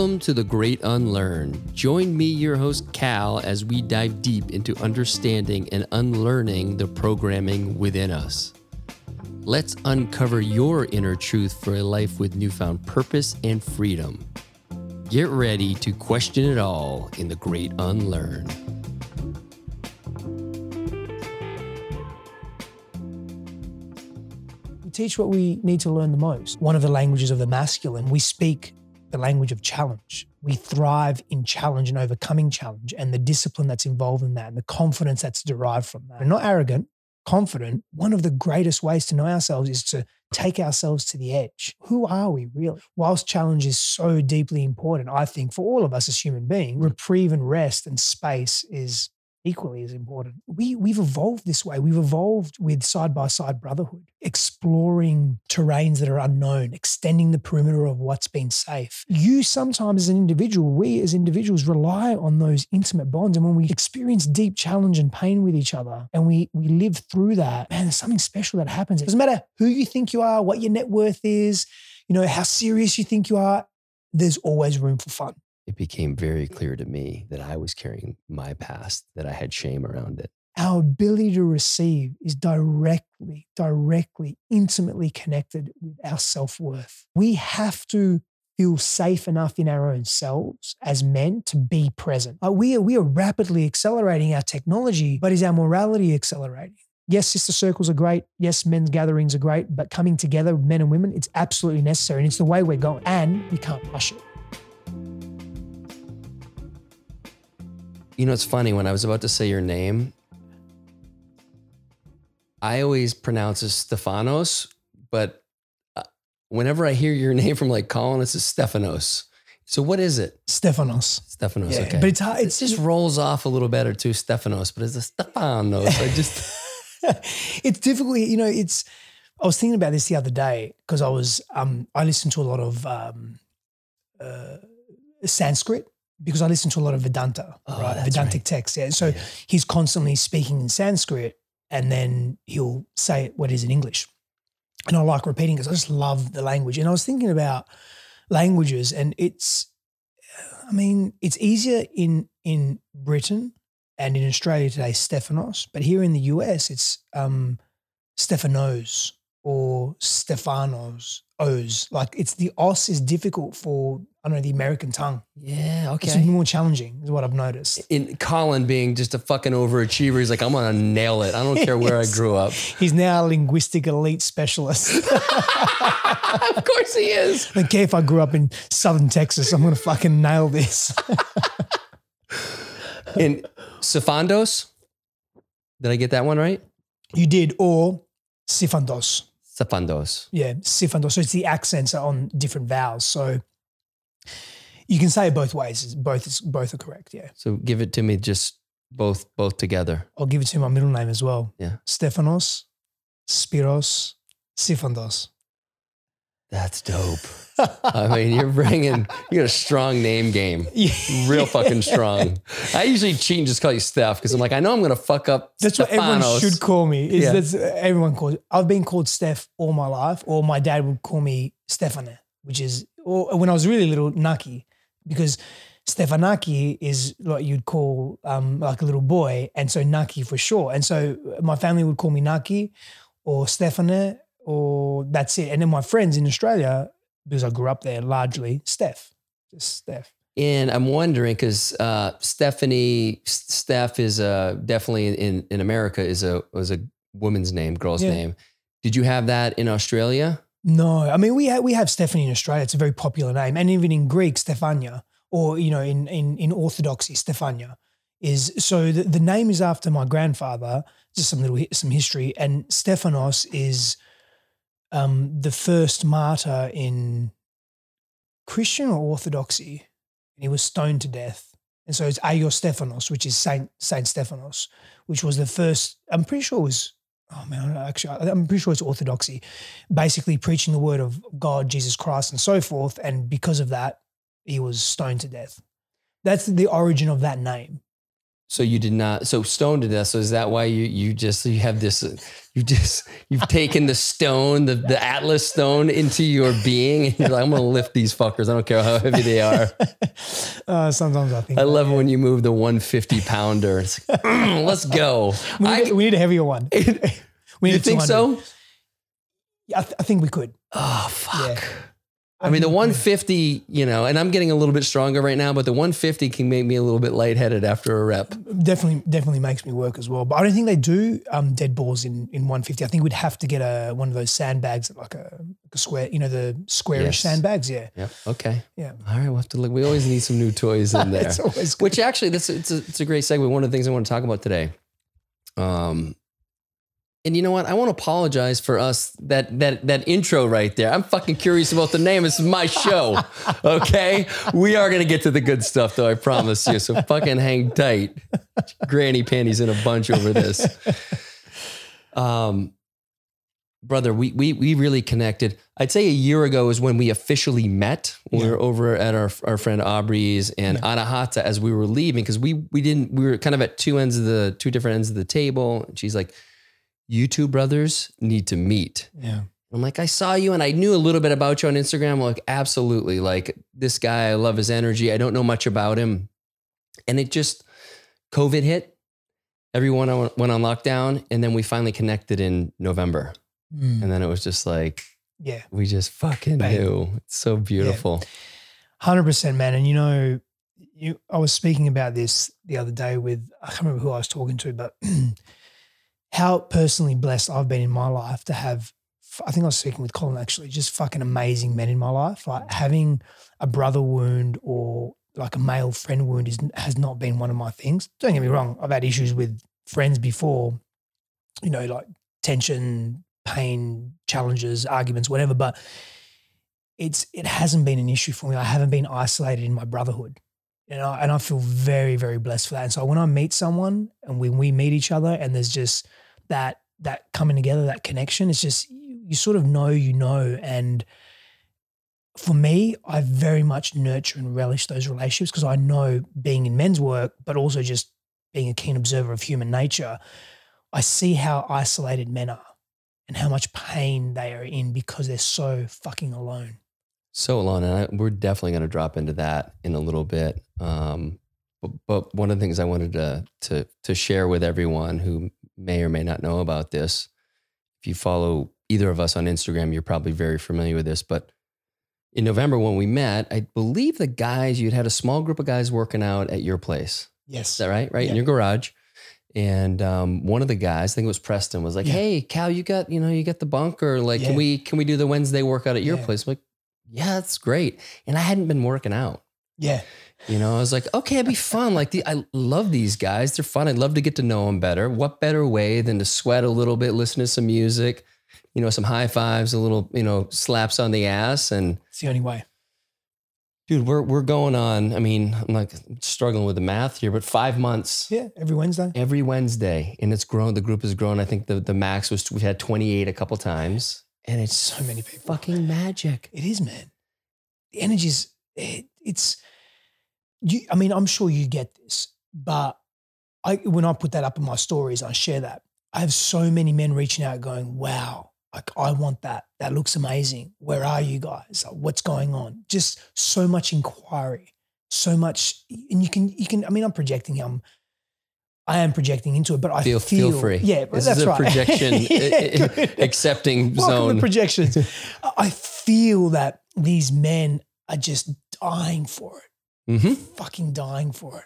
Welcome to The Great Unlearn. Join me, your host, Cal, as we dive deep into understanding and unlearning the programming within us. Let's uncover your inner truth for a life with newfound purpose and freedom. Get ready to question it all in The Great Unlearn. We teach what we need to learn the most. One of the languages of the masculine, we speak the language of challenge. We thrive in challenge and overcoming challenge and the discipline that's involved in that and the confidence that's derived from that. We're not arrogant, confident. One of the greatest ways to know ourselves is to take ourselves to the edge. Who are we really? Whilst challenge is so deeply important, I think for all of us as human beings, reprieve and rest and space is equally as important. We we've evolved this way. We've evolved with side by side brotherhood, exploring terrains that are unknown, extending the perimeter of what's been safe. You sometimes as an individual, we as individuals rely on those intimate bonds. And when we experience deep challenge and pain with each other and we we live through that, man, there's something special that happens. It doesn't matter who you think you are, what your net worth is, you know, how serious you think you are, there's always room for fun it became very clear to me that I was carrying my past, that I had shame around it. Our ability to receive is directly, directly, intimately connected with our self worth. We have to feel safe enough in our own selves as men to be present. Uh, we, are, we are rapidly accelerating our technology, but is our morality accelerating? Yes, sister circles are great. Yes, men's gatherings are great, but coming together, men and women, it's absolutely necessary. And it's the way we're going. And we can't rush it. You know, it's funny when I was about to say your name, I always pronounce it Stefanos, but uh, whenever I hear your name from like Colin, it's a Stefanos. So what is it? Stefanos. Stefanos. Yeah, okay, but it's hard. It just rolls off a little better too, Stefanos. But it's a Stefanos. I just. it's difficult. You know, it's. I was thinking about this the other day because I was. Um, I listened to a lot of um, uh, Sanskrit because I listen to a lot of Vedanta, Oh, right? Vedantic right. texts. Yeah. So Yeah. he's constantly speaking in Sanskrit and then he'll say what is in English. And I like repeating because I just love the language. And I was thinking about languages and it's, I mean, it's easier in in Britain and in Australia today, Stefanos, but here in the US, it's um, Stefanos or Stefanos, O's. Like it's the os is difficult for I don't know the American tongue. Yeah. Okay. It's more challenging, is what I've noticed. In Colin being just a fucking overachiever, he's like, I'm gonna nail it. I don't care where I grew up. He's now a linguistic elite specialist. of course he is. I don't care if I grew up in southern Texas, I'm gonna fucking nail this. In Sifandos, did I get that one right? you did, or Sifandos. Sifandos. Yeah, Sifandos. So it's the accents are on different vowels. So you can say it both ways. Both is both are correct. Yeah. So give it to me just both both together. I'll give it to you my middle name as well. Yeah. Stefanos, Spiros, Sifandos. That's dope. I mean, you're bringing you got a strong name game, real fucking strong. I usually cheat and just call you Steph because I'm like, I know I'm gonna fuck up. That's what everyone should call me. Is Yeah. that's everyone calls. I've been called Steph all my life, or my dad would call me Stefane, which is or when I was really little, Naki, because Stefanaki is what you'd call um, like a little boy, and so Naki for sure. And so my family would call me Naki or Stefane, or that's it. And then my friends in Australia, because I grew up there largely, Steph, just Steph. And I'm wondering because uh, Stephanie Steph is uh, definitely in in America is a was a woman's name, girl's Yeah. name. Did you have that in Australia? No, I mean we have we have Stephanie in Australia. It's a very popular name, and even in Greek, Stefania, or you know, in in in Orthodoxy, Stefania is so. The, the name is after my grandfather. Just some little some history, and Stefanos is um, the first martyr in Christian or Orthodoxy, and he was stoned to death. And so it's Aios Stefanos, which is Saint Saint Stefanos, which was the first. I'm pretty sure it was. Oh man, actually, I'm pretty sure it's Orthodoxy basically preaching the word of God, Jesus Christ, and so forth. And because of that, he was stoned to death. That's the origin of that name. So you did not. So stoned to death. So is that why you you just you have this? You just you've taken the stone, the the Atlas stone, into your being, and you're like, I'm gonna lift these fuckers. I don't care how heavy they are. Uh, sometimes I think I love it when you move the 150 pounder. It's like, "Mm, let's go. we need, I, we need a heavier one. We you need a think 200. so? Yeah, I, th- I think we could. Oh fuck. Yeah. I mean, the 150, you know, and I'm getting a little bit stronger right now, but the 150 can make me a little bit lightheaded after a rep. definitely definitely makes me work as well. But I don't think they do um, dead balls in, in 150. I think we'd have to get a one of those sandbags, like a, like a square, you know, the squarish Yes. sandbags. Yeah, Yeah. Okay. yeah. All right. We'll have to look. We always need some new toys in there. it's always good. Which actually, this it's a, it's a great segue. One of the things I want to talk about today. Um, and you know what? I want to apologize for us that that that intro right there. I'm fucking curious about the name. This is my show. Okay, we are gonna get to the good stuff though. I promise you. So fucking hang tight. Granny panties in a bunch over this. Um, brother, we we we really connected. I'd say a year ago is when we officially met. We Yeah. were over at our our friend Aubrey's and Anahata as we were leaving because we we didn't we were kind of at two ends of the two different ends of the table. And she's like, "You two brothers need to meet." yeah, I'm like, I saw you and I knew a little bit about you on Instagram. I'm like, absolutely. Like this guy, I love his energy. I don't know much about him. And it just, COVID hit. Everyone went on lockdown. And then we finally connected in November. Mm, And then it was just like, yeah, we just fucking Bang. knew. It's so beautiful. hundred percent, man. And you know, you I was speaking about this the other day with I can't remember who I was talking to, but how personally blessed I've been in my life to have. I think I was speaking with Colin actually, just fucking amazing men in my life. Like having a brother wound or like a male friend wound is has not been one of my things. Don't get me wrong, I've had issues with friends before, you know, like tension, pain, challenges, arguments, whatever. But it's it hasn't been an issue for me. I haven't been isolated in my brotherhood. You know, and I feel very, very blessed for that. And so when I meet someone and when we meet each other and there's just that that coming together, that connection, it's just you, sort of know you know. And for me, I very much nurture and relish those relationships because I know being in men's work, but also just being a keen observer of human nature, I see how isolated men are and how much pain they are in because they're so fucking alone. So alone, and I, we're definitely going to drop into that in a little bit. Um, but, but one of the things I wanted to to to share with everyone who may or may not know about this, if you follow either of us on Instagram, you're probably very familiar with this. But in November when we met, I believe the guys you'd had a small group of guys working out at your place. Yes. Is that right? Right in your garage. And um, one of the guys, I think it was Preston, was like, Yeah. "Hey, Cal, you got you know you got the bunker. Like, can we can we do the Wednesday workout at your place?" I'm like, "Yeah, that's great." And I hadn't been working out. Yeah. You know, I was like, "Okay, it'd be fun. Like, the, I love these guys. They're fun. I'd love to get to know them better. What better way than to sweat a little bit, listen to some music, you know, some high fives, a little you know slaps on the ass, and It's the only way. dude, we're we're going on. I mean, I'm like struggling with the math here, but five months Yeah. Every Wednesday. every Wednesday, and it's grown. The group has grown. I think the the max was we had 28 a couple times, and it's So many people. fucking magic. It is, man. The energy's it, it's you I mean, I'm sure you get this, but I when I put that up in my stories, I share that. I have so many men reaching out going, Wow, like I want that. That looks amazing. Where are you guys? Like, what's going on? Just so much inquiry, so much and you can you can I mean, I'm projecting I'm I am projecting into it, but I Feel feel, feel free. Yeah, this that's is a right. projection Yeah, accepting Welcome zone. to projections. I feel that these men are just dying for it, hmm fucking dying for it.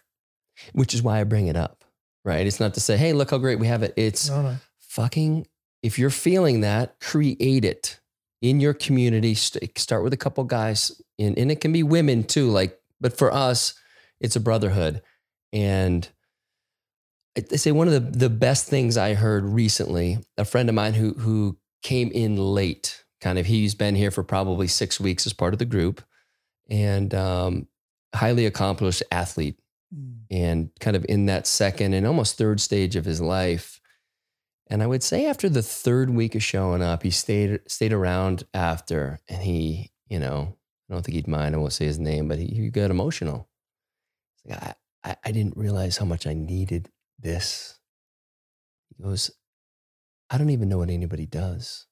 Which is why I bring it up. Right? It's not to say, "Hey, look how great we have it." It's No, no. fucking. If you're feeling that, create it in your community. St- start with a couple guys, and, and it can be women too. Like, but for us, it's a brotherhood. And I I say one of the, the best things I heard recently, a friend of mine who who came in late, kind of he's been here for probably six weeks as part of the group, and um, highly accomplished athlete Mm. and kind of in that second and almost third stage of his life. And I would say after the third week of showing up, he stayed stayed around after, and he, you know, I don't think he'd mind. I won't say his name, but he, he got emotional. He's like, I, I, I didn't realize how much I needed this. He goes, I don't even know what anybody does.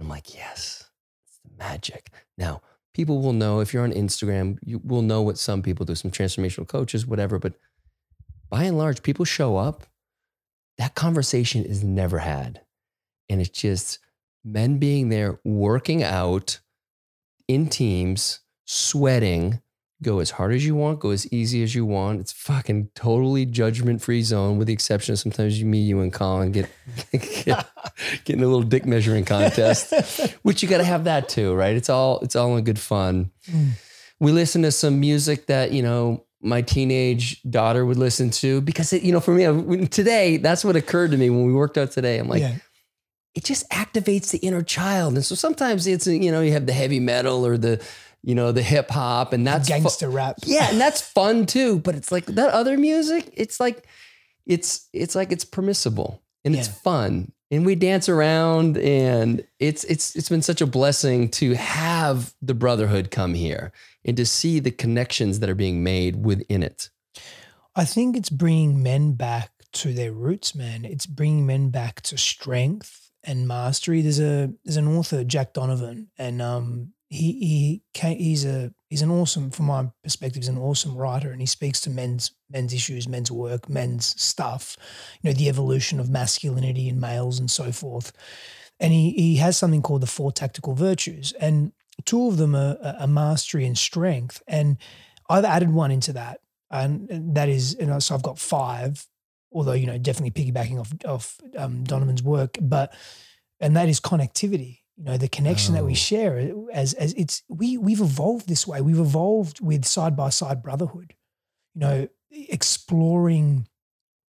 I'm like, yes, it's the magic. Now, people will know if you're on Instagram, you will know what some people do, some transformational coaches, whatever. But by and large, people show up. That conversation is never had. And it's just men being there working out in teams, sweating, go as hard as you want, go as easy as you want. It's fucking totally judgment free zone, with the exception of sometimes you, me, you, and Colin get, get getting a little dick measuring contest, which you got to have that too, right? It's all it's all in good fun. We listen to some music that you know my teenage daughter would listen to because it, you know for me today that's what occurred to me when we worked out today. I'm like. Yeah. It just activates the inner child, and so sometimes it's you know you have the heavy metal or the you know, the hip hop and that's gangster fu- rap. Yeah, and that's fun too. But it's like that other music, it's like it's it's like it's permissible and yeah. it's fun. And we dance around and it's it's it's been such a blessing to have the brotherhood come here and to see the connections that are being made within it. I think it's bringing men back to their roots, man. It's bringing men back to strength and mastery. There's a there's an author, Jack Donovan, and um, he he he's a he's an awesome from my perspective he's an awesome writer and he speaks to men's men's issues men's work men's stuff you know the evolution of masculinity in males and so forth. And he he has something called the four tactical virtues and two of them are, are mastery and strength. And I've added one into that and that is you know so I've got five although you know definitely piggybacking off off um, Donovan's work but and that is connectivity you know the connection oh. that we oh. share as as it's we we've evolved this way we've evolved with side by side brotherhood you know exploring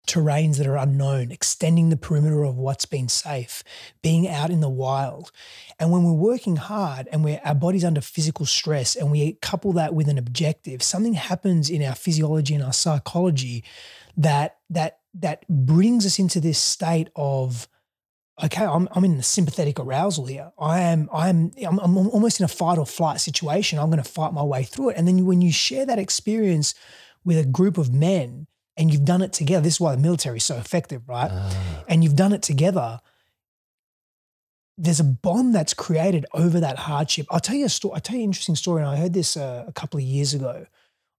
terrains that are unknown extending the perimeter of what's been safe being out in the wild and when we're working hard and we're our body's under physical stress and we couple that with an objective something happens in our physiology and our psychology that that that brings us into this state of okay, I'm, I'm in the sympathetic arousal here. I am, I'm, I'm, I'm almost in a fight or flight situation. I'm going to fight my way through it. And then when you share that experience with a group of men and you've done it together, this is why the military is so effective, right? Uh. And you've done it together. There's a bond that's created over that hardship. I'll tell you a story. I'll tell you an interesting story. And I heard this uh, a couple of years ago.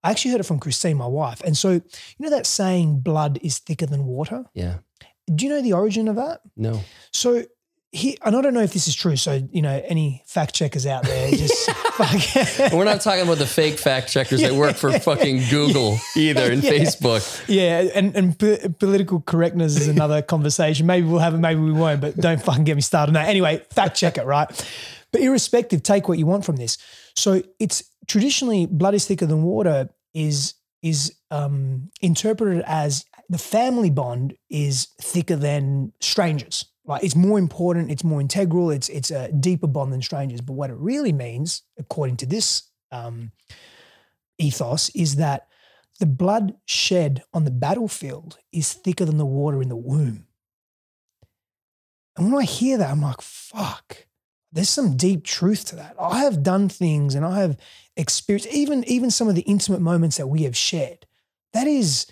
I actually heard it from Christine, my wife. And so, you know that saying, blood is thicker than water? Yeah. Do you know the origin of that? No. So he, and I don't know if this is true. So, you know, any fact checkers out there, just We're not talking about the fake fact checkers yeah. that work for fucking Google either and yeah. Facebook. Yeah. And, and p- political correctness is another conversation. Maybe we'll have it, maybe we won't, but don't fucking get me started on that. Anyway, fact check it, right? But irrespective, take what you want from this. So it's traditionally blood is thicker than water is is um, interpreted as the family bond is thicker than strangers. Like it's more important, it's more integral, it's it's a deeper bond than strangers. But what it really means, according to this um, ethos, is that the blood shed on the battlefield is thicker than the water in the womb. And when I hear that, I'm like, fuck, there's some deep truth to that. I have done things and I have experienced even even some of the intimate moments that we have shared. That is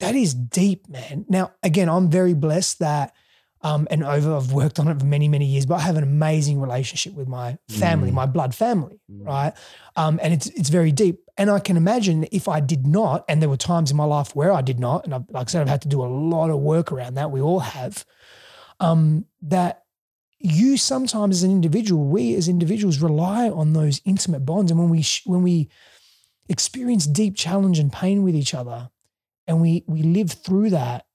that is deep, man. Now, again, I'm very blessed that, um, and over, I've worked on it for many, many years, but I have an amazing relationship with my family, mm. my blood family, mm. right? Um, and it's it's very deep. And I can imagine if I did not, and there were times in my life where I did not, and I, like I said, I've had to do a lot of work around that. We all have. Um, that you sometimes as an individual, we as individuals rely on those intimate bonds, and when we when we experience deep challenge and pain with each other, and we we live through that,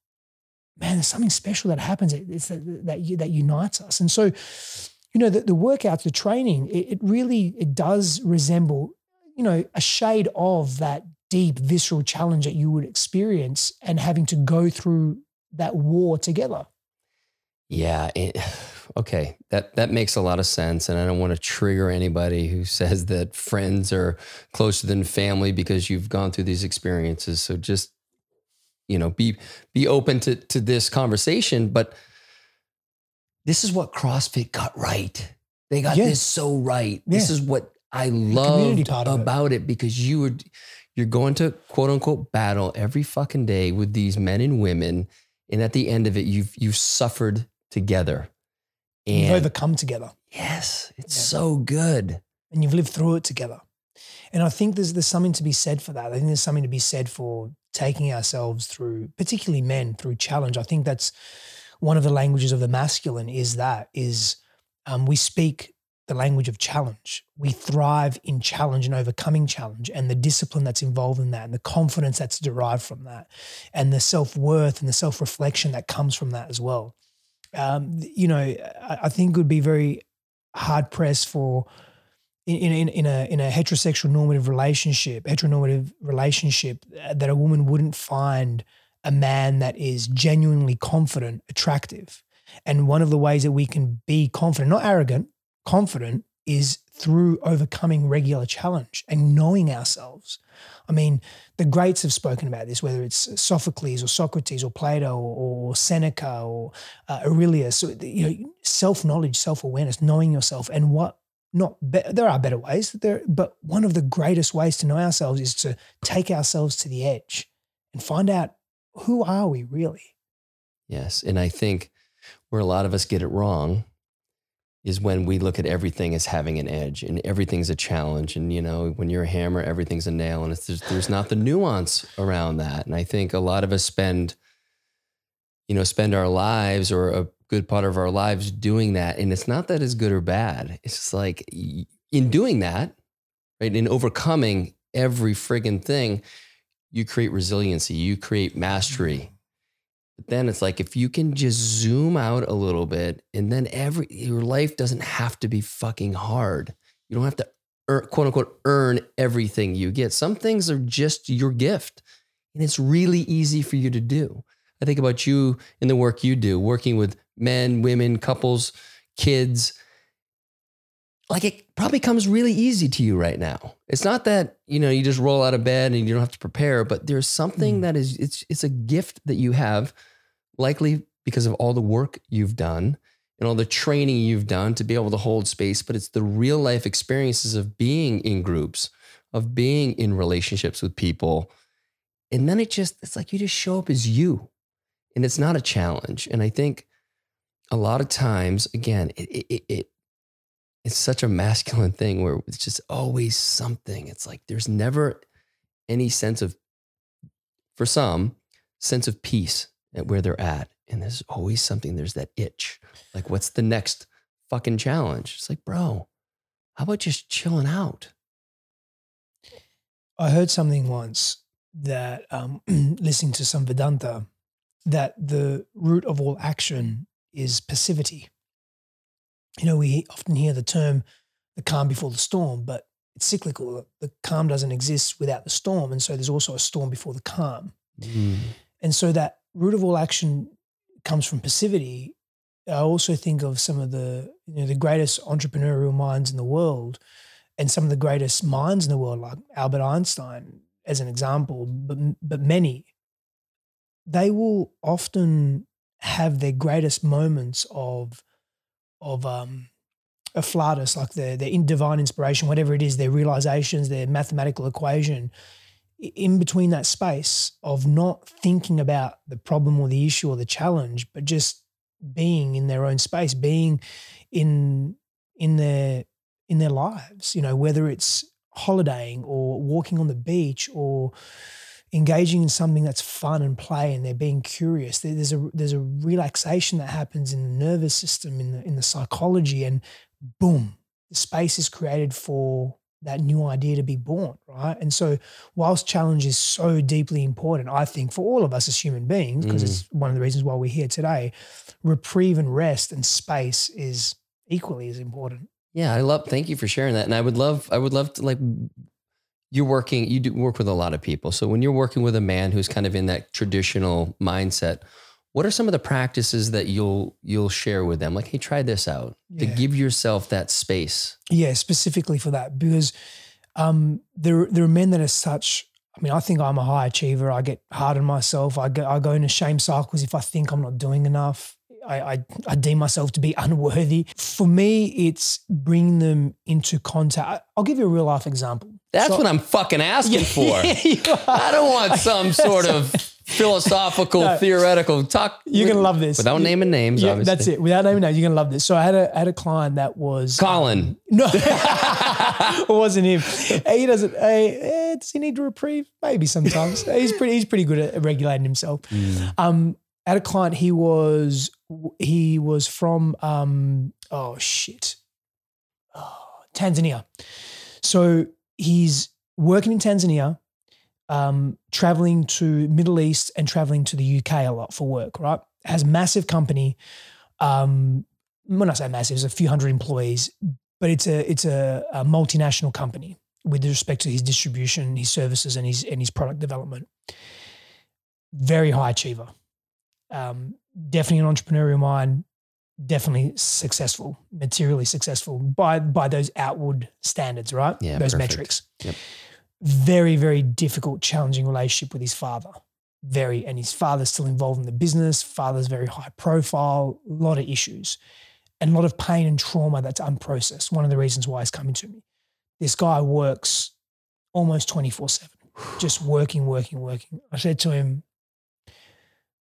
man, there's something special that happens. It's that that, that unites us. And so, you know, the, the workouts, the training, it, it really it does resemble, you know, a shade of that deep visceral challenge that you would experience and having to go through that war together. Yeah. It, okay. That that makes a lot of sense. And I don't want to trigger anybody who says that friends are closer than family because you've gone through these experiences. So just you know be be open to to this conversation but this is what CrossFit got right. They got yeah. this so right. Yeah. This is what I loved about it. it. because you were you're going to quote unquote battle every fucking day with these men and women. And at the end of it, you've you've suffered together. And you've overcome together. Yes, it's yeah. so good. And you've lived through it together. And I think there's there's something to be said for that. I think there's something to be said for taking ourselves through, particularly men, through challenge. I think that's one of the languages of the masculine is that is um, we speak the language of challenge. We thrive in challenge and overcoming challenge and the discipline that's involved in that and the confidence that's derived from that and the self worth and the self reflection that comes from that as well. Um, you know, I, I, think it would be very hard pressed for in, in, in a in a heterosexual normative relationship, heteronormative relationship, uh, that a woman wouldn't find a man that is genuinely confident attractive. And one of the ways that we can be confident, not arrogant, confident, is through overcoming regular challenge and knowing ourselves. I mean, the greats have spoken about this, whether it's Sophocles or Socrates or Plato or, Seneca or uh, Aurelius. So, you know, self knowledge, self awareness, knowing yourself, and what not be- there are better ways there, but one of the greatest ways to know ourselves is to take ourselves to the edge and find out who are we really. Yes, and I think where a lot of us get it wrong is when we look at everything as having an edge and everything's a challenge and you know when you're a hammer everything's a nail and there's, there's not the nuance around that and i think a lot of us spend you know spend our lives or a good part of our lives doing that and it's not that it's good or bad it's just like in doing that right in overcoming every friggin thing you create resiliency you create mastery mm-hmm. but then it's like if you can just zoom out a little bit and then every your life doesn't have to be fucking hard. You don't have to earn, quote unquote earn everything you get. Some things are just your gift. And it's really easy for you to do. I think about you in the work you do, working with men, women, couples, kids. Like it probably comes really easy to you right now. It's not that, you know, you just roll out of bed and you don't have to prepare, but there's something mm. that is it's it's a gift that you have likely because of all the work you've done and all the training you've done to be able to hold space, but it's the real life experiences of being in groups, of being in relationships with people. And then it just, it's like you just show up as you and it's not a challenge. And I think a lot of times, again, it, it, it it's such a masculine thing where it's just always something. It's like there's never any sense of, for some, sense of peace at where they're at. And there's always something, there's that itch. Like, what's the next fucking challenge? It's like, bro, how about just chilling out? I heard something once that um, listening to some Vedanta, that the root of all action is passivity. You know, we often hear the term the calm before the storm, but it's cyclical. The calm doesn't exist without the storm. And so there's also a storm before the calm. Mm. And so that root of all action comes from passivity. I also think of some of the you know the greatest entrepreneurial minds in the world, and some of the greatest minds in the world, like Albert Einstein, as an example, but but many. They will often have their greatest moments of of um, afflatus, like their their divine inspiration, whatever it is, their realizations, their mathematical equation in between that space of not thinking about the problem or the issue or the challenge, but just being in their own space, being in in their in their lives, you know, whether it's holidaying or walking on the beach or engaging in something that's fun and play and they're being curious. There's a there's a relaxation that happens in the nervous system, in the in the psychology, and boom, the space is created for that new idea to be born, right? And so, whilst challenge is so deeply important, I think for all of us as human beings, because mm. it's one of the reasons why we're here today, reprieve and rest and space is equally as important. Yeah, I love. Thank you for sharing that, and I would love. I would love to like. You're working. You do work with a lot of people. So when you're working with a man who's kind of in that traditional mindset, what are some of the practices that you'll you'll share with them like hey try this out yeah. to give yourself that space yeah specifically for that because um, there there are men that are such I mean, I think I'm a high achiever. I get hard on myself. I go, I go into shame cycles if I think I'm not doing enough. I, I, I deem myself to be unworthy. For me, it's bringing them into contact. I'll give you a real life example. That's So- what I'm fucking asking for. I don't want some sort of philosophical, No. theoretical talk. You're gonna love this. Without You- naming names, Yeah, obviously. that's it. Without naming names, you're gonna love this. So I had a I had a client that was Colin. No, it wasn't him. He doesn't. Hey, eh, does he need a reprieve? Maybe sometimes. he's pretty. He's pretty good at regulating himself. Mm. Um, I had a client. He was he was from um oh shit, oh, Tanzania. So he's working in Tanzania, um, traveling to Middle East and traveling to the UK a lot for work. Right, has massive company. Um, when I say massive, it's a few hundred employees, but it's a it's a, a multinational company with respect to his distribution, his services, and his and his product development. Very high achiever, um, definitely an entrepreneurial mind, definitely successful, materially successful by by those outward standards, right? Yeah, those perfect. metrics. Yep. Very very difficult, challenging relationship with his father. Very, and his father's still involved in the business. Father's very high profile, a lot of issues and a lot of pain and trauma that's unprocessed. One of the reasons why he's coming to me. This guy works almost 24 7, just working, working, working. I said to him,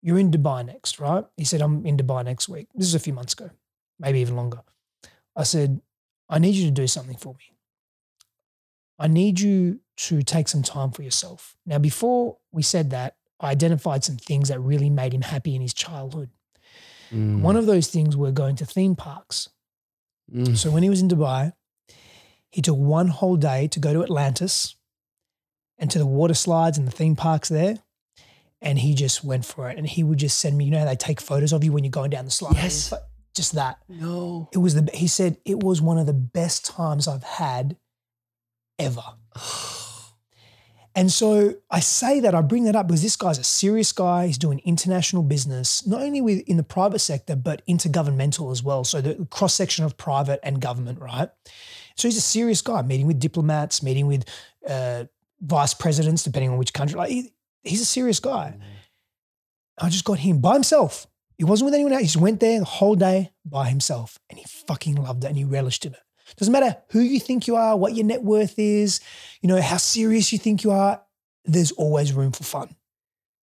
You're in Dubai next, right? He said, I'm in Dubai next week. This is a few months ago, maybe even longer. I said, I need you to do something for me. I need you to take some time for yourself. Now, before we said that, I identified some things that really made him happy in his childhood. Mm. One of those things were going to theme parks. Mm. So when he was in Dubai, he took one whole day to go to Atlantis and to the water slides and the theme parks there. And he just went for it. And he would just send me, you know how they take photos of you when you're going down the slide? Yes. Just that. No. It was the he said it was one of the best times I've had ever. And so I say that, I bring that up because this guy's a serious guy. He's doing international business, not only with in the private sector, but intergovernmental as well. So the cross section of private and government, right? So he's a serious guy, meeting with diplomats, meeting with uh, vice presidents, depending on which country. Like he's a serious guy. I just got him by himself. He wasn't with anyone else. He just went there the whole day by himself and he fucking loved it and he relished in it. Doesn't matter who you think you are, what your net worth is, you know, how serious you think you are, there's always room for fun.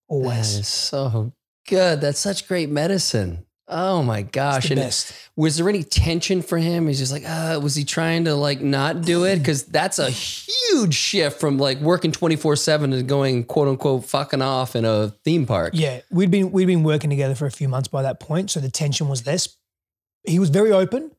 Always. so good. That's such great medicine. Oh my gosh. It's the And best. was there any tension for him? He's just like, uh, was he trying to like not do it? Because that's a huge shift from like working 24 7 to going quote unquote fucking off in a theme park. Yeah, we'd been we'd been working together for a few months by that point, so the tension was less. He was very open,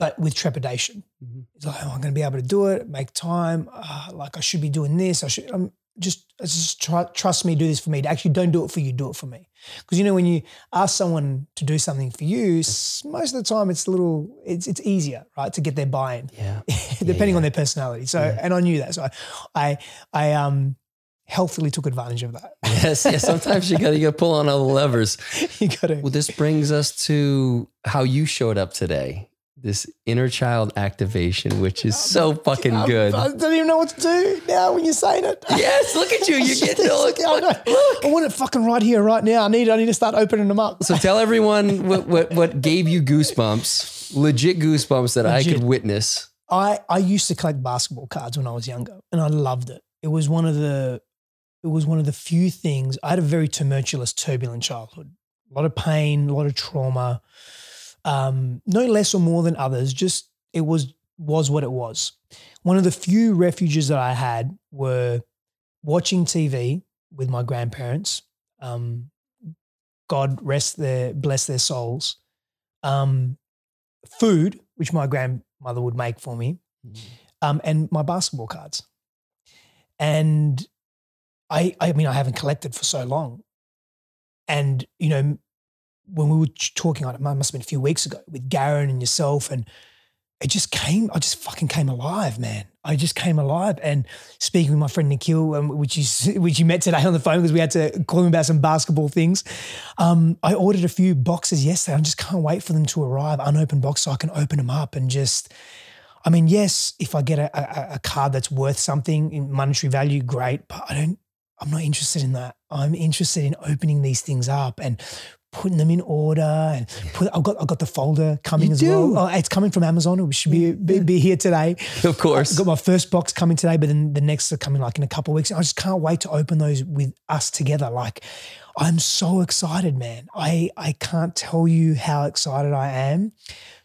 but with trepidation. Mhm. He's like, oh, "I'm going to be able to do it. Make time. Uh, like I should be doing this. I should. I'm just just try, trust me. Do this for me. Actually, don't do it for you. Do it for me. Because you know when you ask someone to do something for you, most of the time it's a little it's it's easier, right, to get their buy-in Yeah. depending yeah. on their personality. So, Yeah. and I knew that. So, I, I, um, healthily took advantage of that. Yes. Yeah. Sometimes you got to pull on all the levers. you got to. Well, this brings us to how you showed up today. This inner child activation, which is so fucking good. I don't even know what to do now when you're saying it. yes, look at you. You're getting look, I, look. I want it fucking right here, right now. I need. I need to start opening them up. So tell everyone what, what what gave you goosebumps, legit goosebumps that I could witness. I I used to collect basketball cards when I was younger, and I loved it. It was one of the it was one of the few things. I had a very tumultuous, turbulent childhood. A lot of pain, a lot of trauma. Um, no less or more than others. Just it was was what it was. One of the few refuges that I had were watching TV with my grandparents. Um, God rest their bless their souls. Um, food, which my grandmother would make for me, um, and my basketball cards. And I, I mean, I haven't collected for so long. And, you know, when we were talking on it, must have been a few weeks ago with Garen and yourself, and it just came, I just fucking came alive, man. I just came alive. And speaking with my friend Nikhil, um, which, you, which you met today on the phone because we had to call him about some basketball things. Um, I ordered a few boxes yesterday. I just can't wait for them to arrive, unopened box, so I can open them up and just, I mean, yes, if I get a, a, a card that's worth something in monetary value, great. But I don't. I'm not interested in that. I'm interested in opening these things up and putting them in order and put, I've got I've got the folder coming You as do? well. Oh, it's coming from Amazon. It should be, be, be here today. Of course. I've got my first box coming today, but then the next are coming like in a couple of weeks. I just can't wait to open those with us together. Like I'm so excited, man. I I can't tell you how excited I am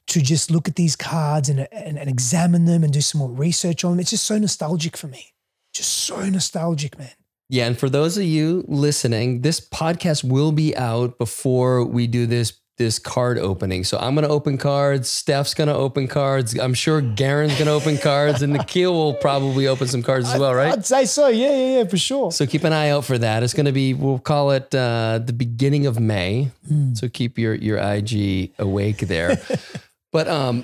to just look at these cards and, and, and examine them and do some more research on them. It's just so nostalgic for me. Just so nostalgic, man. Yeah, and for those of you listening, this podcast will be out before we do this this card opening. So I'm going to open cards. Steph's going to open cards. I'm sure Garen's going to open cards, and Nikhil will probably open some cards as well, right? I'd say so. Yeah, yeah, yeah, for sure. So keep an eye out for that. It's going to be we'll call it uh, the beginning of May. So keep your your IG awake there. but um,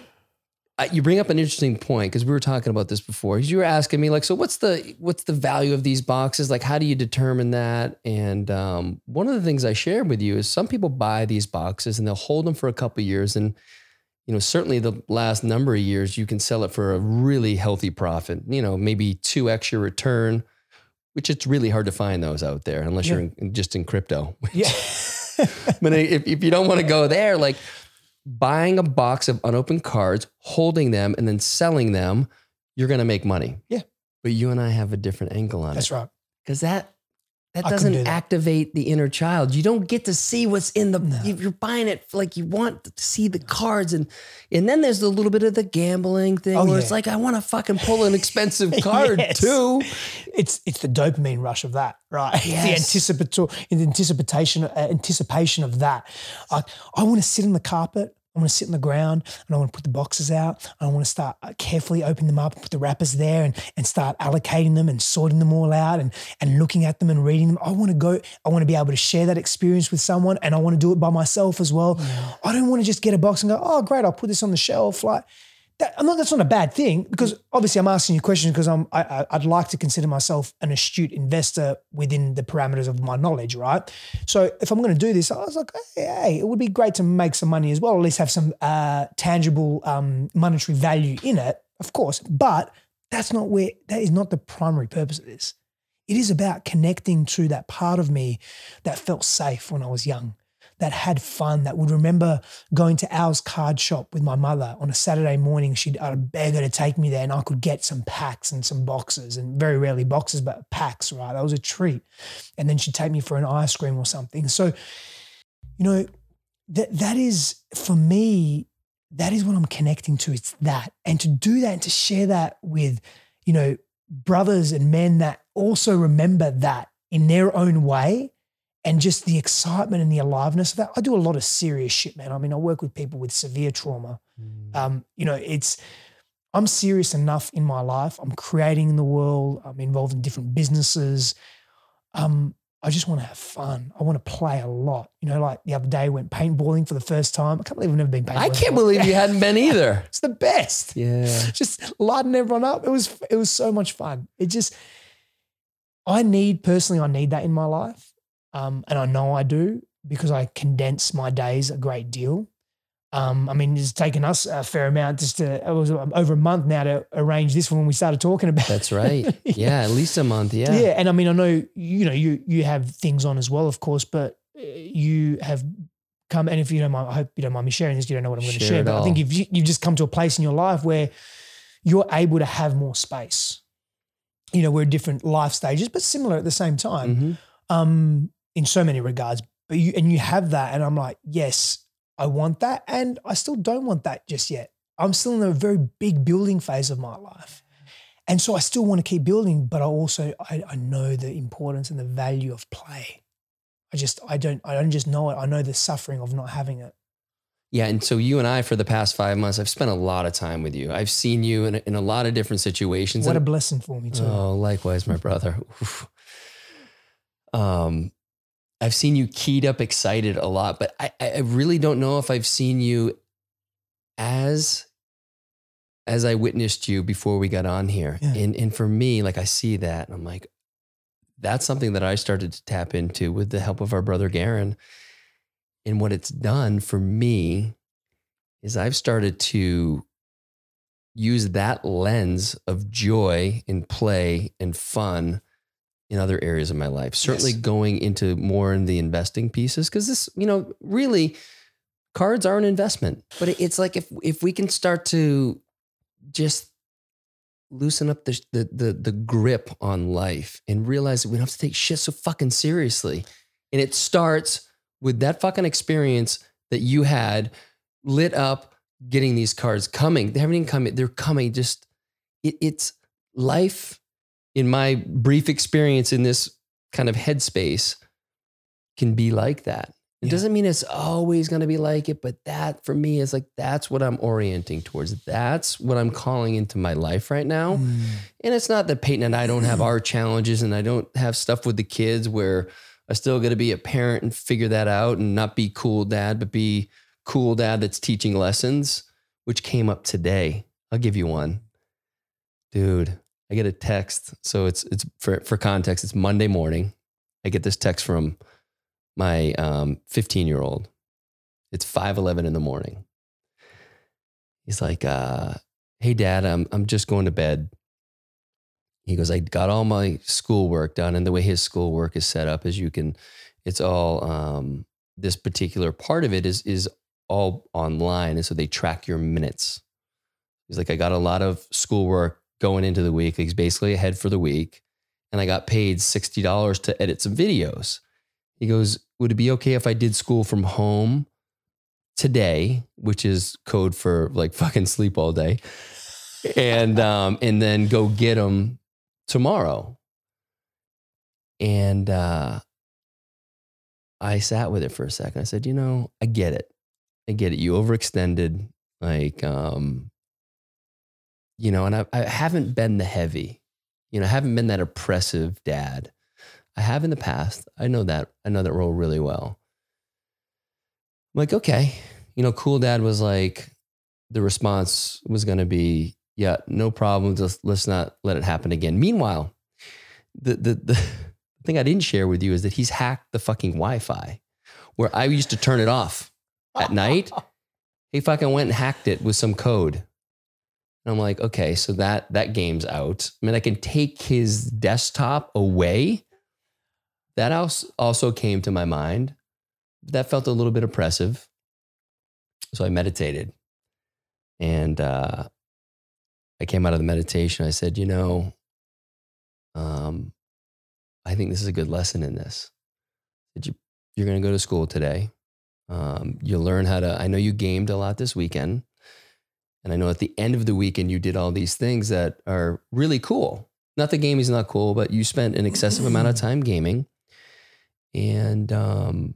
you bring up an interesting point because we were talking about this before. You were asking me like, so what's the what's the value of these boxes? Like, how do you determine that? And um, one of the things I shared with you is some people buy these boxes and they'll hold them for a couple of years and. You know, certainly the last number of years, you can sell it for a really healthy profit. You know, maybe two extra return, which it's really hard to find those out there unless you're in, just in crypto. Yeah. but if, if you don't want to go there, like buying a box of unopened cards, holding them, and then selling them, you're going to make money. Yeah. But you and I have a different angle on That's it That's right. because that that I doesn't do that. activate the inner child. You don't get to see what's in the. No. You're buying it like you want to see the cards, and and then there's a little bit of the gambling thing Oh, where it's like I want to fucking pull an expensive card Yes. too. It's it's the dopamine rush of that, right? Yes. the anticipatory, the anticipation, uh, anticipation of that. I, I want to sit on the carpet. I want to sit on the ground and I want to put the boxes out. I want to start uh, carefully open them up and put the wrappers there and, and start allocating them and sorting them all out and, and looking at them and reading them. I want to go, I want to be able to share that experience with someone and I want to do it by myself as well. I don't want to just get a box and go, oh, great, I'll put this on the shelf. Like, that, I'm not, that's not a bad thing because obviously I'm asking you questions because I'm I, I'd like to consider myself an astute investor within the parameters of my knowledge, right? So if I'm going to do this, I was like, hey, hey, it would be great to make some money as well, at least have some uh, tangible um, monetary value in it, of course. But that's not where that is not the primary purpose of this. It is about connecting to that part of me that felt safe when I was young, that had fun, that would remember going to Al's card shop with my mother on a Saturday morning. She'd I'd beg her to take me there and I could get some packs and some boxes and very rarely boxes, but packs, right? That was a treat. And then she'd take me for an ice cream or something. So, you know, that that is for me, that is what I'm connecting to. It's that. And to do that and to share that with, you know, brothers and men that also remember that in their own way and just the excitement and the aliveness of that. I do a lot of serious shit, man. I mean, I work with people with severe trauma. Um, you know, it's I'm serious enough in my life. I'm creating in the world. I'm involved in different businesses. Um, I just want to have fun. I want to play a lot. You know, like the other day, I went paintballing for the first time. I can't believe I've never been paintballing. I can't before. believe you hadn't been either. It's the best Yeah. just lighting everyone up. It was it was so much fun. It just I need personally, I need that in my life, um, and I know I do because I condense my days a great deal. Um, I mean, it's taken us a fair amount just to it was over a month now to arrange this when we started talking about. That's right. Yeah, at least a month. Yeah. Yeah, and I mean, I know you know you you have things on as well, of course, but uh, you have come. And if you don't mind, I hope you don't mind me sharing this. You don't know what I'm going to Share but I think if you've you've just come to a place in your life where you're able to have more space. You know, we're different life stages, but similar at the same time, Mhm. um, in so many regards. But you and you have that, and I'm like, yes, I want that, and I still don't want that just yet. I'm still in a very big building phase of my life. And so I still want to keep building, but I also I, I know the importance and the value of play. I just I don't I don't just know it. I know the suffering of not having it. Yeah. And so you and I, for the past five months, I've spent a lot of time with you. I've seen you in, in a lot of different situations. What a blessing for me too. Oh, likewise, my brother. Um, I've seen you keyed up, excited a lot, but I, I really don't know if I've seen you as as I witnessed you before we got on here. Yeah. And and for me, like I see that, and I'm like, that's something that I started to tap into with the help of our brother Garen. And what it's done for me is I've started to use that lens of joy and play and fun in other areas of my life. Certainly Yes. going into more in the investing pieces because this, you know, really cards are an investment. But it's like if if we can start to just loosen up the the the, the grip on life and realize that we don't have to take shit so fucking seriously. And it starts with that fucking experience that you had lit up getting these cards coming. They haven't even come. They're coming. Just it, it's life. In my brief experience in this kind of headspace, can be like that. It Yeah. doesn't mean it's always going to be like it, but that for me is like that's what I'm orienting towards. That's what I'm calling into my life right now. Mm. And it's not that Peyton and I don't have our challenges and I don't have stuff with the kids where I still got to be a parent and figure that out and not be cool dad, but be cool dad that's teaching lessons, which came up today. I'll give you one. Dude, I get a text. So it's it's for for context, it's Monday morning. I get this text from my um 15 year old. It's 5:11 in the morning. He's like, uh, hey dad, I'm I'm just going to bed. He goes, I got all my schoolwork done. And the way his schoolwork is set up is you can, it's all um this particular part of it is is all online. And so they track your minutes. He's like, I got a lot of schoolwork going into the week. He's basically ahead for the week. And I got paid $60 to edit some videos. He goes, Would it be okay if I did school from home today, which is code for like fucking sleep all day, and um, and then go get them tomorrow? And uh, I sat with it for a second. I said, You know, I get it. I get it. You overextended. Like, um, you know, and I, I haven't been the heavy, you know, I haven't been that oppressive dad. I have in the past. I know that. I know that role really well. I'm like, okay, you know, cool dad was like, the response was going to be, yeah, no problem. Just let's not let it happen again. Meanwhile, the, the, the thing I didn't share with you is that he's hacked the fucking Wi Fi where I used to turn it off at night. He fucking went and hacked it with some code. And I'm like, okay, so that that game's out. I mean, I can take his desktop away. That also came to my mind. That felt a little bit oppressive. So I meditated. And uh, I came out of the meditation. I said, you know, um, I think this is a good lesson in this. You, you're going to go to school today. Um, you'll learn how to, I know you gamed a lot this weekend. And I know at the end of the weekend, you did all these things that are really cool. Not the that gaming's not cool, but you spent an excessive amount of time gaming. And um,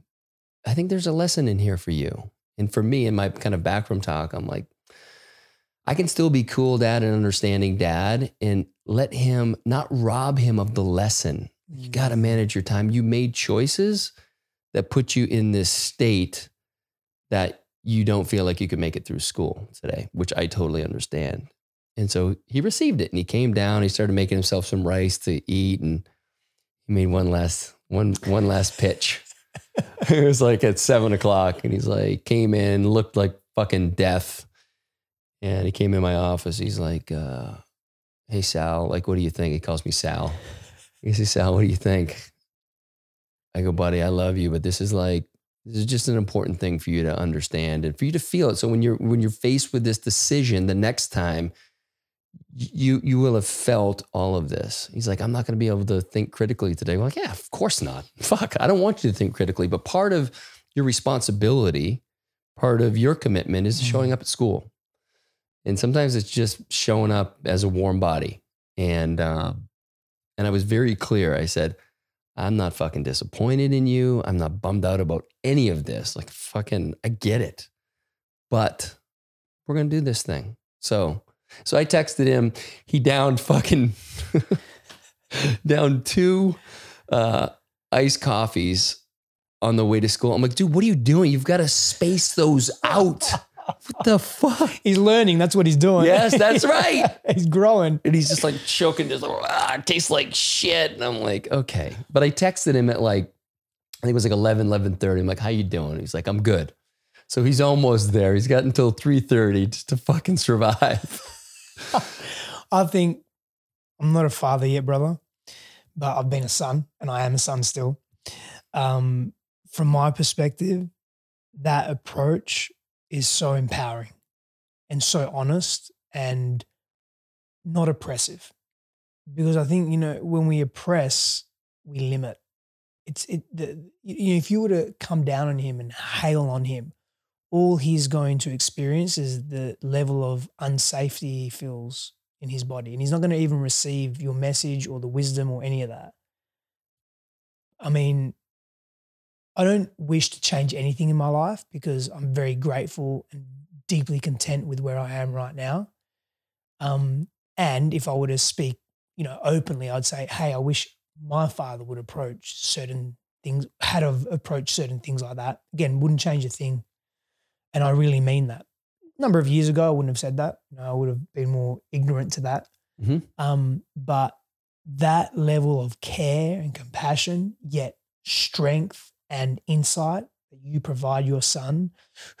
I think there's a lesson in here for you. And for me, in my kind of backroom talk, I'm like, I can still be cool dad and understanding dad and let him not rob him of the lesson. You got to manage your time. You made choices that put you in this state that you don't feel like you could make it through school today, which I totally understand. And so he received it and he came down, he started making himself some rice to eat and he made one last one one last pitch. it was like at seven o'clock and he's like came in, looked like fucking death. And he came in my office. He's like, uh, hey Sal, like what do you think? He calls me Sal. He says, Sal, what do you think? I go, buddy, I love you, but this is like this is just an important thing for you to understand and for you to feel it. So when you're when you're faced with this decision the next time, you you will have felt all of this. He's like, I'm not going to be able to think critically today. We're like, yeah, of course not. Fuck, I don't want you to think critically. But part of your responsibility, part of your commitment is showing up at school. And sometimes it's just showing up as a warm body. And um, and I was very clear. I said, I'm not fucking disappointed in you. I'm not bummed out about any of this. Like, fucking, I get it. But we're going to do this thing. So, so I texted him. He downed fucking, down two uh, iced coffees on the way to school. I'm like, dude, what are you doing? You've got to space those out. What the fuck? He's learning. That's what he's doing. Yes, that's right. he's growing. And he's just like choking, just like, ah, it tastes like shit. And I'm like, okay. But I texted him at like, I think it was like 11, 11.30. I'm like, how you doing? He's like, I'm good. So he's almost there. He's got until 3.30 just to fucking survive. I think I'm not a father yet, brother, but I've been a son and I am a son still. Um, from my perspective, that approach is so empowering and so honest and not oppressive. Because I think, you know, when we oppress, we limit. It's it the, you know, if you were to come down on him and hail on him, all he's going to experience is the level of unsafety he feels in his body. And he's not going to even receive your message or the wisdom or any of that. I mean, I don't wish to change anything in my life because I'm very grateful and deeply content with where I am right now. Um, and if I were to speak, you know, openly, I'd say, hey, I wish my father would approach certain things, had have approached certain things like that. Again, wouldn't change a thing. And I really mean that. A number of years ago, I wouldn't have said that. You know, I would have been more ignorant to that. Mm-hmm. Um, but that level of care and compassion, yet strength and insight that you provide your son,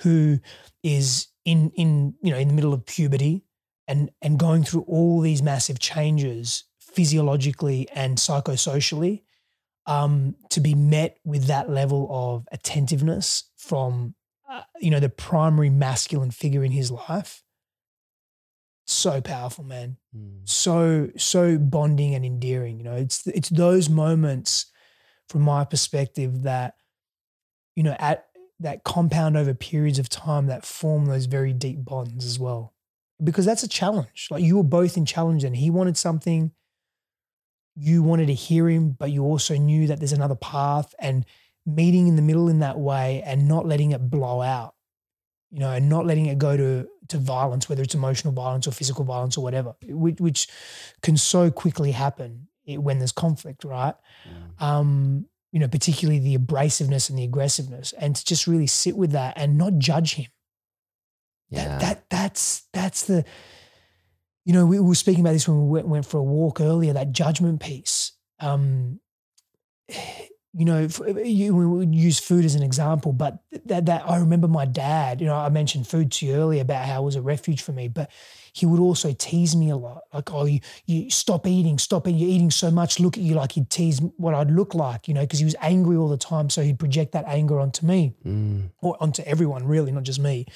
who is in in you know in the middle of puberty and and going through all these massive changes physiologically and psychosocially, um, to be met with that level of attentiveness from uh, you know the primary masculine figure in his life. So powerful man. Mm. so so bonding and endearing you know? It's it's those moments from my perspective that you know at that compound over periods of time that form those very deep bonds as well. Because that's a challenge. Like you were both in challenge and he wanted something you wanted to hear him but you also knew that there's another path and meeting in the middle in that way and not letting it blow out you know and not letting it go to to violence whether it's emotional violence or physical violence or whatever which, which can so quickly happen when there's conflict right? Mm. um you know particularly the abrasiveness and the aggressiveness and to just really sit with that and not judge him Yeah. that, that that's that's the you know we, we were speaking about this when we went, went for a walk earlier that judgment piece um you know you we would use food as an example but that that I remember my dad you know I mentioned food to you earlier about how it was a refuge for me but he would also tease me a lot like oh you you stop eating stop eating you're eating so much look at you like he'd tease what I'd look like you know because he was angry all the time so he'd project that anger onto me Mm. or onto everyone really, not just me.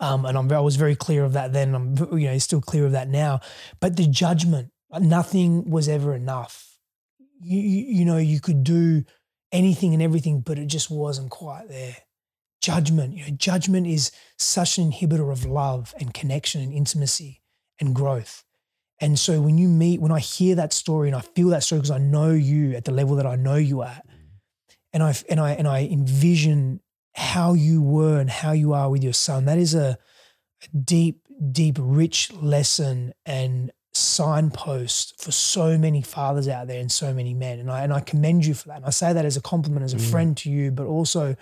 Um, and I'm, I was very clear of that then. I'm you know still clear of that now. But the judgment, nothing was ever enough. You, you you know you could do anything and everything, but it just wasn't quite there. Judgment, you know, judgment is such an inhibitor of love and connection and intimacy and growth. And so when you meet, when I hear that story and I feel that story because I know you at the level that I know you at, and I and I and I envision how you were and how you are with your son. That is a, a deep, deep, rich lesson and signpost for so many fathers out there and so many men. And I and I commend you for that. And I say that as a compliment, as a Mm. friend to you, but also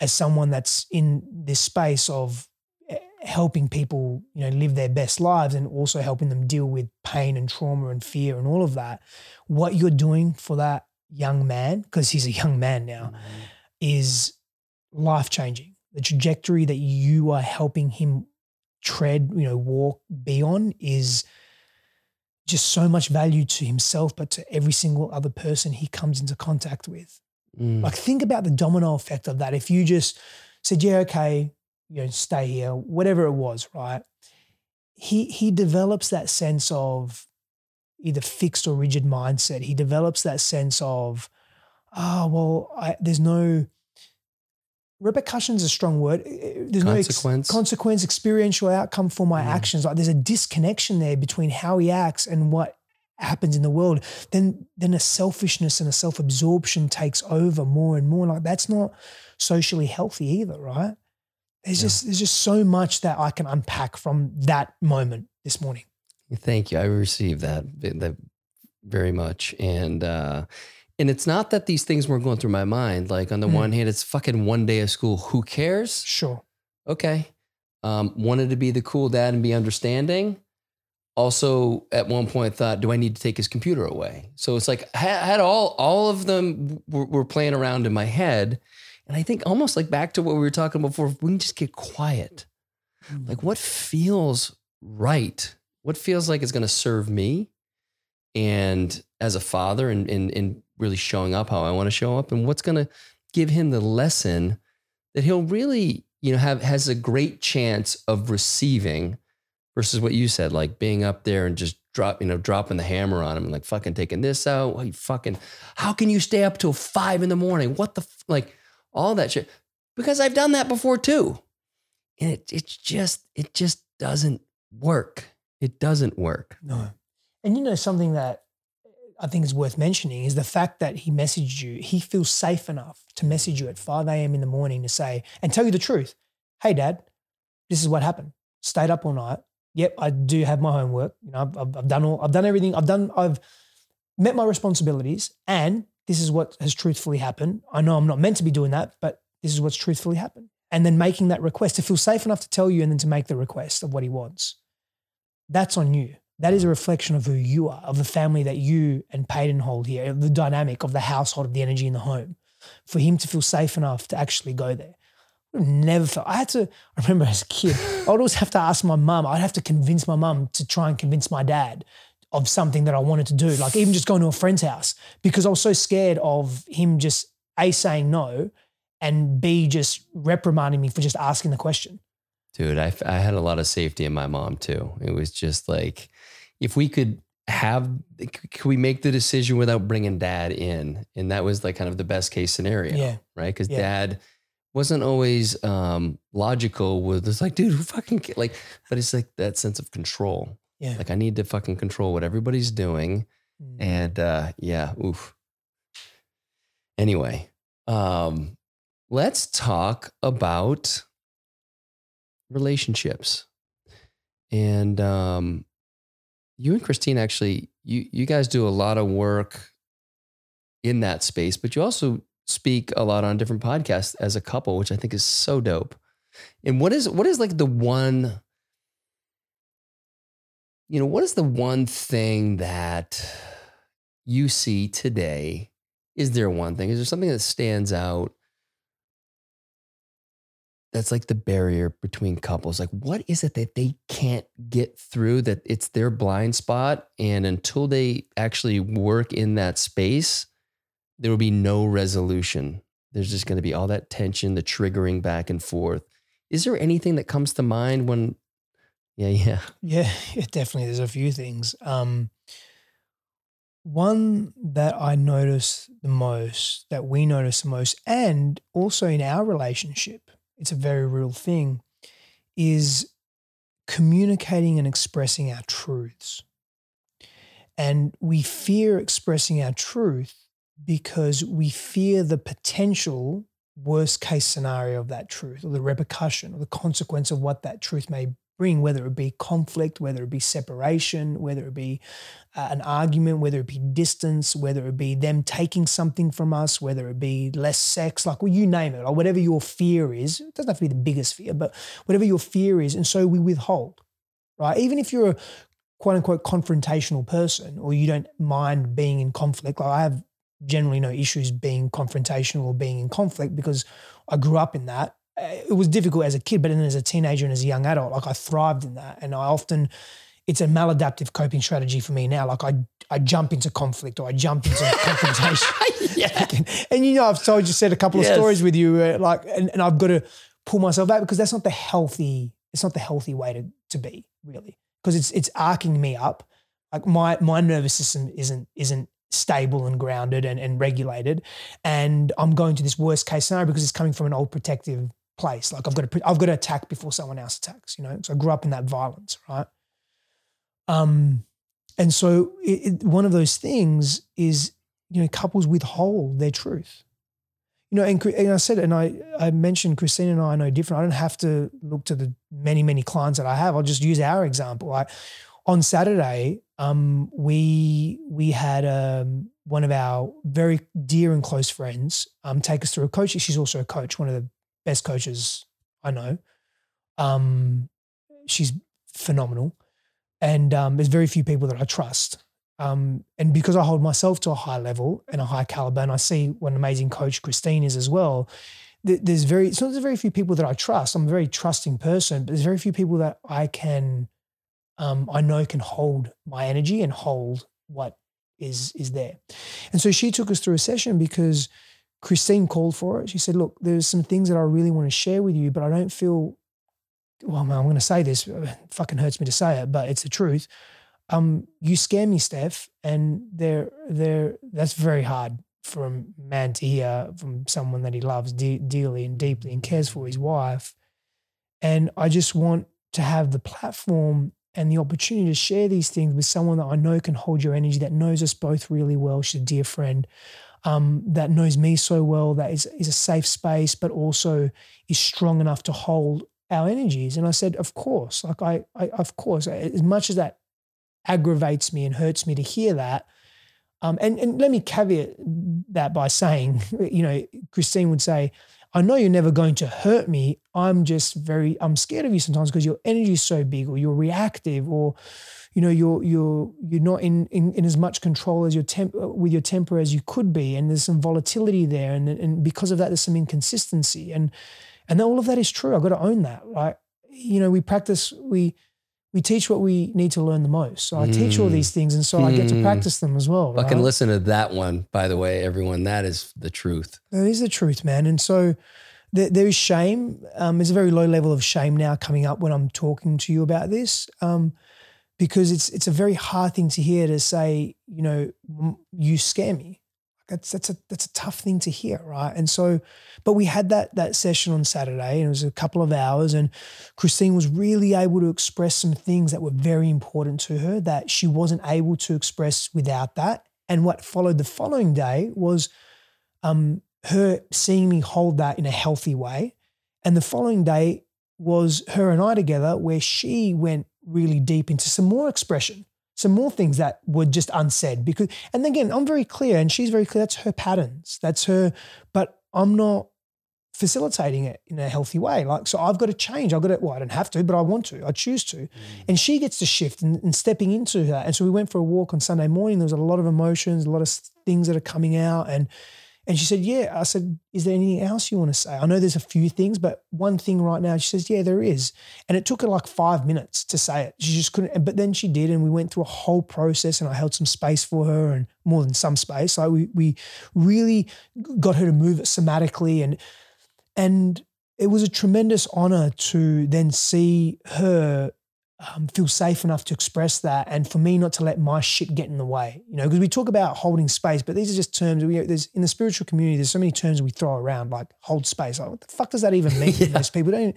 as someone that's in this space of eh, helping people, you know, live their best lives and also helping them deal with pain and trauma and fear and all of that. What you're doing for that young man, because he's a young man now, is life changing. The trajectory that you are helping him tread, you know, walk, be on is just so much value to himself, but to every single other person he comes into contact with. Mm. Like, think about the domino effect of that. If you just said, "Yeah, okay, you know, stay here," whatever it was, right? He he develops that sense of either fixed or rigid mindset. He develops that sense of, oh well, I, there's no repercussions a strong word. There's no ex- Consequence. consequence, experiential outcome for my Mm. actions. Like there's a disconnection there between how he acts and what happens in the world. Then then a selfishness and a self-absorption takes over more and more. Like that's not socially healthy either, right? There's Yeah. just there's just so much that I can unpack from that moment this morning. Thank you. I received that, that very much. And uh and it's not that these things weren't going through my mind. Like on the Mm. one hand, it's fucking one day of school. Who cares? Sure. Okay. Um, wanted to be the cool dad and be understanding. Also, at one point, thought, do I need to take his computer away? So it's like I had all all of them were, were playing around in my head, and I think almost like back to what we were talking about before. if We can just get quiet. Hmm. Like what feels right? What feels like it's going to serve me? and as a father and, and, and really showing up how I want to show up and what's going to give him the lesson that he'll really, you know, have has a great chance of receiving versus what you said, like being up there and just drop, you know, dropping the hammer on him and like fucking taking this out. What you fucking, how can you stay up till five in the morning? What the, f-? like all that shit. Because I've done that before too. And it, it's just, it just doesn't work. It doesn't work. No. And you know, something that I think is worth mentioning is the fact that he messaged you. He feels safe enough to message you at 5 a.m. in the morning to say, and tell you the truth. Hey, dad, this is what happened. Stayed up all night. Yep, I do have my homework. You know, I've, I've, I've done all, I've done everything. I've done, I've met my responsibilities, and this is what has truthfully happened. I know I'm not meant to be doing that, but this is what's truthfully happened. And then making that request to feel safe enough to tell you, and then to make the request of what he wants. That's on you that is a reflection of who you are, of the family that you and Payton hold here, the dynamic of the household, of the energy in the home. For him to feel safe enough to actually go there. Never felt I had to I remember as a kid, I would always have to ask my mum, I'd have to convince my mum to try and convince my dad of something that I wanted to do. Like even just going to a friend's house because I was so scared of him just A saying no and B just reprimanding me for just asking the question. Dude, I, I had a lot of safety in my mom too. It was just like, if we could have, could we make the decision without bringing dad in? And that was like kind of the best case scenario. Yeah. Right. Because Yeah. dad wasn't always um, logical with it's like, dude, who fucking, ca-" like, but it's like that sense of control. Yeah. Like, I need to fucking control what everybody's doing. Mm. And uh, yeah, oof. Anyway, um, let's talk about relationships. And um, you and Christine actually, you you guys do a lot of work in that space, but you also speak a lot on different podcasts as a couple, which I think is so dope. And what is what is like the one, you know, what is the one thing that you see today? Is there one thing? Is there something that stands out that's like the barrier between couples? Like, what is it that they can't get through that it's their blind spot? And until they actually work in that space, there will be no resolution. There's just going to be all that tension, the triggering back and forth. Is there anything that comes to mind when, yeah, yeah, Yeah, yeah, definitely. There's a few things. Um, one that I notice the most, that we notice the most, and also in our relationship, it's a very real thing, is communicating and expressing our truths. And we fear expressing our truth because we fear the potential worst case scenario of that truth or the repercussion or the consequence of what that truth may bring, whether it be conflict, whether it be separation, whether it be uh, an argument, whether it be distance, whether it be them taking something from us, whether it be less sex, like well, you name it, or whatever your fear is. It doesn't have to be the biggest fear, but whatever your fear is. And so we withhold, right? Even if you're a quote unquote confrontational person or you don't mind being in conflict, like I have generally no issues being confrontational or being in conflict because I grew up in that. It was difficult as a kid, but then as a teenager and as a young adult, like I thrived in that. And I often, it's a maladaptive coping strategy for me now. Like I, I jump into conflict or I jump into confrontation. yeah. and you know, I've told you, said a couple Yes. of stories with you, uh, like, and, and I've got to pull myself back because that's not the healthy, it's not the healthy way to, to be really, because it's, it's arcing me up. Like my, my nervous system isn't, isn't stable and grounded and, and regulated. And I'm going to this worst case scenario because it's coming from an old protective place. Like I've got to, I've got to attack before someone else attacks, you know? So I grew up in that violence, right? Um, and so it, it- one of those things is, you know, couples withhold their truth. You know, and, and I said, and I, I mentioned Christine and I no different. I don't have to look to the many, many clients that I have. I'll just use our example. I, on Saturday, um, we we had um, one of our very dear and close friends um, take us through a coach. She's also a coach, one of the best coaches I know. Um, she's phenomenal, and um, there's very few people that I trust. Um, and because I hold myself to a high level and a high caliber, and I see what an amazing coach Christine is as well. th- There's very not there's very few people that I trust. I'm a very trusting person, but there's very few people that I can um, I know can hold my energy and hold what is is there. And so she took us through a session because Christine called for it. She said, "Look, there's some things that I really want to share with you, but I don't feel well, I'm going to say this. It fucking hurts me to say it, but it's the truth. Um, you scare me, Stef, and they're they're that's very hard for a man to hear from someone that he loves de- dearly and deeply and cares for his wife. And I just want to have the platform and the opportunity to share these things with someone that I know can hold your energy, that knows us both really well. She's a dear friend um, that knows me so well, that is, is a safe space, but also is strong enough to hold our energies. And I said, of course, like I, I of course, as much as that aggravates me and hurts me to hear that. Um, and, and let me caveat that by saying, you know, Christine would say, I know you're never going to hurt me. I'm just very, I'm scared of you sometimes because your energy is so big or you're reactive or, you know, you're, you're, you're not in, in, in as much control as your temp with your temper as you could be. And there's some volatility there. And, and because of that, there's some inconsistency. And, and all of that is true. I've got to own that. Right. You know, we practice, we, we teach what we need to learn the most. So I mm. teach all mm. these things, and so mm. I get to mm. practice them as well. I can listen to that one, by the way, everyone. That is the truth. That is the truth, man. And so there, there is shame. Um, there's a very low level of shame now coming up when I'm talking to you about this, um, because it's it's a very hard thing to hear to say. You know, you scare me. That's that's a that's a tough thing to hear, right? And so, but we had that that session on Saturday, and it was a couple of hours, and Christine was really able to express some things that were very important to her that she wasn't able to express without that. And what followed the following day was um, her seeing me hold that in a healthy way, and the following day was her and I together, where she went really deep into some more expression some more things that were just unsaid because and again i'm very clear and she's very clear that's her patterns that's her but i'm not facilitating it in a healthy way. Like so i've got to change. I've got to well i don't have to but i want to. I choose to. Mm. and she gets to shift and, and stepping into that and so we went for a walk on sunday morning. There was a lot of emotions a lot of things that are coming out and and she said, Yeah. I said, Is there anything else you want to say? I know there's a few things, but one thing right now, she says, Yeah, there is. And it took her like five minutes to say it. She just couldn't, but then she did. And we went through a whole process and I held some space for her and more than some space. So we, we really got her to move it somatically. And, and it was a tremendous honor to then see her um, feel safe enough to express that, and for me not to let my shit get in the way. You know, because we talk about holding space, but these are just terms. We there's in the spiritual community. There's so many terms we throw around, like hold space. Like, what the fuck does that even mean? yeah. Most people don't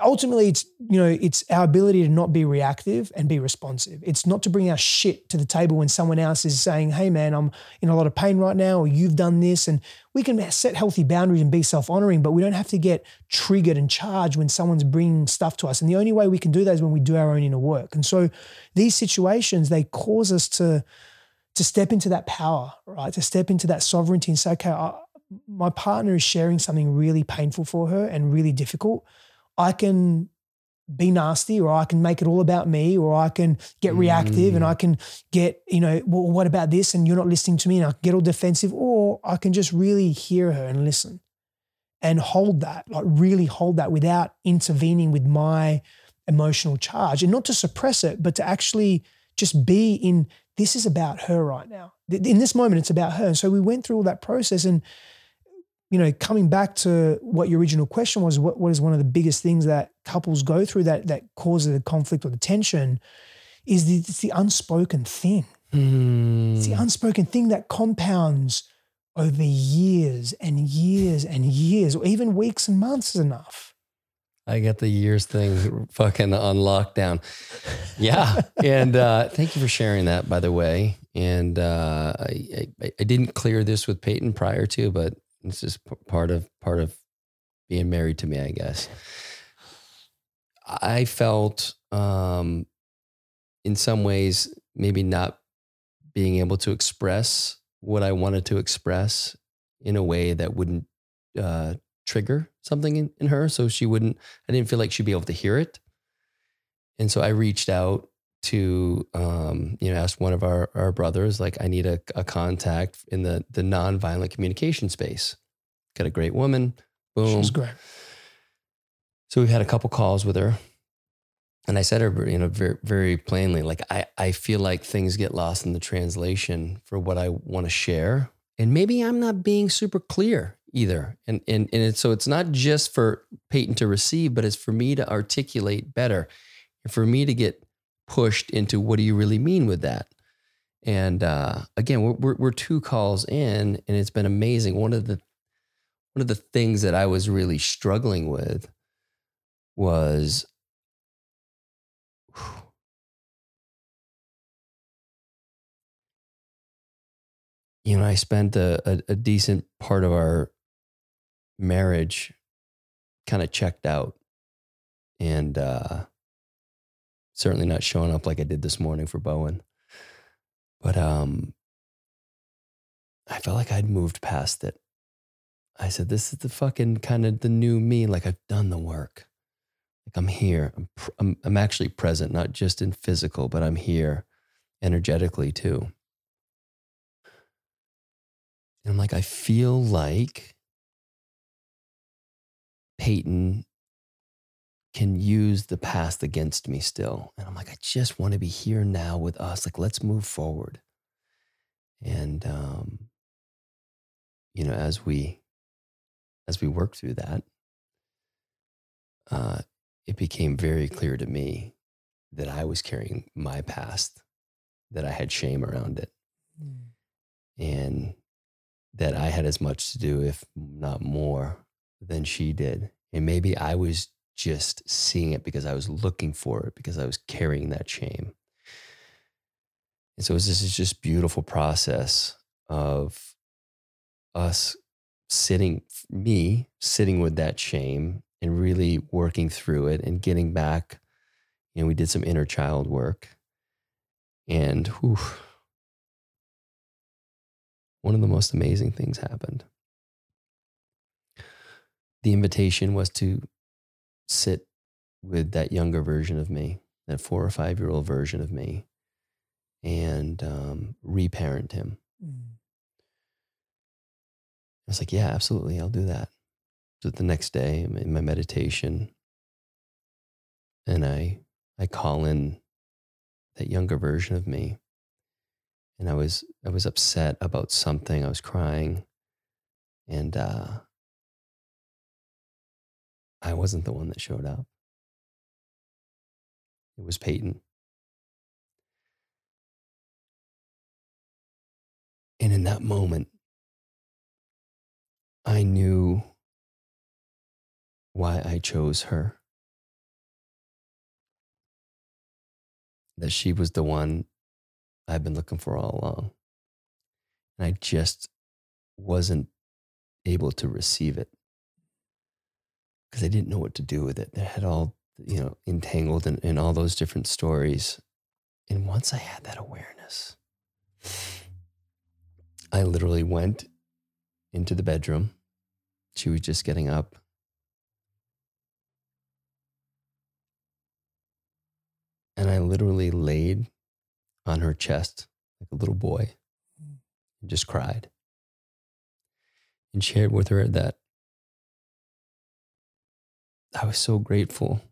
ultimately it's you know it's our ability to not be reactive and be responsive. It's not to bring our shit to the table when someone else is saying hey man i'm in a lot of pain right now or you've done this and we can set healthy boundaries and be self-honoring but we don't have to get triggered and charged when someone's bringing stuff to us. And the only way we can do that is when we do our own inner work. And so these situations they cause us to to step into that power right? To step into that sovereignty and say okay I, my partner is sharing something really painful for her and really difficult I can be nasty or I can make it all about me or I can get reactive mm. and I can get, you know, well, what about this? And you're not listening to me and I get all defensive or I can just really hear her and listen and hold that, like really hold that without intervening with my emotional charge and not to suppress it, but to actually just be in this is about her right now. In this moment, it's about her. And so we went through all that process and you know, coming back to what your original question was, what, what is one of the biggest things that couples go through that that causes the conflict or the tension is the, it's the unspoken thing. Mm. It's the hmm. unspoken thing that compounds over years and years and years, or even weeks and months is enough. I get the years thing fucking on lockdown. Yeah. and uh, thank you for sharing that, by the way. And uh, I, I, I, didn't clear this with Peyton prior to, but it's just part of part of being married to me, I guess. I felt um, in some ways maybe not being able to express what I wanted to express in a way that wouldn't uh, trigger something in, in her. So she wouldn't, I didn't feel like she'd be able to hear it. And so I reached out to um, you know ask one of our, our brothers like i need a, a contact in the the nonviolent communication space. Got a great woman. Boom. She's great. So we've had a couple calls with her and I said her, you know, very, very plainly, like I, I feel like things get lost in the translation for what I want to share, and maybe I'm not being super clear either. And and and it's, so it's not just for Peyton to receive, but it's for me to articulate better, and for me to get pushed into what do you really mean with that. And uh, again, we're, we're we're two calls in, and it's been amazing. One of the one of the things that I was really struggling with was you know, I spent a, a, a decent part of our marriage kind of checked out and uh, certainly not showing up like I did this morning for Bowen. But um, I felt like I'd moved past it. I said, this is the fucking kind of the new me. Like I've done the work. Like I'm here. I'm, pr- I'm, I'm actually present, not just in physical, but I'm here energetically too. And I'm like, I feel like Peyton can use the past against me still. And I'm like, I just want to be here now with us. Like, let's move forward. And, um, you know, as we, as we work through that, uh, it became very clear to me that I was carrying my past, that I had shame around it. Mm. And that I had as much to do, if not more, than she did. And maybe I was just seeing it because I was looking for it, because I was carrying that shame. And so this is just beautiful process of us sitting, me sitting with that shame and really working through it and getting back. You know, we did some inner child work and whew, one of the most amazing things happened. The invitation was to sit with that younger version of me, that four or five year old version of me, and um, reparent him. Mm. I was like, yeah, absolutely, I'll do that. So the next day, I'm in my meditation, and I I call in that younger version of me, and I was I was upset about something. I was crying, and uh, I wasn't the one that showed up. It was Peyton. And in that moment, I knew why I chose her. That she was the one I've been looking for all along. And I just wasn't able to receive it because I didn't know what to do with it. They had all, you know, entangled in, in all those different stories. And once I had that awareness, I literally went into the bedroom. She was just getting up. And I literally laid on her chest like a little boy and just cried and shared with her that I was so grateful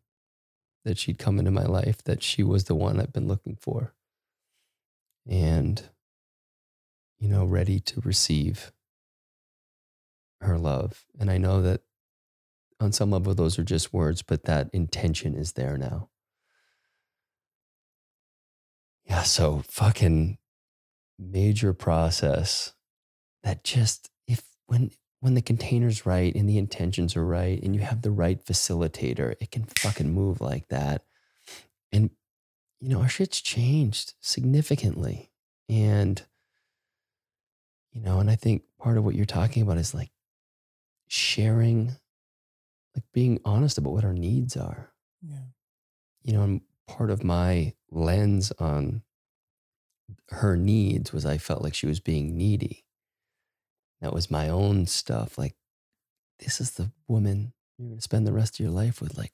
that she'd come into my life, that she was the one I've been looking for. And, you know, ready to receive her love. And I know that on some level, those are just words, but that intention is there now. Yeah, so fucking major process that just if when when the container's right and the intentions are right and you have the right facilitator, it can fucking move like that. And you know, our shit's changed significantly. And you know, and I think part of what you're talking about is like sharing like being honest about what our needs are. Yeah. You know, and part of my lens on her needs was I felt like she was being needy. That was my own stuff. Like, this is the woman you're going to spend the rest of your life with. Like,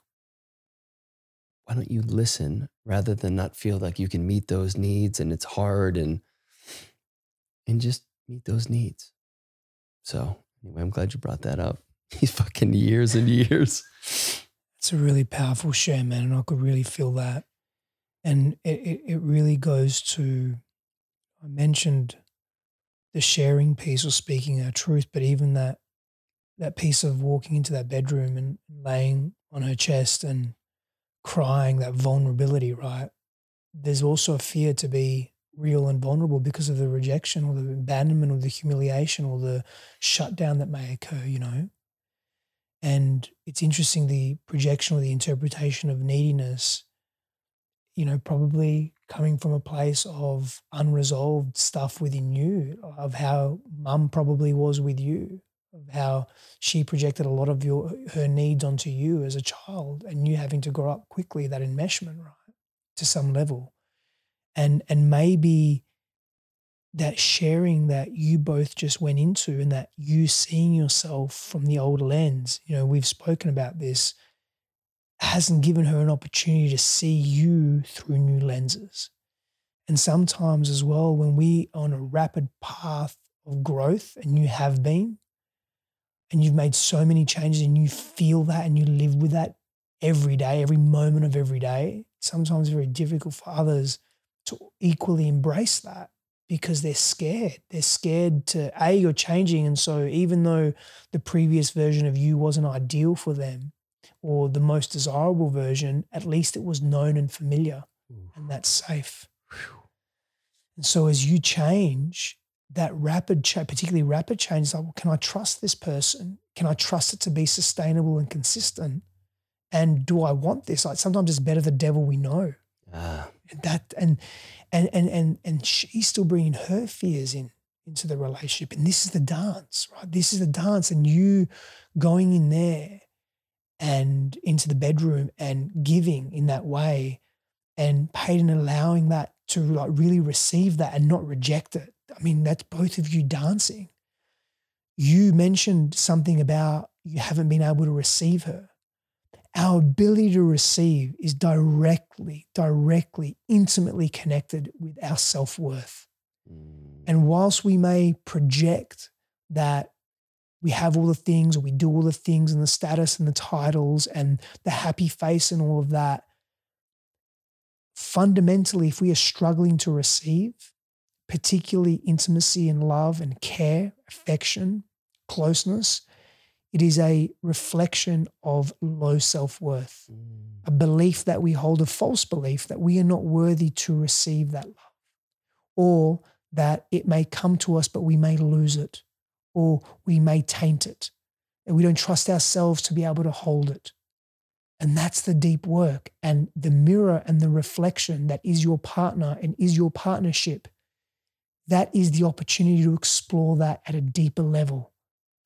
why don't you listen rather than not feel like you can meet those needs and it's hard and and just meet those needs. So anyway, I'm glad you brought that up. These fucking years and years. It's a really powerful share, man, and I could really feel that. And it, it, it really goes to, I mentioned the sharing piece or speaking our truth, but even that that piece of walking into that bedroom and laying on her chest and crying, that vulnerability, right? There's also a fear to be real and vulnerable because of the rejection or the abandonment or the humiliation or the shutdown that may occur, you know? And it's interesting the projection or the interpretation of neediness, you know, probably coming from a place of unresolved stuff within you, of how mum probably was with you, of how she projected a lot of your her needs onto you as a child, and you having to grow up quickly, that enmeshment, right, to some level. And and maybe that sharing that you both just went into and that you seeing yourself from the old lens, you know, we've spoken about this, hasn't given her an opportunity to see you through new lenses. And sometimes as well, when we are on a rapid path of growth and you have been, and you've made so many changes and you feel that and you live with that every day, every moment of every day, sometimes very difficult for others to equally embrace that because they're scared. They're scared to, A, you're changing. And so even though the previous version of you wasn't ideal for them or the most desirable version, at least it was known and familiar. And that's safe. And so as you change, that rapid change, particularly rapid change, like, well, can I trust this person? Can I trust it to be sustainable and consistent? And do I want this? Like sometimes it's better the devil we know. Ah. And that and and and and and she's still bringing her fears in into the relationship, and this is the dance, right? This is the dance, and you going in there and into the bedroom and giving in that way, and Peyton allowing that to like really receive that and not reject it. I mean, that's both of you dancing. You mentioned something about you haven't been able to receive her our ability to receive is directly, directly, intimately connected with our self worth. Mm. And whilst we may project that we have all the things or we do all the things and the status and the titles and the happy face and all of that, fundamentally, if we are struggling to receive, particularly intimacy and love and care, affection, closeness, it is a reflection of low self worth, mm. a belief that we hold, a false belief that we are not worthy to receive that love, or that it may come to us, but we may lose it, or we may taint it, and we don't trust ourselves to be able to hold it. And that's the deep work. And the mirror and the reflection that is your partner and is your partnership, that is the opportunity to explore that at a deeper level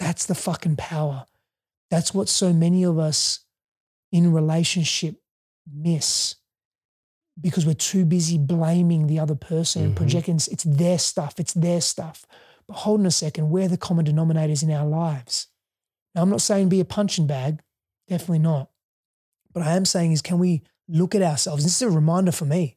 that's the fucking power. That's what so many of us in relationship miss because we're too busy blaming the other person and mm-hmm. projecting it's their stuff, it's their stuff. Hold on a second, we're the common denominators in our lives. Now, I'm not saying be a punching bag, definitely not. But I am saying is, can we look at ourselves? This is a reminder for me.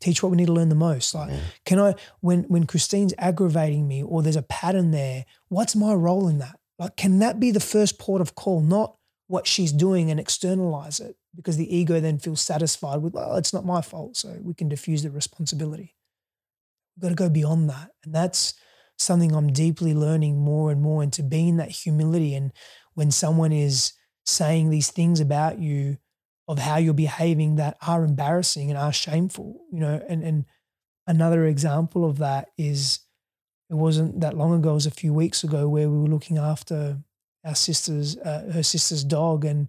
Teach what we need to learn the most. Like, yeah. can I, when when Christine's aggravating me or there's a pattern there, what's my role in that? Like, can that be the first port of call, not what she's doing and externalize it? Because the ego then feels satisfied with, well, it's not my fault. So we can diffuse the responsibility. We've got to go beyond that. And that's something I'm deeply learning more and more into being that humility. And when someone is saying these things about you, of how you're behaving that are embarrassing and are shameful, you know, and and another example of that is it wasn't that long ago, it was a few weeks ago where we were looking after our sister's, uh, her sister's dog. And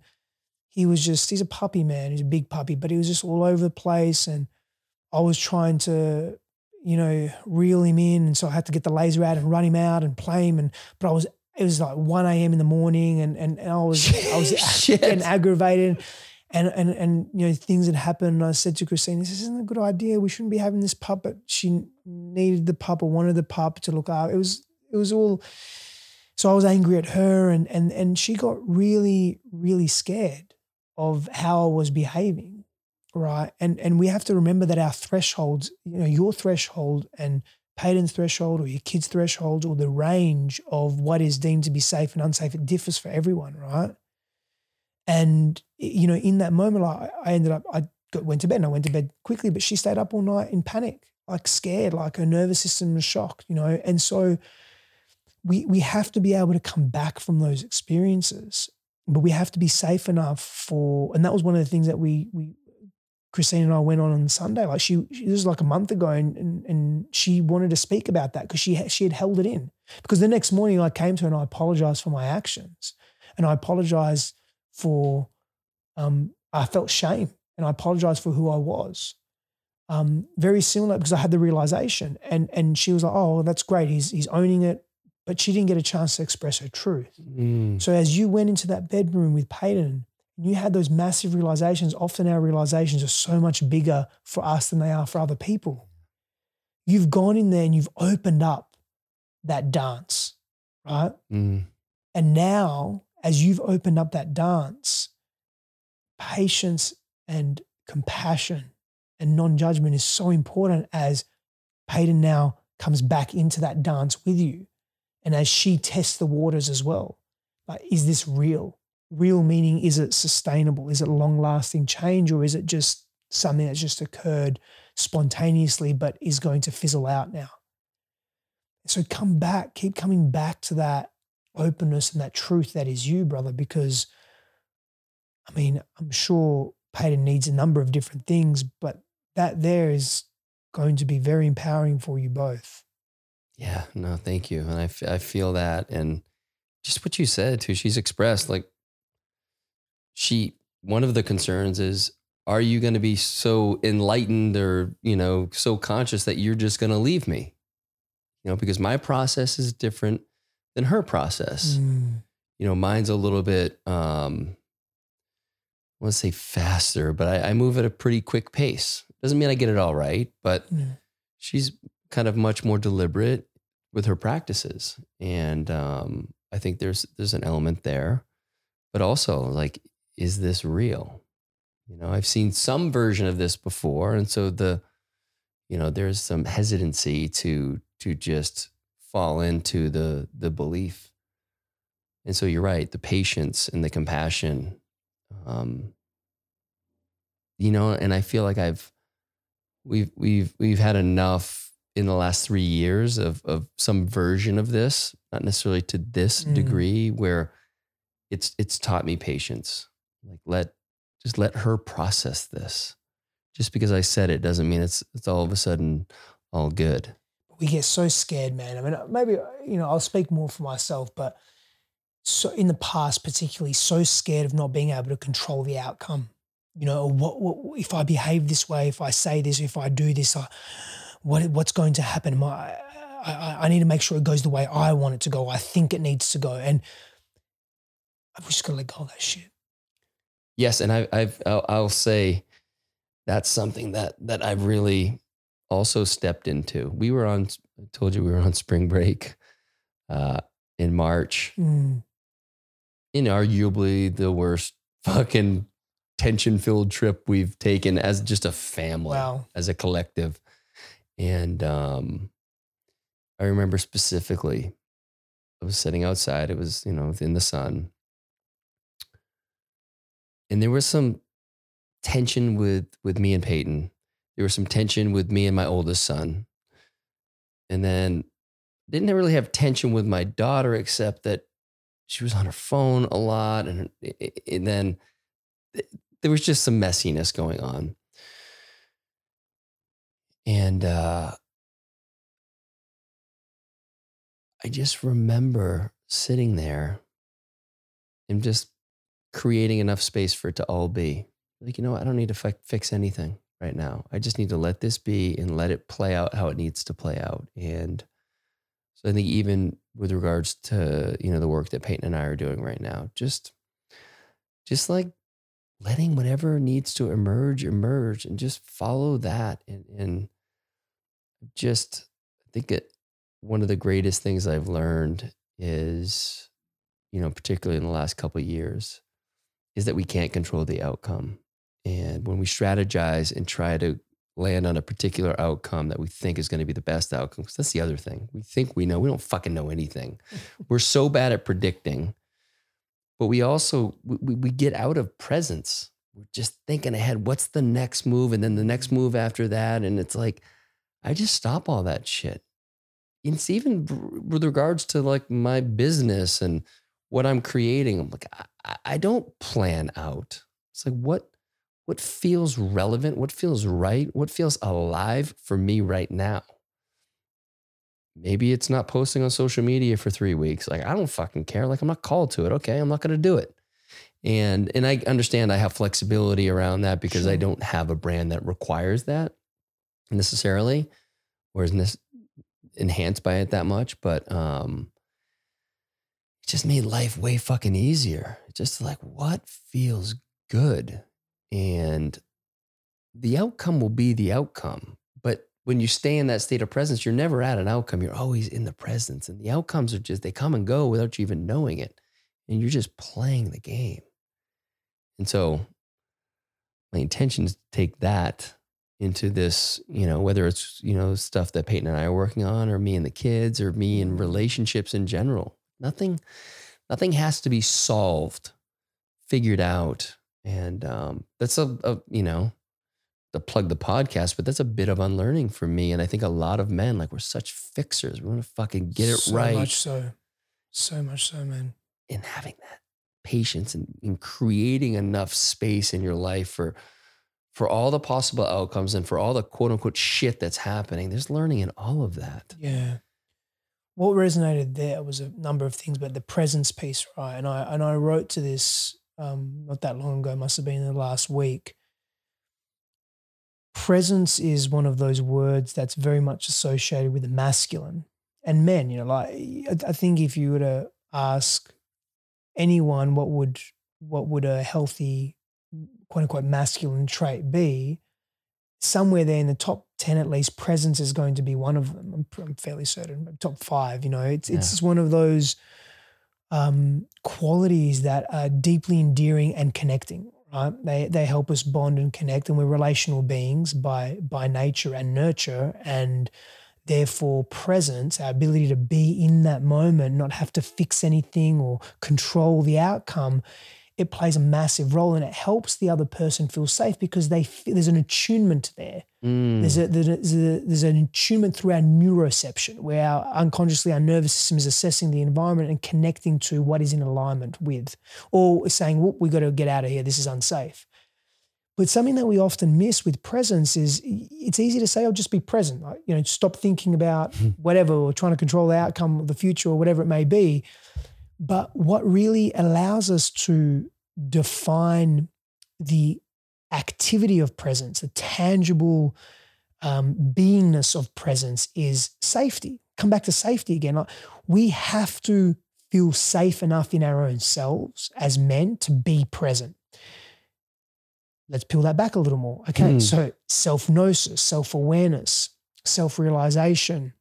he was just, he's a puppy man, he's a big puppy, but he was just all over the place. And I was trying to, you know, reel him in. And so I had to get the laser out and run him out and play him. And, but I was, it was like 1 a.m. in the morning and, and, and I was, I was getting aggravated and and and you know things had happened. And I said to Christine, "This isn't a good idea. We shouldn't be having this pup." But she needed the pup or wanted the pup to look out. It was it was all. So I was angry at her, and and and she got really really scared of how I was behaving, right? And and we have to remember that our thresholds, you know, your threshold and Payton's threshold or your kid's threshold or the range of what is deemed to be safe and unsafe, it differs for everyone, right? And you know, in that moment, I, I ended up I got, went to bed and I went to bed quickly, but she stayed up all night in panic, like scared, like her nervous system was shocked, you know. And so we we have to be able to come back from those experiences, but we have to be safe enough for. And that was one of the things that we we Christine and I went on on Sunday. Like she, she this was like a month ago, and and, and she wanted to speak about that because she she had held it in. Because the next morning I came to her and I apologized for my actions, and I apologized for, um, I felt shame and I apologized for who I was. Um, very similar because I had the realization, and and she was like, "Oh, that's great. He's he's owning it," but she didn't get a chance to express her truth. Mm. So as you went into that bedroom with Peyton, and you had those massive realizations. Often our realizations are so much bigger for us than they are for other people. You've gone in there and you've opened up that dance, right? Mm. And now, as you've opened up that dance, patience and compassion and non judgment is so important as Peyton now comes back into that dance with you. And as she tests the waters as well, like, is this real? Real meaning, is it sustainable? Is it long lasting change or is it just something that's just occurred spontaneously but is going to fizzle out now? So come back, keep coming back to that openness and that truth that is you, brother, because I mean, I'm sure Peyton needs a number of different things, but that there is going to be very empowering for you both. Yeah, no, thank you. And I, f- I feel that. And just what you said too, she's expressed like she, one of the concerns is, are you going to be so enlightened or, you know, so conscious that you're just going to leave me? You know, because my process is different than her process. Mm. You know, mine's a little bit, um, I want to say faster, but I, I, move at a pretty quick pace. Doesn't mean I get it all right, but mm. she's kind of much more deliberate with her practices, and um, I think there's there's an element there, but also like, is this real? You know, I've seen some version of this before, and so the, you know, there's some hesitancy to to just fall into the the belief. And so you're right, the patience and the compassion um, you know, and I feel like I've we've we've we've had enough in the last three years of of some version of this, not necessarily to this mm. degree, where it's it's taught me patience. Like let just let her process this. Just because I said it doesn't mean it's it's all of a sudden all good. We get so scared, man. I mean, maybe you know, I'll speak more for myself, but so in the past, particularly, so scared of not being able to control the outcome. You know, what, what if I behave this way? If I say this, if I do this, I, what what's going to happen? My, I, I need to make sure it goes the way I want it to go. I think it needs to go, and I've just got to let go of that shit. Yes, and I, I've I'll, I'll say that's something that that I've really also stepped into. We were on. I told you we were on spring break uh, in March. Mm inarguably the worst fucking tension filled trip we've taken as just a family, wow. as a collective. And um, I remember specifically, I was sitting outside. It was, you know, in the sun. And there was some tension with with me and Peyton. There was some tension with me and my oldest son. And then didn't really have tension with my daughter, except that she was on her phone a lot. And, eh, eh, eh, and then there was just some messiness going on. And uh, I just remember sitting there and just creating enough space for it to all be like, you know, I don't need to fi- fix anything right now. I just need to let this be and let it play out how it needs to play out. And so I think even with regards to, you know, the work that Peyton and I are doing right now, just just like letting whatever needs to emerge emerge and just follow that and and just I think it one of the greatest things I've learned is, you know, particularly in the last couple years, is that we can't control the outcome. And when we strategize and try to land on a particular outcome that we think is going to be the best outcome. Because that's the other thing. We think we know. We don't fucking know anything. We're so bad at predicting but we also we, we get out of presence. We're just thinking ahead. What's the next move, and then the next mm-hmm. move after that, and it's like I just stop all that shit. It's even with regards to like my business and what I'm creating. I'm like I, don't plan out. It's like what what feels relevant, what feels right, what feels alive for me right now. Maybe it's not posting on social media for three weeks. Like, I don't fucking care. Like, I'm not called to it. Okay. I'm not going to do it. And, and I understand I have flexibility around that because sure. I don't have a brand that requires that necessarily or is enhanced by it that much. But, um, it just made life way fucking easier. Just like what feels good. And the outcome will be the outcome But when you stay in that state of presence, you're never at an outcome. You're always in the presence. And the outcomes are just, they come and go without you even knowing it. And you're just playing the game. And so my intention is to take that into this, you know, whether it's, you know, stuff that Peyton and I are working on or me and the kids or me in relationships in general. Nothing, nothing has to be solved, figured out. And um, that's a, a, you know, to plug the podcast, but that's a bit of unlearning for me. And I think a lot of men, like we're such fixers. We want to fucking get it so right. So much so. So much so, man. And having that patience and, and creating enough space in your life for for all the possible outcomes and for all the quote unquote shit that's happening. There's learning in all of that. Yeah. What resonated there was a number of things, but the presence piece, right? And I and I wrote to this um, not that long ago, must have been in the last week presence is one of those words that's very much associated with the masculine and men. You know, like I think if you were to ask anyone what would what would a healthy quote unquote masculine trait be, somewhere there in the top 10 at least presence is going to be one of them i'm, I'm fairly certain top five you know it's yeah. it's one of those um, qualities that are deeply endearing and connecting Right? They they help us bond and connect, and we're relational beings by by nature and nurture, and therefore presence, our ability to be in that moment, not have to fix anything or control the outcome, it plays a massive role and it helps the other person feel safe because they there's an attunement there. Mm. There's, a, there's, a, there's an attunement through our neuroception where our, unconsciously our nervous system is assessing the environment and connecting to what is in alignment with, or saying, "Whoop, we got to get out of here. This is unsafe." But something that we often miss with presence is it's easy to say, "I'll oh, just be present." Like, you know, stop thinking about whatever or trying to control the outcome of the future or whatever it may be. But what really allows us to define the activity of presence, the tangible um, beingness of presence is safety. Come back to safety again. We have to feel safe enough in our own selves as men to be present. Let's peel that back a little more. Okay, mm. so self gnosis, self awareness, self realization,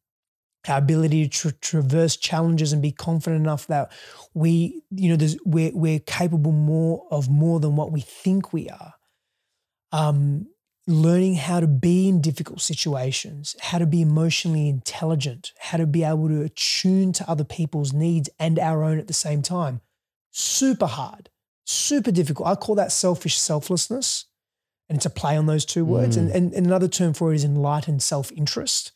our ability to tra- traverse challenges and be confident enough that we, you know, there's, we're, we're capable more of more than what we think we are. Um, learning how to be in difficult situations, how to be emotionally intelligent, how to be able to attune to other people's needs and our own at the same time. Super hard, super difficult. I call that selfish selflessness. And it's a play on those two words. Mm. And, and, and another term for it is enlightened self interest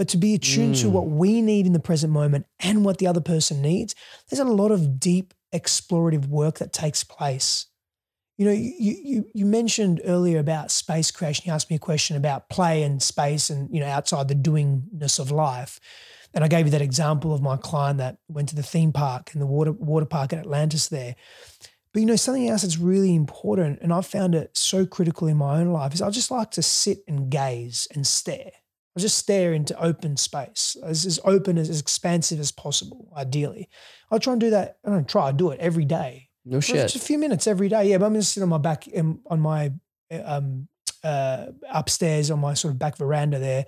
but to be attuned mm. to what we need in the present moment and what the other person needs, there's a lot of deep explorative work that takes place. You know, you, you, you mentioned earlier about space creation. You asked me a question about play and space and, you know, outside the doingness of life. And I gave you that example of my client that went to the theme park and the water, water park at Atlantis there. But you know, something else that's really important, and I've found it so critical in my own life, is I just like to sit and gaze and stare. I just stare into open space, as, as open as, as expansive as possible, ideally. I try and do that. I don't try, I do it every day. No shit. Just a few minutes every day. Yeah, but I'm just sitting on my back, um, on my um, uh, upstairs on my sort of back veranda there,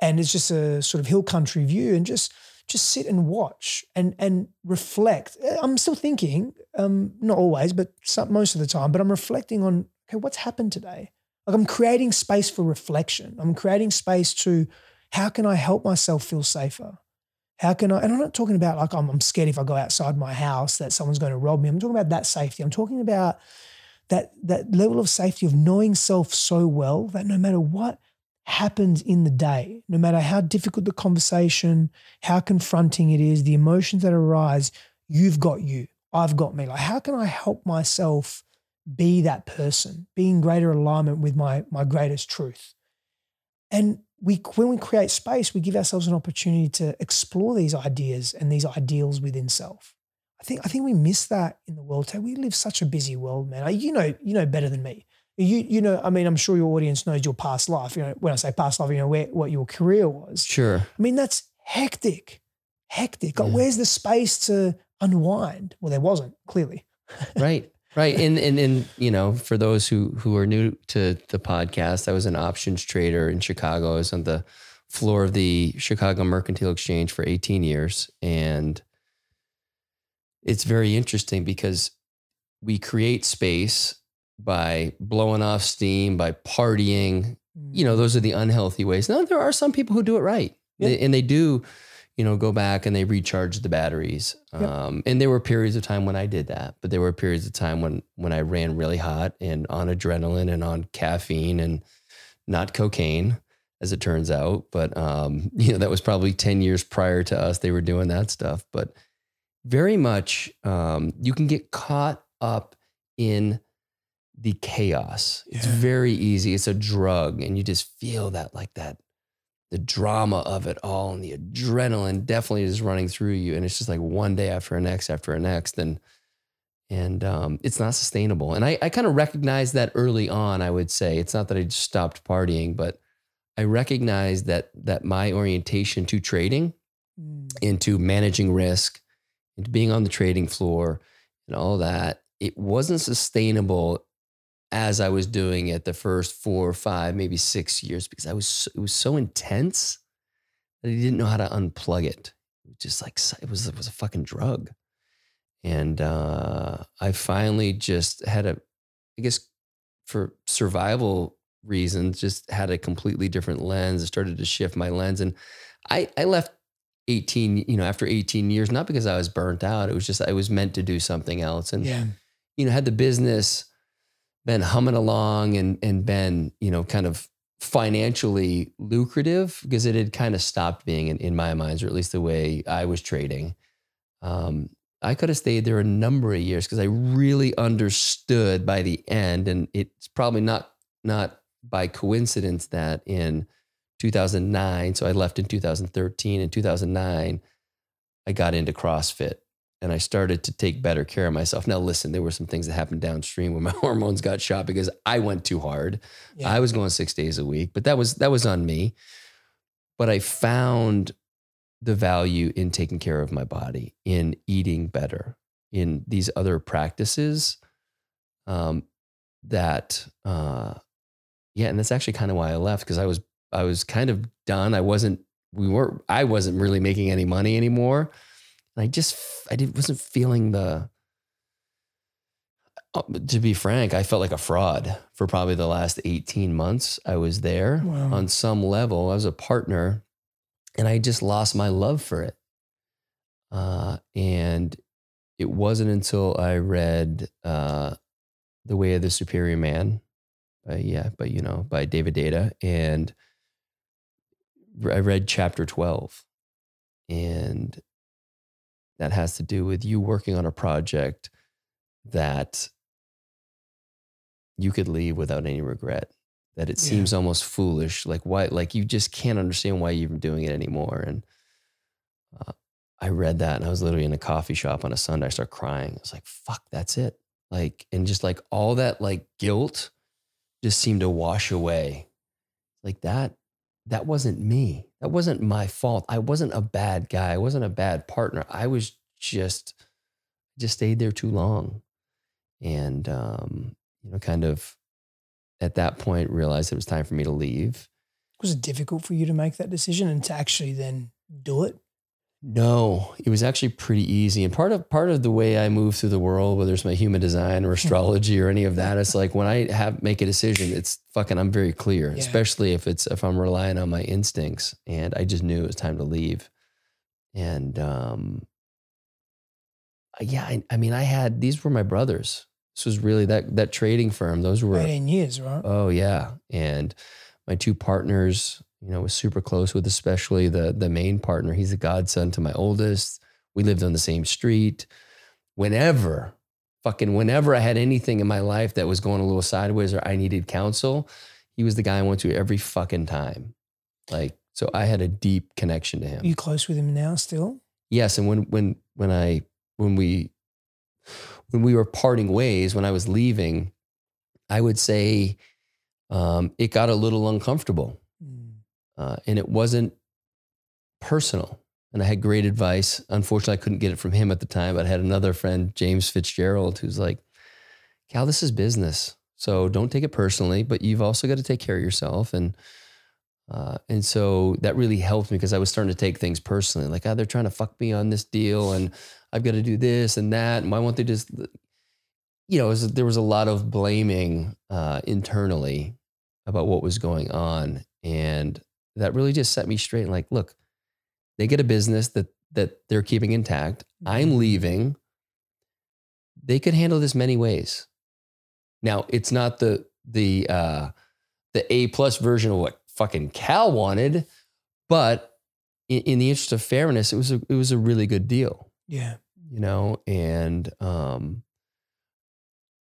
and it's just a sort of hill country view, and just just sit and watch and and reflect. I'm still thinking, um, not always, but some, most of the time. But I'm reflecting on okay, what's happened today. Like I'm creating space for reflection. I'm creating space to how can I help myself feel safer? How can I? And I'm not talking about like I'm, I'm scared if I go outside my house that someone's going to rob me. I'm talking about that safety. I'm talking about that that level of safety of knowing self so well that no matter what happens in the day, no matter how difficult the conversation, how confronting it is, the emotions that arise, you've got you. I've got me. Like, how can I help myself be that person, be in greater alignment with my my greatest truth? And we when we create space, we give ourselves an opportunity to explore these ideas and these ideals within self. I think I think we miss that in the world today. We live such a busy world, man. You know, you know better than me. You you know, I mean, I'm sure your audience knows your past life. You know, when I say past life, you know where what your career was. Sure. I mean, that's hectic, hectic. Like, where's the space to unwind? Well, there wasn't clearly. right. Right. And, and, and, you know, for those who, who are new to the podcast, I was an options trader in Chicago. I was on the floor of the Chicago Mercantile Exchange for 18 years. And it's very interesting because we create space by blowing off steam, by partying. You know, mm-hmm. those are the unhealthy ways. Now, there are some people who do it right. Yeah. They- and they do, you know, go back and they recharge the batteries. Yep. Um, and there were periods of time when I did that, but there were periods of time when when I ran really hot and on adrenaline and on caffeine and not cocaine, as it turns out. But um, you know, that was probably 10 years prior to us. They were doing that stuff. But very much um, you can get caught up in the chaos. It's very easy. It's a drug, and you just feel that like that the drama of it all and the adrenaline definitely is running through you and it's just like one day after a next after a next and and um, it's not sustainable and i, I kind of recognized that early on i would say it's not that i just stopped partying but i recognized that that my orientation to trading Mm. into managing risk into being on the trading floor and all that it wasn't sustainable as I was doing it the first four or five, maybe six years, because I was it was so intense that I didn't know how to unplug it. It was just like it was it was a fucking drug, and uh, I finally just had a, I guess, for survival reasons, just had a completely different lens. I started to shift my lens, and I I left 18, you know, after 18 years, not because I was burnt out. It was just I was meant to do something else, and Yeah. you know, had the business been humming along and and been, you know, kind of financially lucrative because it had kind of stopped being in, in my minds, or at least the way I was trading. Um, I could have stayed there a number of years because I really understood by the end, and it's probably not not by coincidence that in 2009, so I left in 2013. In 2009, I got into CrossFit and I started to take better care of myself. Now, listen, there were some things that happened downstream when my hormones got shot because I went too hard. Yeah. I was going six days a week, but that was that was on me. But I found the value in taking care of my body, in eating better, in these other practices. Um, that, uh, yeah, and that's actually kind of why I left because I was I was kind of done. I wasn't we weren't I wasn't really making any money anymore. And I just I didn't wasn't feeling the uh, to be frank, I felt like a fraud for probably the last 18 months I was there Wow. on some level. I was a partner and I just lost my love for it. Uh, and it wasn't until I read uh, The Way of the Superior Man by, yeah, but you know, by David Deida. And I read chapter 12. And that has to do with you working on a project that you could leave without any regret. That it Yeah. seems almost foolish. Like why? Like you just can't understand why you're even doing it anymore. And uh, I read that, and I was literally in a coffee shop on a Sunday. I started crying. I was like, "Fuck, that's it." Like, and just like all that like guilt just seemed to wash away. Like that. That wasn't me. That wasn't my fault. I wasn't a bad guy. I wasn't a bad partner. I was just just stayed there too long and um, you know kind of at that point realized it was time for me to leave Was it difficult for you to make that decision and to actually then do it? No it was actually pretty easy and part of part of the way i move through the world whether it's my human design or astrology or any of that it's like when i have make a decision it's fucking i'm very clear Yeah. especially if it's if i'm relying on my instincts and i just knew it was time to leave and um, yeah, I, I mean, I had these were my brothers. This was really that that trading firm. Those were 18 years, right? Oh yeah, and my two partners, you know, was super close with, especially the the main partner. He's a godson to my oldest. We lived on the same street. Whenever, fucking, whenever I had anything in my life that was going a little sideways or I needed counsel, he was the guy I went to every fucking time. Like, so I had a deep connection to him. Are you close with him now still? Yes, and when when when I when we when we were parting ways, when I was leaving, I would say um, it got a little uncomfortable. Uh, and it wasn't personal. And I had great advice. Unfortunately, I couldn't get it from him at the time, but I had another friend, James Fitzgerald, who's like, "Cal, this is business, so don't take it personally, but you've also got to take care of yourself." And uh, and so that really helped me because I was starting to take things personally, like, "Oh, they're trying to fuck me on this deal, and I've got to do this and that, and why won't they just?" You know, was, there was a lot of blaming uh, internally about what was going on, and that really just set me straight. Like, look, they get a business that that they're keeping intact. I'm leaving. They could handle this many ways. Now, it's not the the uh, the A plus version of what fucking Cal wanted, but in, in the interest of fairness, it was a it was a really good deal, Yeah. you know. And um,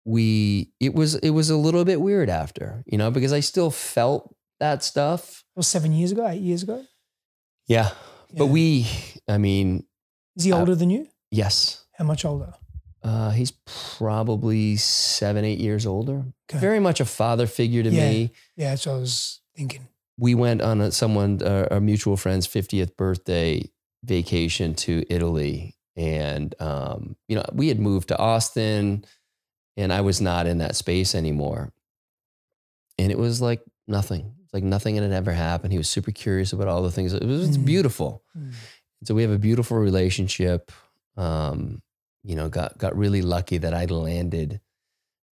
we it was it was a little bit weird after, you know, because I still felt that stuff. It was seven years ago, eight years ago. Yeah, but we, I mean, Is he uh, older than you? yes, How much older? Uh, he's probably seven, eight years older. Okay. Very much a father figure to Yeah. me. Yeah, that's what I was thinking. We went on a, someone, uh, a mutual friend's 50th birthday vacation to Italy. And, um, you know, we had moved to Austin and I was not in that space anymore. And it was like nothing. It's like nothing had ever happened. He was super curious about all the things. It was Mm. beautiful. Mm. So we have a beautiful relationship. Um, you know, got got really lucky that I landed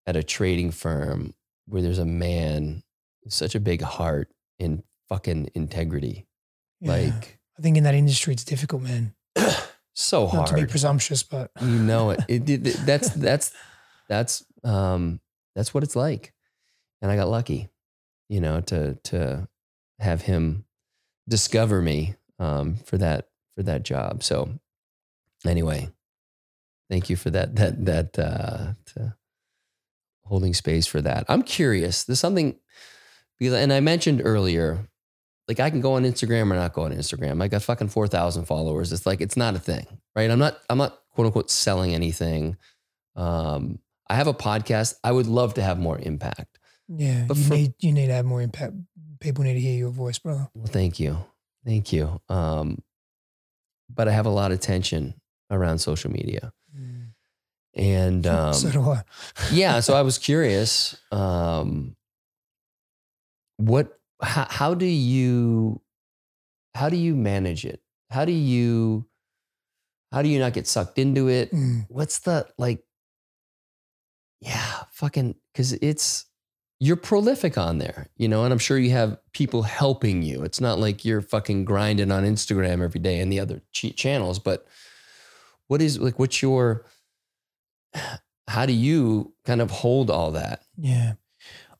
at a trading firm where there's a man with such a big heart and fucking integrity. Yeah. Like I think in that industry, it's difficult, man. so hard. Not to be presumptuous, but You know it. It, it- it- that's that's that's um that's what it's like. And I got lucky, you know, to to have him discover me um for that for that job. So anyway, thank you for that that that uh holding space for that. I'm curious. There's something because and I mentioned earlier like I can go on Instagram or not go on Instagram. I got fucking 4,000 followers. It's like it's not a thing, right? I'm not I'm not quote unquote selling anything. Um I have a podcast. I would love to have more impact. Yeah, But you for- need you need to have more impact. People need to hear your voice, brother. Well, thank you. Thank you. Um but I have a lot of tension around social media. And um so do I. yeah, so I was curious um what how, how do you how do you manage it? How do you how do you not get sucked into it? Mm. what's the like yeah fucking because it's you're prolific on there you know and i'm sure you have people helping you it's not like you're fucking grinding on instagram every day and the other ch- channels but what is like what's your how do you kind of hold all that Yeah,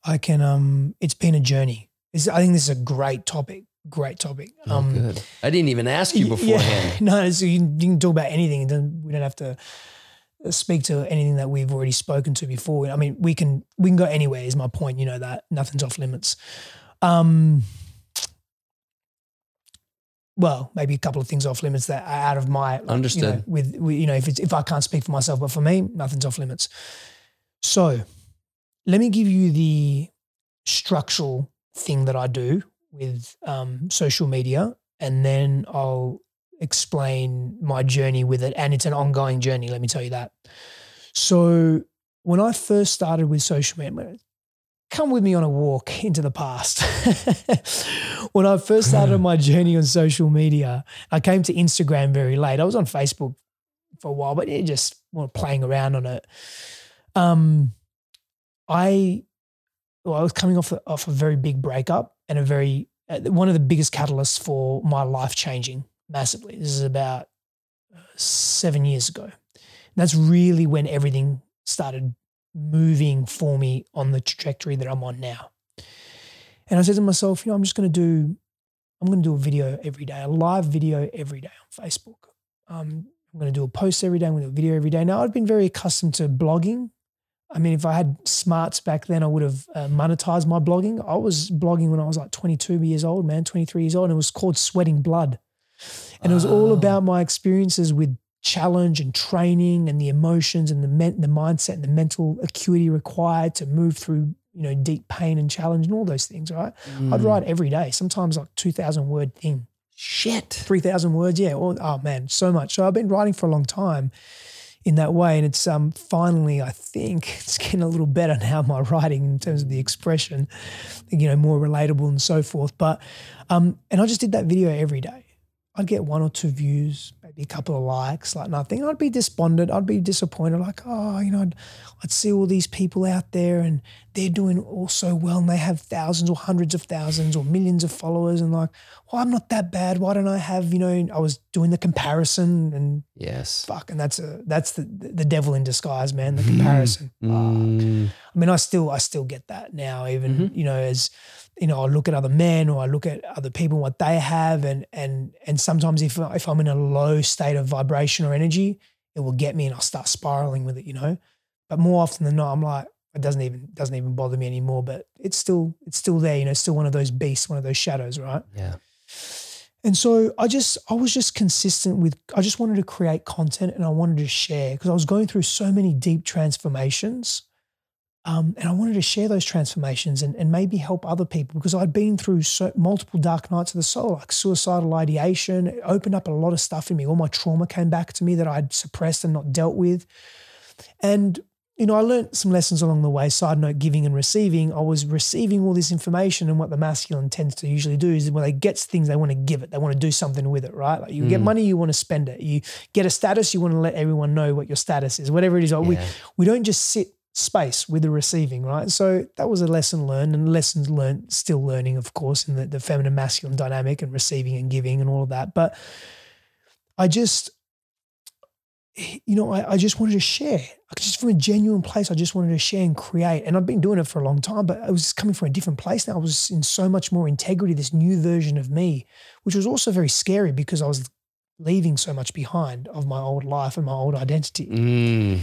I can. Um, it's been a journey. It's, I think this is a great topic. Great topic. oh, Um, good i didn't even ask you beforehand Yeah. No, so you, can, you can talk about anything. We don't have to speak to anything that we've already spoken to before. I mean, we can we can go anywhere. Is my point. You know that nothing's off limits. Um, well, maybe a couple of things off limits that are out of my like, You know, with, with you know, if it's if I can't speak for myself, but for me, nothing's off limits. So, let me give you the structural thing that I do with um, social media, and then I'll explain my journey with it. And it's an ongoing journey, let me tell you that. So, when I first started with social media, come with me on a walk into the past. when I first started my journey on social media, I came to Instagram very late. I was on Facebook for a while, but yeah, just well, playing around on it. Um, I well, I was coming off off a very big breakup and a very uh, one of the biggest catalysts for my life changing massively. This is about uh, seven years ago. And that's really when everything started moving for me on the trajectory that I'm on now. And I said to myself, you know, I'm just going to do, I'm going to do a video every day, a live video every day on Facebook. Um, I'm going to do a post every day. I'm going to do a video every day. Now, I've been very accustomed to blogging. I mean, if I had smarts back then, I would have uh, monetized my blogging. I was blogging when I was like 22 years old, man, 23 years old, and it was called Sweating Blood. And it was all Oh. about my experiences with challenge and training and the emotions and the men- the mindset and the mental acuity required to move through, you know, deep pain and challenge and all those things, right? I'd Mm. write every day, sometimes like 2,000 word thing. Shit. 3,000 words. Yeah. Or, oh man, so much. So I've been writing for a long time in that way. And it's um finally, I think it's getting a little better now, my writing in terms of the expression, you know, more relatable and so forth. But, um, and I just did that video every day. I'd get one or two views, maybe a couple of likes, like nothing. I'd be despondent. I'd be disappointed. Like, oh, you know, I'd, I'd see all these people out there and they're doing all so well and they have thousands or hundreds of thousands or millions of followers. And like, well, I'm not that bad. Why don't I have, you know, I was doing the comparison and Yes. fuck, and that's a that's the the devil in disguise, man. The comparison. Ah. Mm. I mean, I still I still get that now, even Mhm. you know, as you know, I look at other men or I look at other people what they have, and and and sometimes if if I'm in a low state of vibration or energy, it will get me, and I'll start spiraling with it, you know. But more often than not, I'm like, it doesn't even doesn't even bother me anymore. But it's still it's still there, you know, still one of those beasts, one of those shadows, right? Yeah. And so I just, I was just consistent with, I just wanted to create content and I wanted to share because I was going through so many deep transformations. Um, and I wanted to share those transformations and, and maybe help other people because I'd been through so, multiple dark nights of the soul, like suicidal ideation. It opened up a lot of stuff in me. All my trauma came back to me that I'd suppressed and not dealt with. And you know, I learned some lessons along the way. Side note, giving and receiving. I was receiving all this information, and what the masculine tends to usually do is when they get things, they want to give it. They want to do something with it, right? Like you get Mm. money, you want to spend it. You get a status, you want to let everyone know what your status is, whatever it is. We Yeah. we don't just sit space with the receiving, right? So that was a lesson learned, and lessons learned, still learning, of course, in the, the feminine masculine dynamic and receiving and giving and all of that. But I just, you know, I, I just wanted to share. Just from a genuine place, I just wanted to share and create. And I've been doing it for a long time, but I was coming from a different place now. I was in so much more integrity, this new version of me, which was also very scary because I was leaving so much behind of my old life and my old identity. Mm.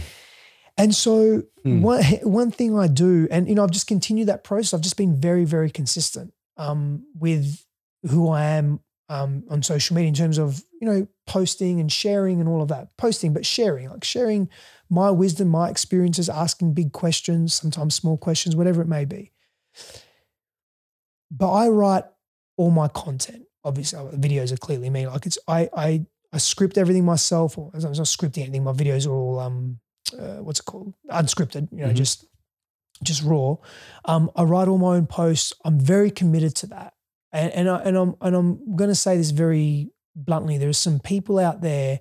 And so Hmm. one one thing I do, and you know, I've just continued that process. I've just been very, very consistent um, with who I am um, on social media in terms of you know posting and sharing and all of that. Posting, but sharing, like sharing my wisdom, my experiences, asking big questions, sometimes small questions, whatever it may be. But I write all my content. Obviously, uh, videos are clearly me. Like it's I I I script everything myself, or as I'm not scripting anything. My videos are all um uh, what's it called? Unscripted you know Mhm. just just raw. Um, i write all my own posts. I'm very committed to that. And and, I, and i'm and i'm going to say this very bluntly. There's some people out there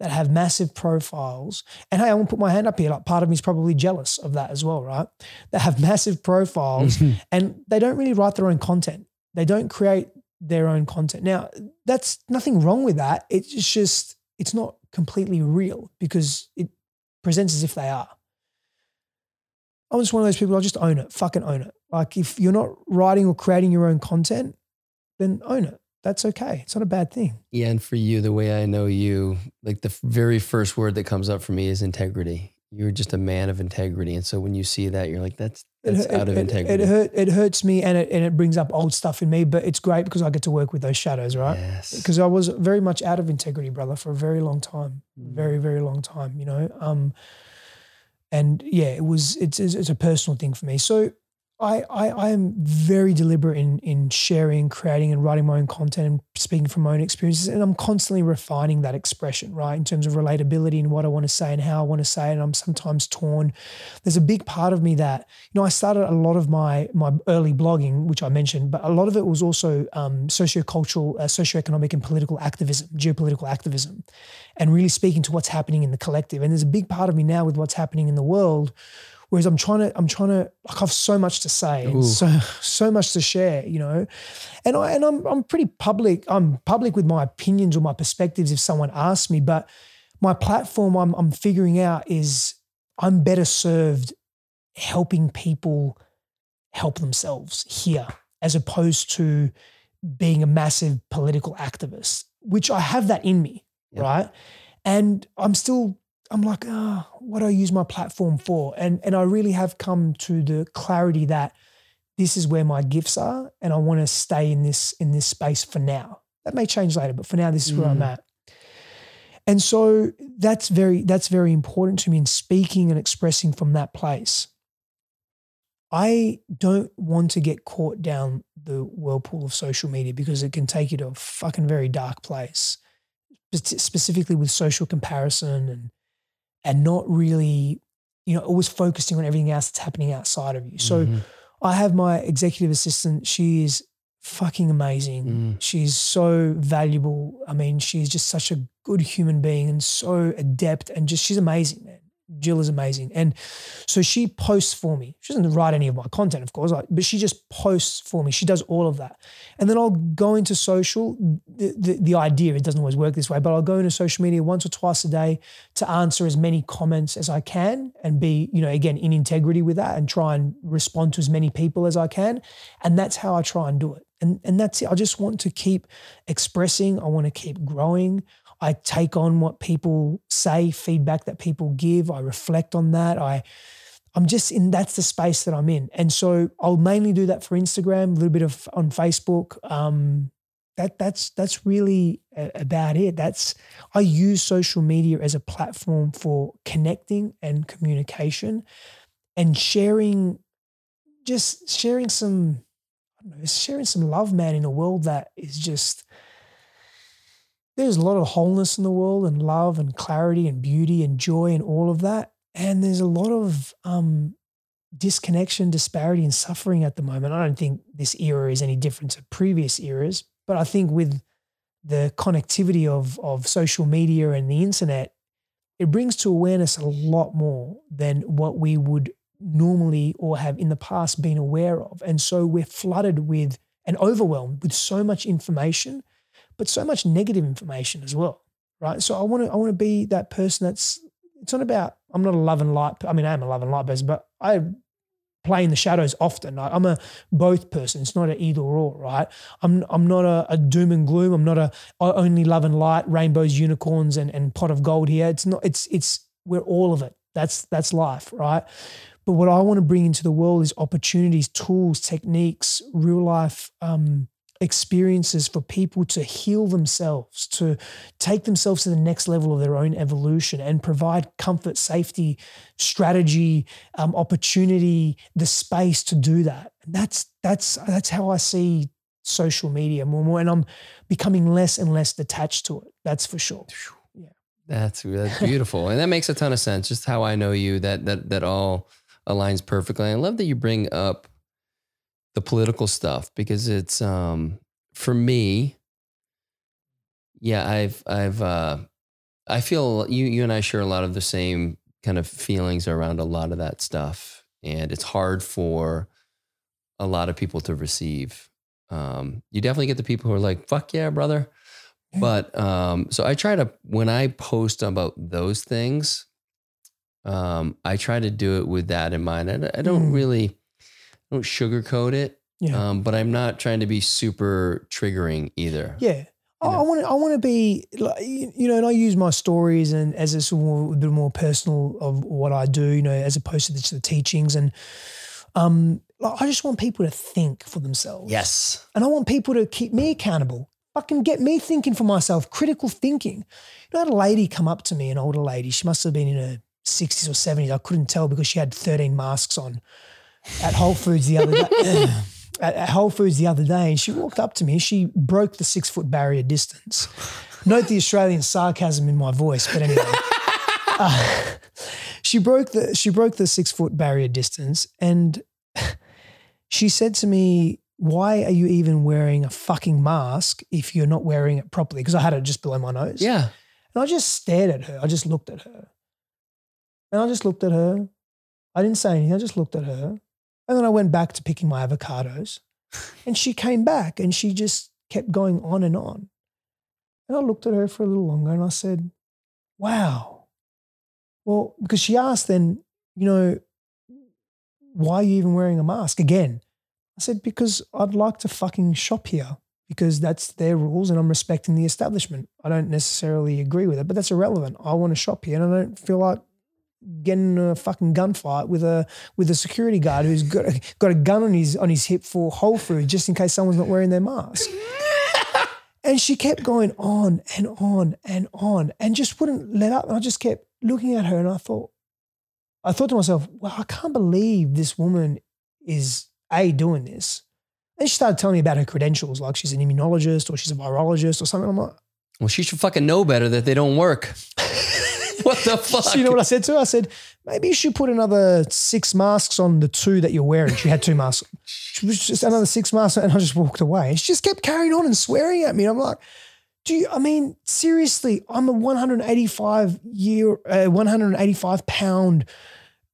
that have massive profiles. And hey i want to put my hand up here. Like part of me is probably jealous of that as well right? That have massive profiles and they don't really write their own content. They don't create their own content. Now that's nothing wrong with that. It's just it's not completely real because it presents as if they are. I'm just one of those people, I'll just own it, fucking own it. Like if you're not writing or creating your own content, then own it. That's okay. It's not a bad thing. Yeah, and for you, the way I know you, like the very first word that comes up for me is integrity. You're just a man of integrity, and so when you see that, you're like, "That's that's it- out of it- integrity." It, hurt, it hurts me and it, and it brings up old stuff in me, but it's great because I get to work with those shadows, right? Yes. Because I was very much out of integrity, brother, for a very long time. Mm. very very long time you know um and yeah it was it's it's it's a personal thing for me so I, I I am very deliberate in in sharing, creating, and writing my own content and speaking from my own experiences, and I'm constantly refining that expression, right, in terms of relatability and what I want to say and how I want to say it. And I'm sometimes torn. There's a big part of me that you know I started a lot of my my early blogging, which I mentioned, but a lot of it was also um, sociocultural, uh, socioeconomic, and political activism, geopolitical activism, and really speaking to what's happening in the collective. And there's a big part of me now with what's happening in the world Whereas I'm trying to, I'm trying to, like I've so much to say Ooh. and so so much to share, you know. And I and I'm I'm pretty public. I'm public with my opinions or my perspectives if someone asks me. But my platform, I'm I'm figuring out is I'm better served helping people help themselves here as opposed to being a massive political activist, which I have that in me, Yep. right? And I'm still, I'm like, oh, what do I use my platform for? And and I really have come to the clarity that this is where my gifts are, and I want to stay in this in this space for now. That may change later, but for now, this is where I'm Mm. at. And so that's very that's very important to me in speaking and expressing from that place. I don't want to get caught down the whirlpool of social media because it can take you to a fucking very dark place, specifically with social comparison and and not really, you know, always focusing on everything else that's happening outside of you. So Mhm. I have my executive assistant. She is fucking amazing. Mm. She's so valuable. I mean, she's just such a good human being and so adept and just she's amazing, man. Jill is amazing. And so she posts for me. She doesn't write any of my content, of course, but she just posts for me. She does all of that. And then I'll go into social. The, the, the idea, it doesn't always work this way, but I'll go into social media once or twice a day to answer as many comments as I can and be, you know, again, in integrity with that and try and respond to as many people as I can. And that's how I try and do it. And, and that's it. I just want to keep expressing. I want to keep growing. I take on what people say, feedback that people give. I reflect on that. I, I'm just in that's the space that I'm in, and so I'll mainly do that for Instagram, a little bit of on Facebook. Um, that that's that's really about it. That's I use social media as a platform for connecting and communication, and sharing, just sharing some, know, sharing some love, man, in a world that is just there's a lot of wholeness in the world and love and clarity and beauty and joy and all of that. And there's a lot of um, disconnection, disparity, and suffering at the moment. I don't think this era is any different to previous eras, but I think with the connectivity of of social media and the internet, it brings to awareness a lot more than what we would normally or have in the past been aware of. And so we're flooded with and overwhelmed with so much information, but so much negative information as well. Right. So I want to I want to be that person that's it's not about I'm not a love and light. I mean, I am a love and light person, but I play in the shadows often. I, I'm a both person. It's not an either or, right? I'm I'm not a, a doom and gloom. I'm not a I only love and light, rainbows, unicorns, and and pot of gold here. It's not. It's it's we're all of it. That's that's life, right? But what I want to bring into the world is opportunities, tools, techniques, real life um, experiences for people to heal themselves, to take themselves to the next level of their own evolution and provide comfort, safety, strategy, um, opportunity, the space to do that. And that's that's that's how I see social media more and more. And I'm becoming less and less detached to it. That's for sure. Yeah. That's that's beautiful, and that makes a ton of sense. Just how I know you, that that that all aligns perfectly. I love that you bring up the political stuff because it's um for me. Yeah, I've I've uh I feel you you and I share a lot of the same kind of feelings around a lot of that stuff, and it's hard for a lot of people to receive. Um, you definitely get the people who are like, "Fuck yeah, brother." Yeah. But um, so I try to when I post about those things, um, I try to do it with that in mind. I, I don't Mm. really I don't sugarcoat it, Yeah. um, but I'm not trying to be super triggering either. Yeah. I- You know? I want to. I want to be, like, you know, and I use my stories and as a sort of a bit more personal of what I do, you know, as opposed to the, to the teachings, and um, like, I just want people to think for themselves. Yes. and I want people to keep me accountable. Fucking get me thinking for myself, critical thinking. You know, I had a lady come up to me, an older lady. She must have been in her 60s or 70s. I couldn't tell because she had 13 masks on at Whole Foods the other day. at, Whole Foods the other day, and she walked up to me. She broke the six foot barrier distance. Note the Australian sarcasm in my voice, but anyway. Uh, she broke the she broke the six foot barrier distance, and she said to me, "Why are you even wearing a fucking mask if you're not wearing it properly?" Because I had it just below my nose. Yeah. And I just stared at her. I just looked at her. And I just looked at her. I didn't say anything. I just looked at her. And then I went back to picking my avocados. and she came back and she just kept going on and on. And I looked at her for a little longer and I said, Wow. Well, because she asked then, you know, why are you even wearing a mask again? I said, because I'd like to fucking shop here because that's their rules and I'm respecting the establishment. I don't necessarily agree with it, but that's irrelevant. I want to shop here and I don't feel like getting in a fucking gunfight with a with a security guard who's got a, got a gun on his on his hip for Whole Foods just in case someone's not wearing their mask. and she kept going on and on and on and just wouldn't let up. And I just kept looking at her and I thought, I thought to myself, well, I can't believe this woman is a doing this and she started telling me about her credentials, like she's an immunologist or she's a virologist or something. I'm like, well, she should fucking know better that they don't work. what the fuck? You know what I said to her? I said, maybe you should put another six masks on the two that you're wearing. She had two masks. She was just another six masks, and I just walked away. And she just kept carrying on and swearing at me. I'm like, do you, I mean, seriously, I'm a 185 year, uh, 185 pound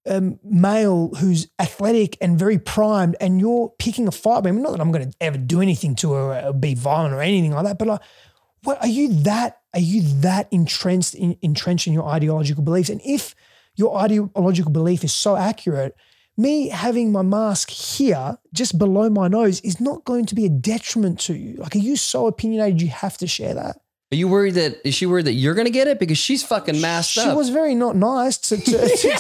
um, male who's athletic and very primed, and you're picking a fight. I mean, not that I'm going to ever do anything to her or be violent or anything like that, but like, what are you that? Are you that entrenched in, entrenched in your ideological beliefs? And if your ideological belief is so accurate, me having my mask here just below my nose is not going to be a detriment to you. Like, are you so opinionated you have to share that? Are you worried that is she worried that you're gonna get it because she's fucking masked she up? She was very not nice. To, to, to, to she,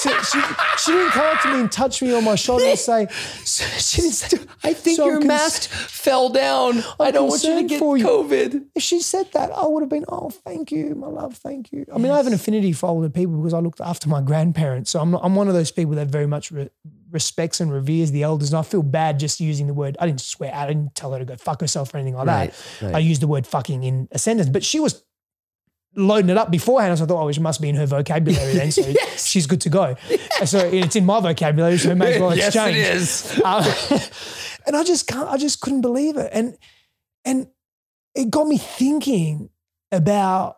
she, didn't come up to me and touch me on my shoulder and say, she didn't say, I think so your cons- mask fell down. I'm I do not want you to get COVID. If she said that, I would have been, oh, thank you, my love, thank you. I mean, I have an affinity for older people because I looked after my grandparents. So I'm, not, I'm one of those people that very much re- respects and reveres the elders. And I feel bad just using the word. I didn't swear. I didn't tell her to go fuck herself or anything like right, that. Right. I used the word fucking in a sentence, but she was loading it up beforehand. So I thought, oh, it must be in her vocabulary then. So yes. she's good to go. Yes. So it's in my vocabulary, so it may as well exchange. Yes, it is. Uh, and I just can't, I just couldn't believe it. And and it got me thinking about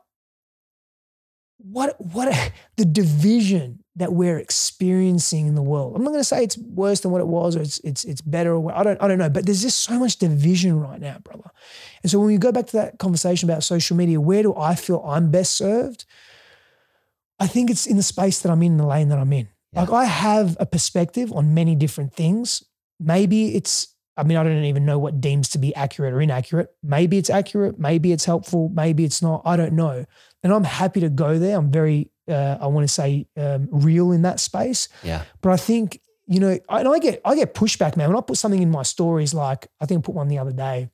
what what the division that we're experiencing in the world. I'm not going to say it's worse than what it was or it's it's it's better or I don't I don't know, but there's just so much division right now, brother. And so when we go back to that conversation about social media, where do I feel I'm best served? I think it's in the space that I'm in, the lane that I'm in. Yeah. Like I have a perspective on many different things. Maybe it's I mean, I don't even know what deems to be accurate or inaccurate. Maybe it's accurate, maybe it's helpful, maybe it's not. I don't know. And I'm happy to go there. I'm very uh, I want to say um, real in that space. Yeah. But I think you know, I, and I get I get pushback, man. When I put something in my stories, like I think I put one the other day.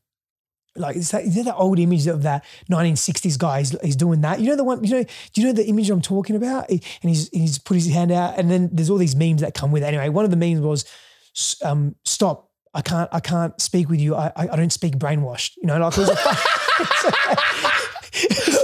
Like is that, is that the old image of that 1960s guy? He's, he's doing that. You know the one. You know. Do you know the image I'm talking about? And he's he's put his hand out, and then there's all these memes that come with it. Anyway, one of the memes was, um, "Stop! I can't I can't speak with you. I I, I don't speak brainwashed." You know, like it was a,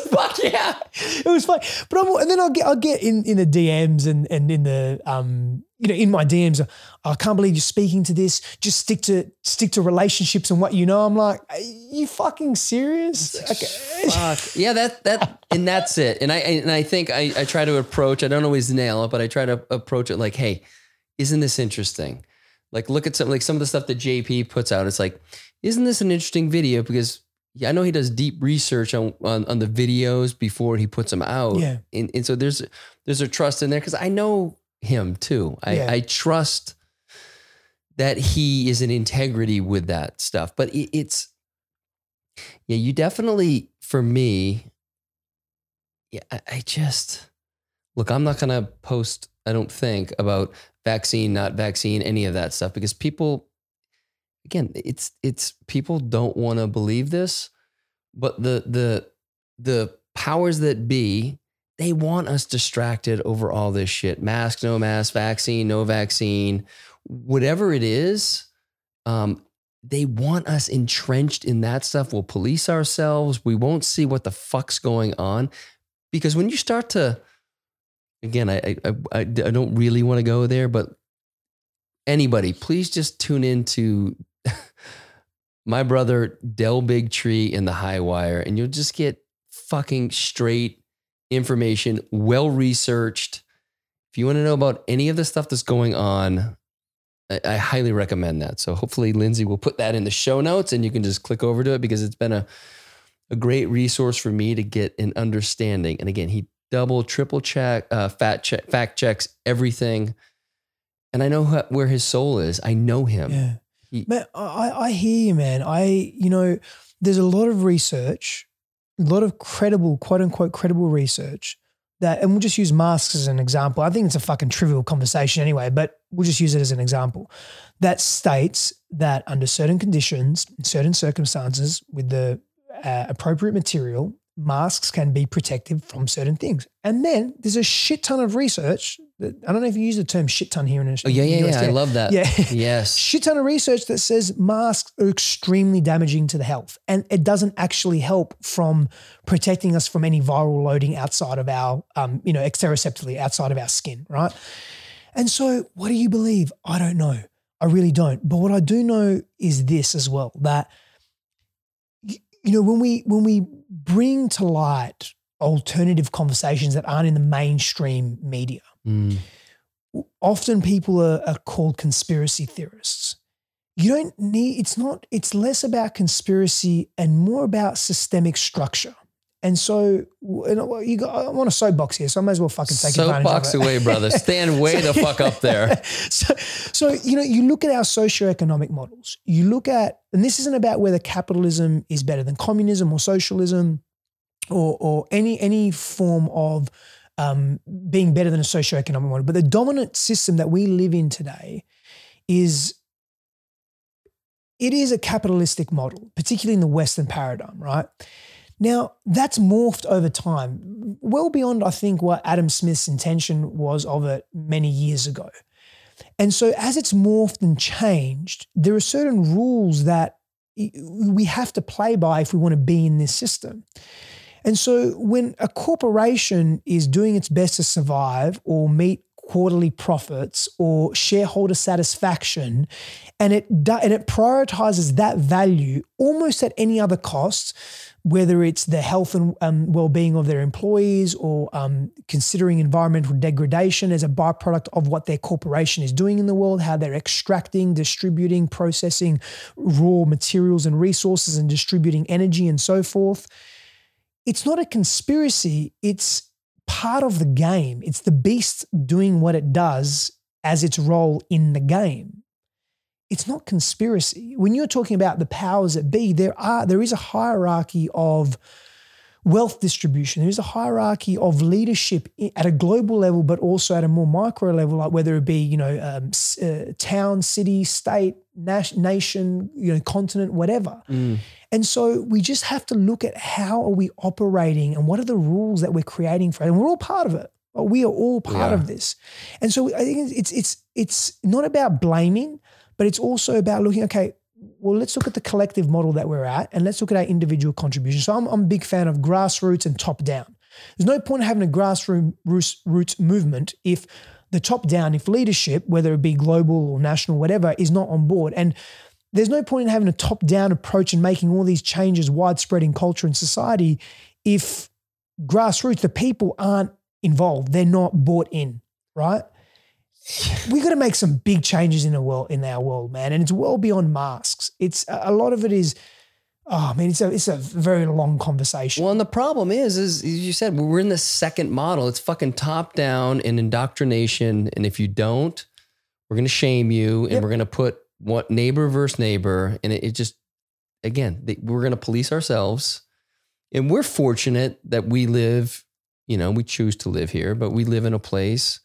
Fuck yeah. It was fun. But I'm, and then I'll get, I'll get in, in the DMs and, and in the, um, you know, in my DMs, I can't believe you're speaking to this. Just stick to, stick to relationships and what you know. I'm like, are you fucking serious? Okay. Fuck. Yeah, that, that, and that's it. And I, and I think I, I try to approach, I don't always nail it, but I try to approach it like, hey, isn't this interesting? Like, look at some, like some of the stuff that JP puts out. It's like, isn't this an interesting video? Because I know he does deep research on, on, on the videos before he puts them out. Yeah. And, and so there's there's a trust in there because I know him too. I, yeah. I trust that he is in integrity with that stuff. But it, it's yeah, you definitely for me, yeah, I, I just look, I'm not gonna post, I don't think, about vaccine, not vaccine, any of that stuff because people again, it's it's people don't want to believe this, but the the the powers that be, they want us distracted over all this shit. Mask, no mask, vaccine, no vaccine, whatever it is. Um, they want us entrenched in that stuff. We'll police ourselves. We won't see what the fuck's going on. Because when you start to, again, I, I, I, I don't really want to go there, but anybody, please just tune into my brother Del Bigtree in the Highwire, and you'll just get fucking straight information, well researched. If If you want to know about any of the stuff that's going on, I, I highly recommend that. So hopefully Lindsay will put that in the show notes and you can just click over to it because it's been a, a great resource for me to get an understanding. And again, he double, triple check, uh, fat check, fact checks everything. And I know where his soul is. I know him. Yeah. Man, I, I hear you, man. I, you know, there's a lot of research, a lot of credible, quote unquote, credible research that, and we'll just use masks as an example. I think it's a fucking trivial conversation anyway, but we'll just use it as an example that states that under certain conditions, certain circumstances, with the uh, appropriate material, masks can be protective from certain things. And then there's a shit ton of research. That, I don't know if you use the term shit ton here in Australia. Oh, yeah, yeah, yeah. I love that. Yeah. Yes. shit ton of research that says masks are extremely damaging to the health and it doesn't actually help from protecting us from any viral loading outside of our um, you know exteroceptively outside of our skin right and so what do you believe i don't know i really don't but what i do know is this as well that you know when we when we bring to light alternative conversations that aren't in the mainstream media Mm. often people are, are called conspiracy theorists. You don't need, it's not, it's less about conspiracy and more about systemic structure. And so, you know, you got, I want a soapbox here, so I might as well fucking take Soapbox advantage it. away, brother. Stand way the fuck up there. so, so, you know, you look at our socioeconomic models, you look at, and this isn't about whether capitalism is better than communism or socialism or, or any, any form of um, being better than a socioeconomic model. But the dominant system that we live in today is it is a capitalistic model, particularly in the Western paradigm, right? Now, that's morphed over time, well beyond, I think, what Adam Smith's intention was of it many years ago. And so, as it's morphed and changed, there are certain rules that we have to play by if we want to be in this system. And so, when a corporation is doing its best to survive or meet quarterly profits or shareholder satisfaction, and it and it prioritizes that value almost at any other cost, whether it's the health and um, well-being of their employees or um, considering environmental degradation as a byproduct of what their corporation is doing in the world, how they're extracting, distributing, processing raw materials and resources, and distributing energy and so forth. It's not a conspiracy, it's part of the game. It's the beast doing what it does as its role in the game. It's not conspiracy. When you're talking about the powers that be, there are there is a hierarchy of wealth distribution. There is a hierarchy of leadership at a global level, but also at a more micro level, like whether it be you know um, uh, town, city, state, nation, you know, continent, whatever. Mm. And so we just have to look at how are we operating and what are the rules that we're creating for it. And we're all part of it. We are all part Yeah. of this. And so I think it's it's it's not about blaming, but it's also about looking, okay, well, let's look at the collective model that we're at and let's look at our individual contribution. So I'm, I'm a big fan of grassroots and top down. There's no point in having a grassroots roots- roots movement if the top down, if leadership, whether it be global or national, whatever, is not on board. And there's no point in having a top down approach and making all these changes widespread in culture and society if grassroots, the people aren't involved, they're not bought in, right? We got to make some big changes in the world, in our world, man, and it's well beyond masks. It's a lot of it is, oh man, it's a it's a very long conversation. Well, and the problem is, is as you said, we're in the second model. It's fucking top down and indoctrination. And if you don't, we're gonna shame you, and Yep. we're gonna put what neighbor versus neighbor, and it, it just again, they, we're gonna police ourselves. And we're fortunate that we live, you know, we choose to live here, but we live in a place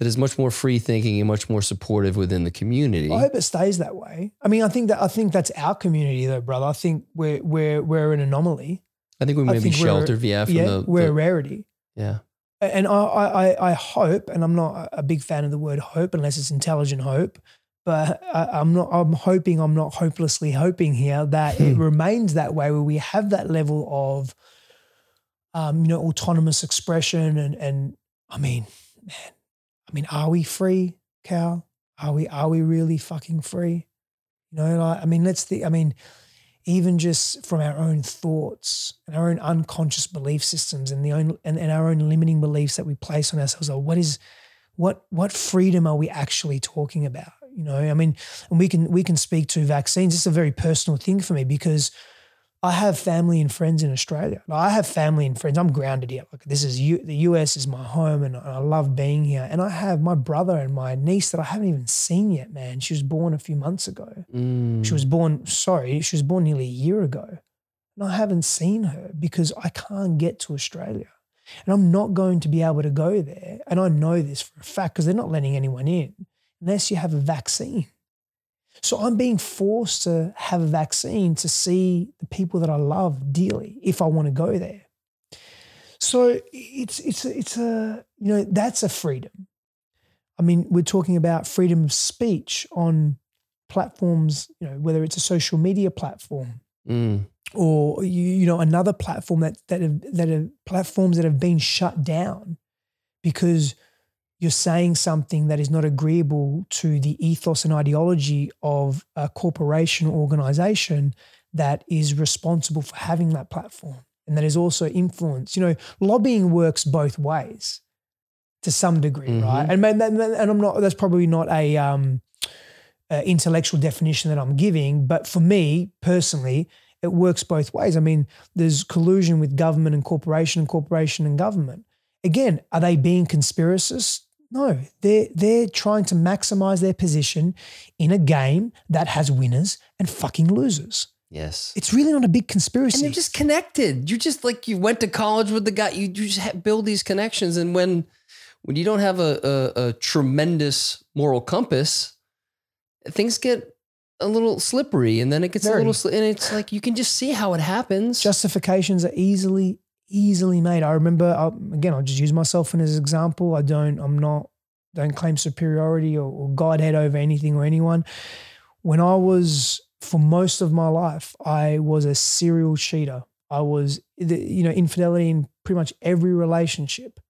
that is much more free thinking and much more supportive within the community. I hope it stays that way. I mean, I think that I think that's our community, though, brother. I think we're we're we're an anomaly. I think we may be sheltered, yeah, from yeah, the, we're a rarity. yeah. and I, I- I hope, and I'm not a big fan of the word hope unless it's intelligent hope, but I, I'm not. I'm hoping I'm not hopelessly hoping here that it Hmm. remains that way, where we have that level of, um, you know, autonomous expression, and and I mean, man, I mean, are we free, Cal? Are we? Are we really fucking free? You know, like, I mean, let's think. I mean, even just from our own thoughts and our own unconscious belief systems and the own and, and our own limiting beliefs that we place on ourselves. Like, what is what what freedom are we actually talking about? You know, I mean, and we can we can speak to vaccines. It's a very personal thing for me because I have family and friends in Australia. I have family and friends. I'm grounded here. Like this is U, the US is my home, and I love being here. And I have my brother and my niece that I haven't even seen yet. Man, she was born a few months ago. Mm. She was born. Sorry, she was born nearly a year ago, and I haven't seen her because I can't get to Australia. And I'm not going to be able to go there. And I know this for a fact because they're not letting anyone in unless you have a vaccine. So I'm being forced to have a vaccine to see the people that I love dearly if I want to go there. So it's it's it's a you know that's a freedom. I mean, we're talking about freedom of speech on platforms, you know, whether it's a social media platform Mm. or you, you know another platform that that have, that are platforms that have been shut down because you're saying something that is not agreeable to the ethos and ideology of a corporation or organization that is responsible for having that platform and that is also influence. You know, lobbying works both ways to some degree, Mhm. right? And and and I'm not. That's probably not a um, uh, intellectual definition that I'm giving, but for me personally, it works both ways. I mean, there's collusion with government and corporation, and corporation and government. Again, are they being conspiracists? No, they're they're trying to maximize their position in a game that has winners and fucking losers. Yes. It's really not a big conspiracy. and they're just connected. You're just like you went to college with the guy. You, you just ha- build these connections, and when when you don't have a, a, a tremendous moral compass, things get a little slippery, and then it gets a little. Sli- and it's like you can just see how it happens. justifications are easily easily made. I remember I, again. I'll just use myself as an example. I don't. I'm not. Don't claim superiority or, or godhead over anything or anyone. When I was for most of my life, I was a serial cheater. I was, you know, infidelity in pretty much every relationship,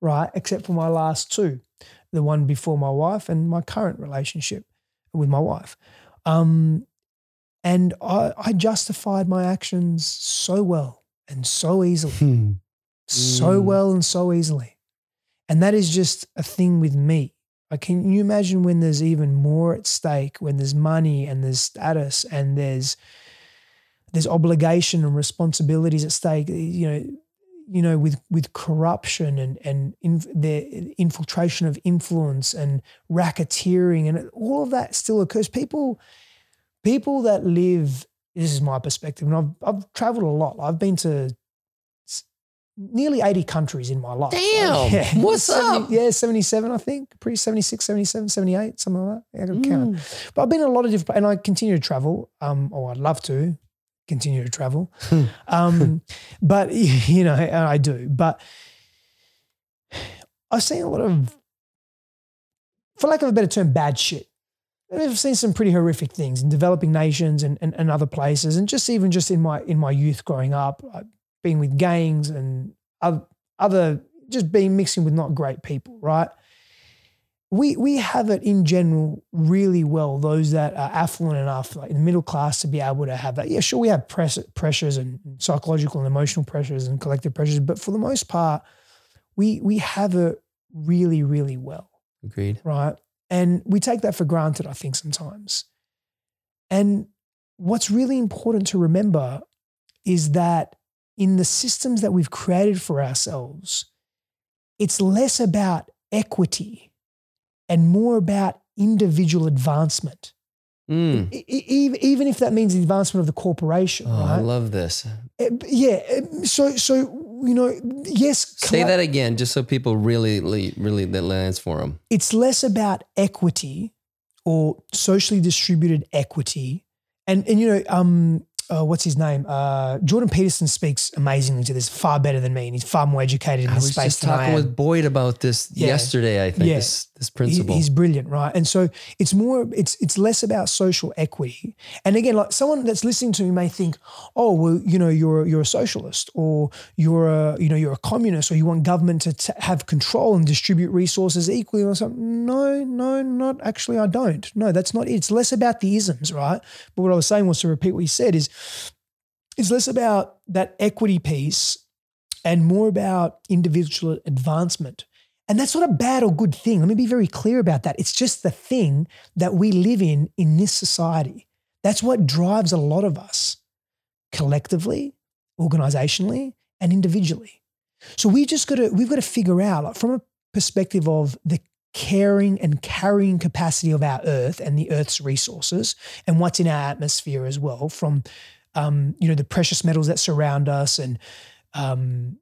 right? Except for my last two, the one before my wife and my current relationship with my wife. Um, and I, I justified my actions so well and so easily, Hmm. so Mm. well and so easily. And that is just a thing with me. Like, can you imagine when there's even more at stake, when there's money and there's status and there's there's obligation and responsibilities at stake, you know, you know, with with corruption and and in, the infiltration of influence and racketeering and all of that still occurs. People, people that live. This is my perspective, and I've I've traveled a lot. I've been to nearly 80 countries in my life. Damn, what's 70 up? Yeah, 77, I think. Pretty 76, 77, 78, something like that. Yeah, I count. Mm. But I've been in a lot of different, and I continue to travel. Um, or I'd love to continue to travel. um, but you know, and I do. But I've seen a lot of, for lack of a better term, bad shit. I've seen some pretty horrific things in developing nations and, and, and other places, and just even just in my in my youth growing up, I've with gangs and other, other just being mixing with not great people, right? we we have it in general really well. Those that are affluent enough, like in the middle class, to be able to have that. Yeah, sure, we have press, pressures and psychological and emotional pressures and collective pressures, but for the most part, we we have it really really well, Agreed. right? And we take that for granted, I think, sometimes. And what's really important to remember is that in the systems that we've created for ourselves, it's less about equity and more about individual advancement. Mm. E- even, even if that means the advancement of the corporation, Oh, I love this. Eh, yeah. eh, So, so you know, yes. Say that again, just so people really, really, really that lands for them. It's less about equity or socially distributed equity, and and you know, um, uh, what's his name? Uh, Jordan Peterson speaks amazingly to this, far better than me, and he's far more educated in I this space just than I was talking with Boyd about this Yeah. yesterday. I think Yeah. this this He- principle. he's brilliant, right? And so it's more, it's it's less about social equity. And again, like someone that's listening to me may think, oh, well, you know, you're you're a socialist, or you're a you know you're a communist, or you want government to t- have control and distribute resources equally, or something. No, no, not actually. I don't. No, that's not. it. It's less about the isms, right? But what I was saying was to repeat what you said is, it's less about that equity piece and more about individual advancement. And that's not a bad or good thing. Let me be very clear about that. It's just the thing that we live in in this society. That's what drives a lot of us collectively, organizationally, and individually. So we just got to we've got to figure out like, from a perspective of the caring and carrying capacity of our earth and the earth's resources and what's in our atmosphere as well from um, you know the precious metals that surround us and um,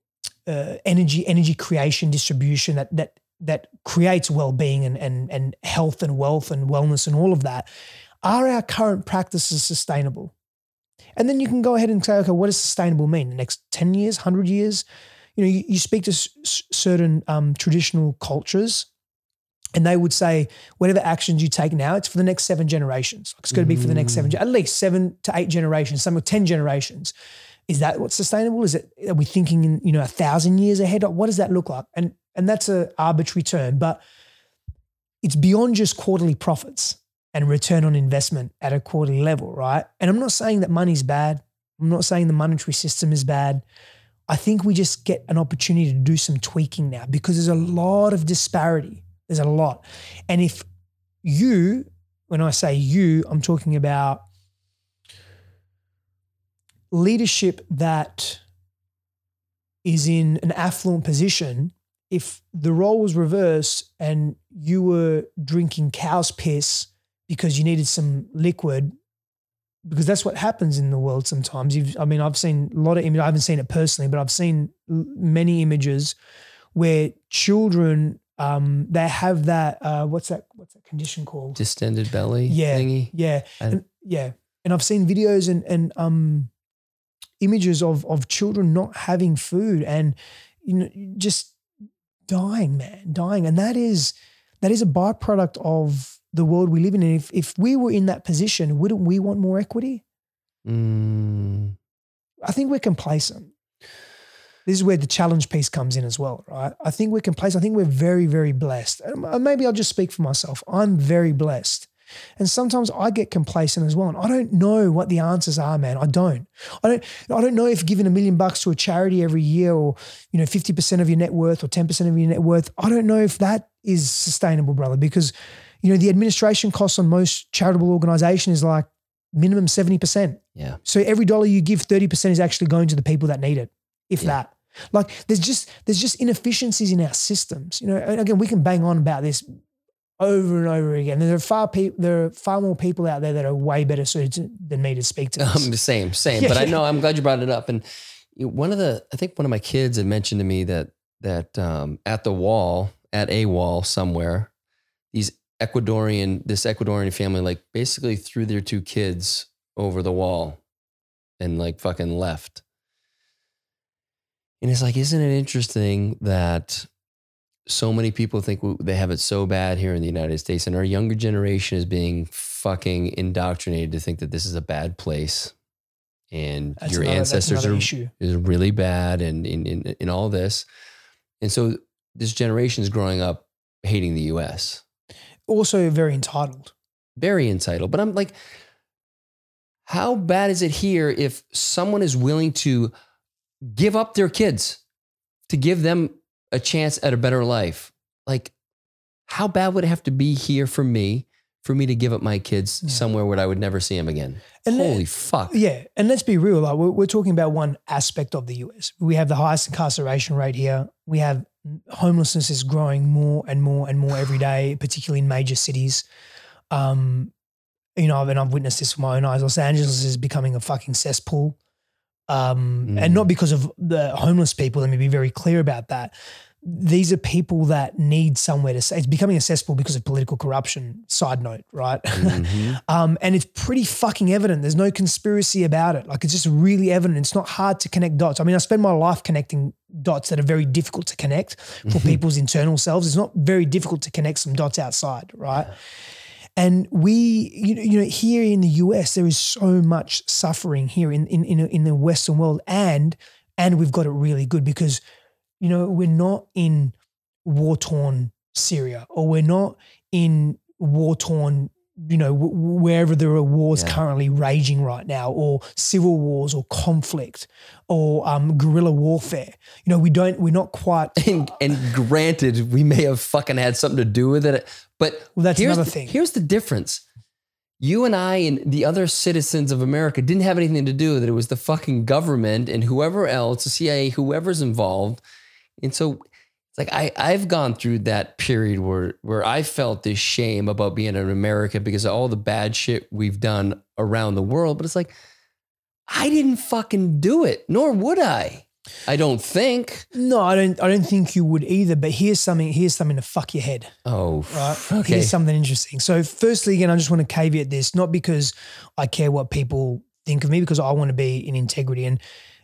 uh, energy energy creation distribution that that that creates well-being and and and health and wealth and wellness and all of that. Are our current practices sustainable? And then you can go ahead and say okay what does sustainable mean? The next 10 years 100 years? You know you, you speak to s- certain um, traditional cultures and they would say whatever actions you take now it's for the next seven generations. It's going to be for the next seven at least seven to eight generations some of 10 generations. Is that what's sustainable? Is it are we thinking in you know a thousand years ahead? What does that look like? And and that's a arbitrary term but it's beyond just quarterly profits and return on investment at a quarterly level right? And i'm not saying that money's bad. I'm not saying the monetary system is bad. I think we just get an opportunity to do some tweaking now because there's a lot of disparity there's a lot and if you when i say you i'm talking about leadership that is in an affluent position, if the role was reversed and you were drinking cow's piss because you needed some liquid, because that's what happens in the world sometimes. You've, I mean, I've seen a lot of images, I haven't seen it personally, but I've seen many images where children, um, they have that, uh, what's that, what's that condition called? Distended belly Yeah. thingy. Yeah. And, yeah. And I've seen videos and, and, um, images of of children not having food and you know just dying man dying and that is that is a byproduct of the world we live in and if if we were in that position wouldn't we want more equity Mm, i think we're complacent this is where the challenge piece comes in as well right i think we're complacent i think we're very very blessed and uh, maybe i'll just speak for myself i'm very blessed and sometimes I get complacent as well. And I don't know what the answers are, man. I don't. I don't I don't know if giving a million bucks to a charity every year or, you know, 50% of your net worth or 10% of your net worth, I don't know if that is sustainable, brother, because you know, the administration costs on most charitable organization is like minimum 70%. yeah. So every dollar you give, 30% is actually going to the people that need it, if Yeah. that. Like there's just there's just inefficiencies in our systems. You know, and again, we can bang on about this over and over again. There are far pe- there are far more people out there that are way better suited to, than me to speak to this. Um, the same, same. Yeah, but I know I'm glad you brought it up. And one of the, I think one of my kids had mentioned to me that that um, at the wall, at a wall somewhere, these Ecuadorian, this Ecuadorian family, like basically threw their two kids over the wall, and like fucking left. And it's like, isn't it interesting that so many people think they have it so bad here in the United States, and our younger generation is being fucking indoctrinated to think that this is a bad place, and That's your another- ancestors are issue. is really bad, and in, in in all this, and so this generation is growing up hating the U.S. Also very entitled. Very entitled, but I'm like, how bad is it here if someone is willing to give up their kids to give them a chance at a better life? Like, how bad would it have to be here for me for me to give up my kids Yeah. somewhere where I would never see them again? And Holy fuck! Yeah, and let's be real. Like we're, we're talking about one aspect of the US. We have the highest incarceration rate here. We have homelessness is growing more and more and more every day, particularly in major cities. Um, you know, and I've witnessed this with my own eyes. Los Angeles is becoming a fucking cesspool, um, Mm. and not because of the homeless people. Let me be very clear about that. These are people that need somewhere to stay. It's becoming accessible because of political corruption. Side note, right? Mhm. Um, and it's pretty fucking evident. There's no conspiracy about it. Like it's just really evident. It's not hard to connect dots. I mean, I spend my life connecting dots that are very difficult to connect for Mhm. people's internal selves. It's not very difficult to connect some dots outside, right? And we, you know, you know, here in the US, there is so much suffering here in in in, in the Western world, and and we've got it really good because, you know, we're not in war torn Syria or we're not in war torn you know, w- wherever there are wars Yeah. currently raging right now, or civil wars, or conflict, or um, guerrilla warfare. You know, we don't, we're not quite. And, and granted, we may have fucking had something to do with it, but Well, that's here's another the, thing. Here's the difference. You and I and the other citizens of America didn't have anything to do with it. It was the fucking government and whoever else, the CIA, whoever's involved. And so like I, I've gone through that period where where I felt this shame about being in America because of all the bad shit we've done around the world. But it's like, I didn't fucking do it, nor would I. I don't think. No, I don't. I don't think you would either. But here's something. Here's something to fuck your head. Oh, right? okay. Here's something interesting. So, firstly, again, I just want to caveat this, not because I care what people think of me, because I want to be in integrity. And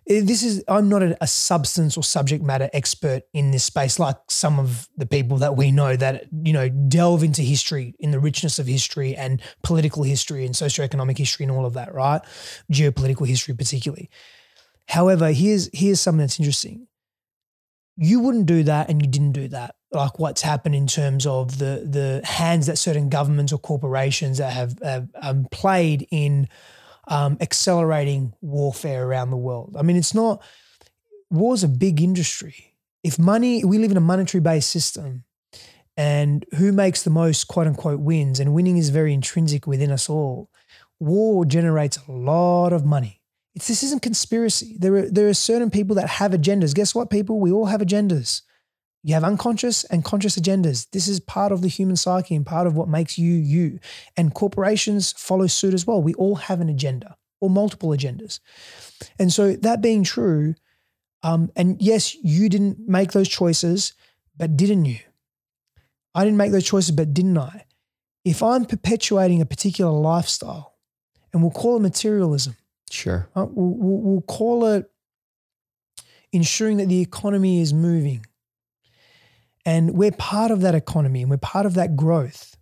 this is, I'm not a, a substance or subject matter expert in this space, like some of the people that we know that, you know, delve into history, in the richness of history and political history and socioeconomic history and all of that, right? Geopolitical history, particularly. However, here's here's something that's interesting you wouldn't do that and you didn't do that like what's happened in terms of the the hands that certain governments or corporations that have, have um, played in um, accelerating warfare around the world i mean it's not war's a big industry if money we live in a monetary based system and who makes the most quote unquote wins and winning is very intrinsic within us all war generates a lot of money it's, this isn't conspiracy. There are there are certain people that have agendas. Guess what, people? We all have agendas. You have unconscious and conscious agendas. This is part of the human psyche and part of what makes you you. And corporations follow suit as well. We all have an agenda or multiple agendas. And so that being true, um, and yes, you didn't make those choices, but didn't you? I didn't make those choices, but didn't I? If I'm perpetuating a particular lifestyle, and we'll call it materialism, Sure. uh, we'll, we'll, we'll call it ensuring that the economy is moving. And we're part of that economy and we're part of that growth.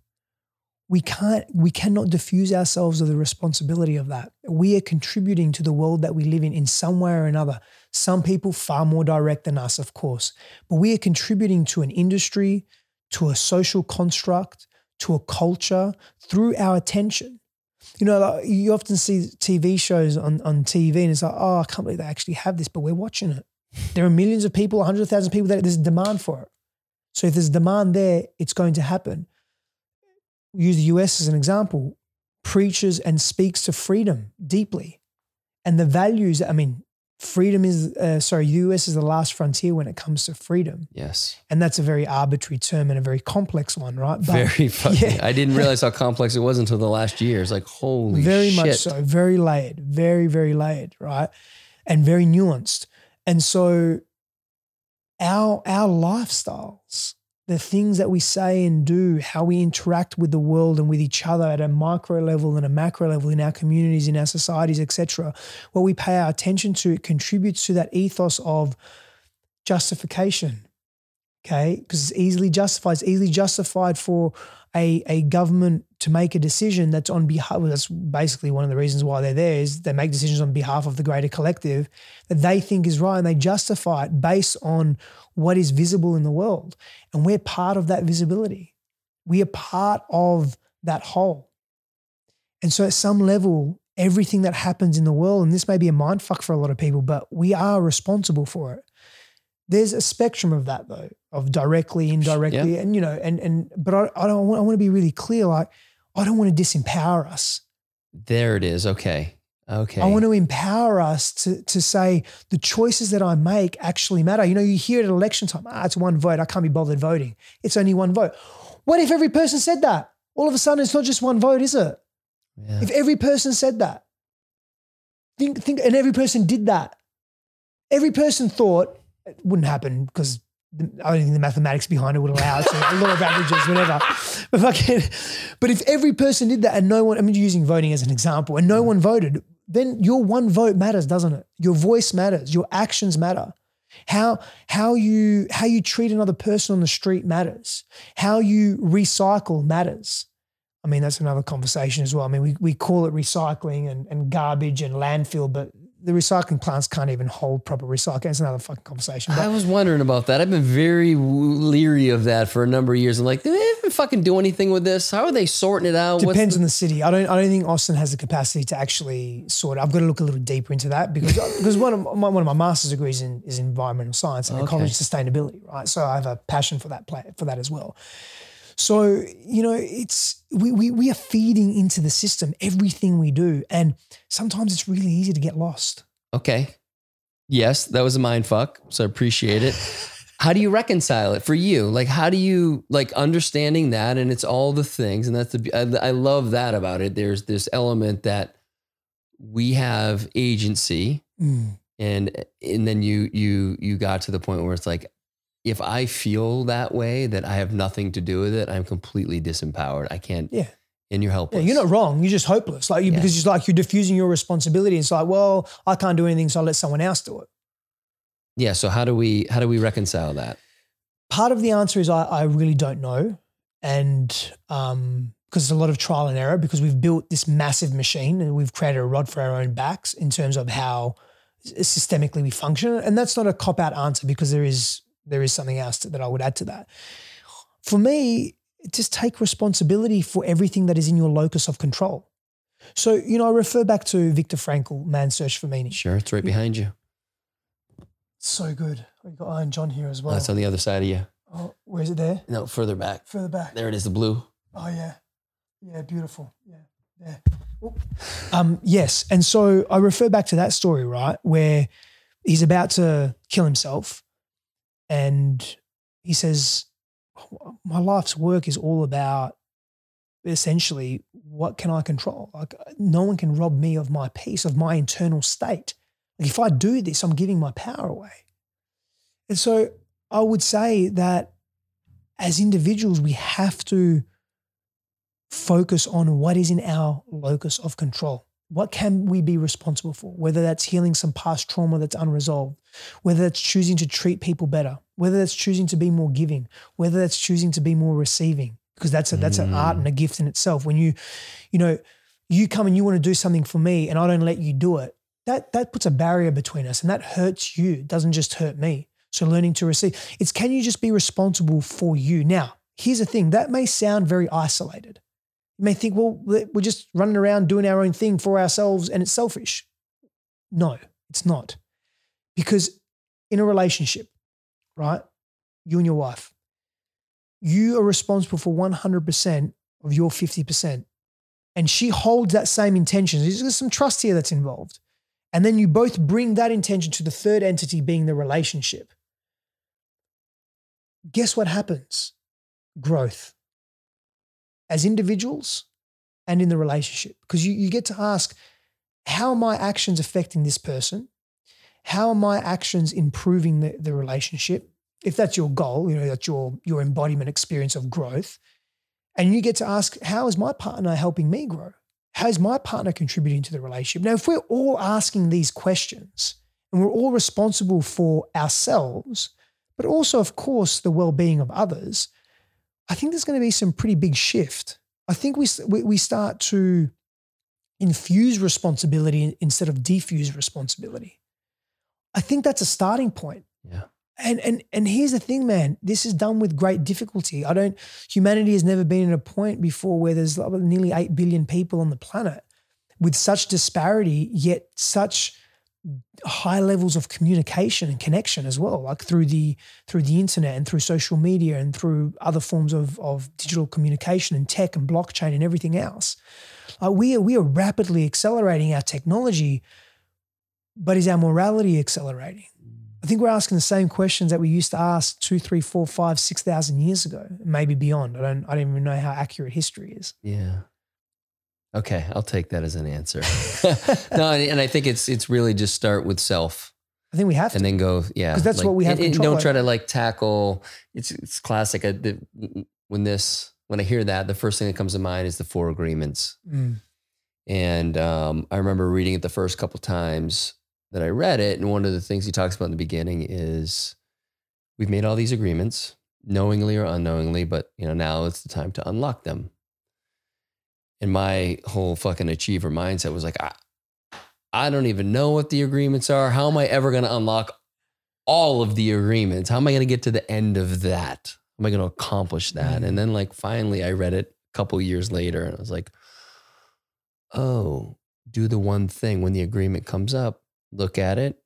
We can't, we cannot diffuse ourselves of the responsibility of that. We are contributing to the world that we live in in some way or another. Some people far more direct than us, of course, but we are contributing to an industry, to a social construct, to a culture through our attention. You know, like you often see TV shows on, on TV and it's like, oh, I can't believe they actually have this, but we're watching it. There are millions of people, 100,000 people that there's a demand for it. So if there's demand there, it's going to happen. Use the US as an example. Preaches and speaks to freedom deeply. And the values, I mean, freedom is, uh, sorry, the US is the last frontier when it comes to freedom. Yes. And that's a very arbitrary term and a very complex one, right? But Very fucking. yeah. I didn't realize how complex it was until the last year. It's like holy very shit. much so very layered very very layered right and very nuanced and so our our lifestyles the things that we say and do how we interact with the world and with each other at a micro level and a macro level in our communities in our societies etc what we pay our attention to it contributes to that ethos of justification okay? Because it's easily justified it's easily justified for a, a government to make a decision that's on behalf well, that's basically one of the reasons why they're there is they make decisions on behalf of the greater collective that they think is right and they justify it based on what is visible in the world. And we're part of that visibility. We are part of that whole. And so at some level everything that happens in the world and this may be a mind fuck for a lot of people but we are responsible for it there's a spectrum of that though of directly indirectly and you know and and but i, I don't want, i want to be really clear like i don't want to disempower us. There it is. Okay. Okay. i want to empower us to to say the choices that i make actually matter. You know you hear it at election time ah it's one vote. I can't be bothered voting. It's only one vote. What if every person said that? All of a sudden it's not just one vote is it? Yeah. if every person said that think think and every person did that. Every person thought it wouldn't happen because the, I don't think the mathematics behind it would allow it. So a law of averages, whatever. But fucking, but if every person did that and no one, I mean, using voting as an example, and no mm. one voted, then your one vote matters, doesn't it? Your voice matters. Your actions matter. How how you how you treat another person on the street matters. How you recycle matters. I mean, that's another conversation as well. I mean, we, we call it recycling and, and garbage and landfill, but the recycling plants can't even hold proper recycling. It's another fucking conversation. I was wondering about that. I've been very leery of that for a number of years. I'm like, do they even fucking do anything with this? How are they sorting it out? Depends the- on the city. I don't. I don't think Austin has the capacity to actually sort. it. I've got to look a little deeper into that because because one of my, one of my master's degrees in, is environmental science and Okay. ecology sustainability. Right, so I have a passion for that play, for that as well. So you know, it's we, we we are feeding into the system everything we do, and sometimes it's really easy to get lost. Okay. Yes, that was a mind fuck. So I appreciate it. How do you reconcile it for you? Like, how do you like understanding that? And it's all the things, and that's the I, I love that about it. There's this element that we have agency, Mm. and and then you you you got to the point where it's like, if I feel that way, that I have nothing to do with it, I'm completely disempowered. I can't. Yeah. And you're Yeah, you're not wrong. You're just hopeless. Like you, Yeah. because it's like you're diffusing your responsibility. It's like, well, I can't do anything, so I'll let someone else do it. Yeah. So how do we how do we reconcile that? part of the answer is I, I really don't know. And um, because it's a lot of trial and error, because we've built this massive machine and we've created a rod for our own backs in terms of how systemically we function. And that's not a cop out answer because there is there is something else that I would add to that. For me, just take responsibility for everything that is in your locus of control. So, you know, I refer back to Viktor Frankl, Man's Search for Meaning. Sure, it's right behind you. So good. We've got Iron John here as well. That's on the other side of you. oh, where is it there? No, further back. Further back. There it is, the blue. Oh yeah, yeah, beautiful. Yeah, yeah. Um, yes, and so I refer back to that story, right, where he's about to kill himself, and he says, "My life's work is all about essentially what can I control? Like no one can rob me of my peace, of my internal state. Like if I do this, I'm giving my power away." And so I would say that as individuals, we have to focus on what is in our locus of control. What can we be responsible for? Whether that's healing some past trauma that's unresolved, whether that's choosing to treat people better, whether that's choosing to be more giving, whether that's choosing to be more receiving, because that's a, that's an mm. art and a gift in itself. When you, you know, you come and you want to do something for me and I don't let you do it, that that puts a barrier between us and that hurts you. It doesn't just hurt me. So learning to receive, it's can you just be responsible for you? Now, here's the thing that may sound very isolated. You may think, well, we're just running around doing our own thing for ourselves and it's selfish. No, it's not. Because in a relationship, right, you and your wife, you are responsible for 100% of your 50%. And she holds that same intention. There's some trust here that's involved. And then you both bring that intention to the third entity being the relationship. Guess what happens? Growth as individuals and in the relationship. Because you, you get to ask, how are my actions affecting this person? How are my actions improving the, the relationship? If that's your goal, you know, that's your, your embodiment experience of growth. And you get to ask, how is my partner helping me grow? How is my partner contributing to the relationship? Now, if we're all asking these questions and we're all responsible for ourselves, but also, of course, the well being of others, I think there's going to be some pretty big shift. I think we, we, we start to infuse responsibility instead of defuse responsibility. I think that's a starting point. Yeah. And and and here's the thing, man. This is done with great difficulty. I don't. Humanity has never been at a point before where there's nearly eight billion people on the planet with such disparity, yet such high levels of communication and connection as well, like through the through the internet and through social media and through other forms of of digital communication and tech and blockchain and everything else. We are we are rapidly accelerating our technology, but is our morality accelerating? I think we're asking the same questions that we used to ask two, three, four, five, six thousand years ago, maybe beyond. I don't I don't even know how accurate history is. Yeah. Okay, I'll take that as an answer. no, and, and I think it's it's really just start with self I think we have to. and then go, yeah. 'Cause that's what we have and- and don't try to like tackle. It's it's classic. I, the, when this when I hear that, the first thing that comes to mind is the four agreements. Mm. And um, I remember reading it the first couple times that I read it, and one of the things he talks about in the beginning is we've made all these agreements, knowingly or unknowingly, but you know now it's the time to unlock them. And my whole fucking achiever mindset was like, I, I don't even know what the agreements are. How am I ever going to unlock all of the agreements? How am I going to get to the end of that? How am I going to accomplish that? Mm. And then, like, finally, I read it a couple years later and I was like, oh, do the one thing when the agreement comes up, look at it,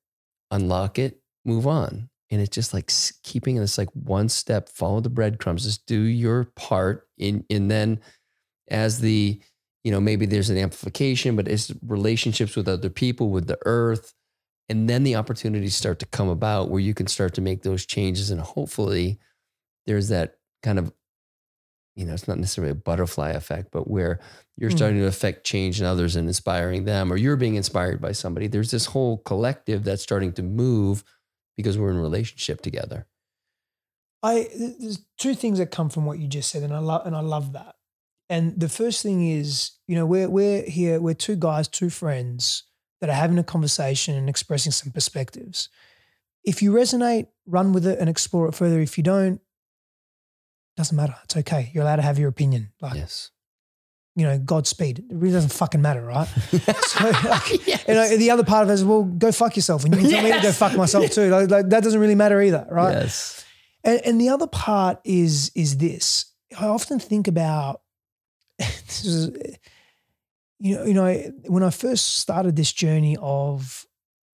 unlock it, move on. And it's just like keeping this like one step, follow the breadcrumbs, just do your part. In, and then as the, you know, maybe there's an amplification, but it's relationships with other people, with the earth. And then the opportunities start to come about where you can start to make those changes. And hopefully there's that kind of, you know, it's not necessarily a butterfly effect, but where you're Mm. starting to affect change in others and inspiring them, or you're being inspired by somebody. There's this whole collective that's starting to move because we're in relationship together. I there's two things that come from what you just said, and I love and I love that. And the first thing is, you know, we're we're here, we're two guys, two friends that are having a conversation and expressing some perspectives. If you resonate, run with it and explore it further. If you don't, doesn't matter. It's okay. You're allowed to have your opinion. Like, Yes. you know, Godspeed. It really doesn't fucking matter, right? So, like, Yes. you know, the other part of it is, well, go fuck yourself. And you can tell me to go fuck myself too. Like, like, that doesn't really matter either, right? Yes. And, and the other part is is this. I often think about this is, you know, you know, when I first started this journey of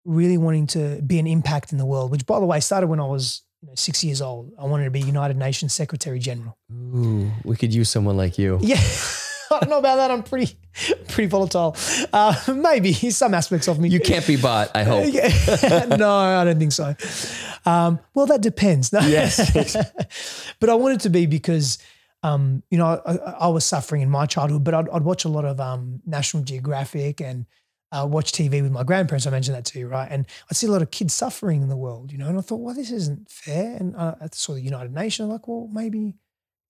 really wanting to be an impact in the world, which by the way started when I was you know, six years old. I wanted to be United Nations Secretary General. Ooh, we could use someone like you. Yeah. I don't know about that. I'm pretty, pretty volatile. Uh, maybe some aspects of me. You can't be bought, I hope. No, I don't think so. Um, well, that depends. No. Yes. but I wanted to be because, um, you know, I, I- I was suffering in my childhood, but I'd, I'd watch a lot of um, National Geographic and uh, watch TV with my grandparents. I mentioned that to you, right? And I'd see a lot of kids suffering in the world, you know, and I thought, well, this isn't fair. And uh, I saw the United Nations, I'm like, well, maybe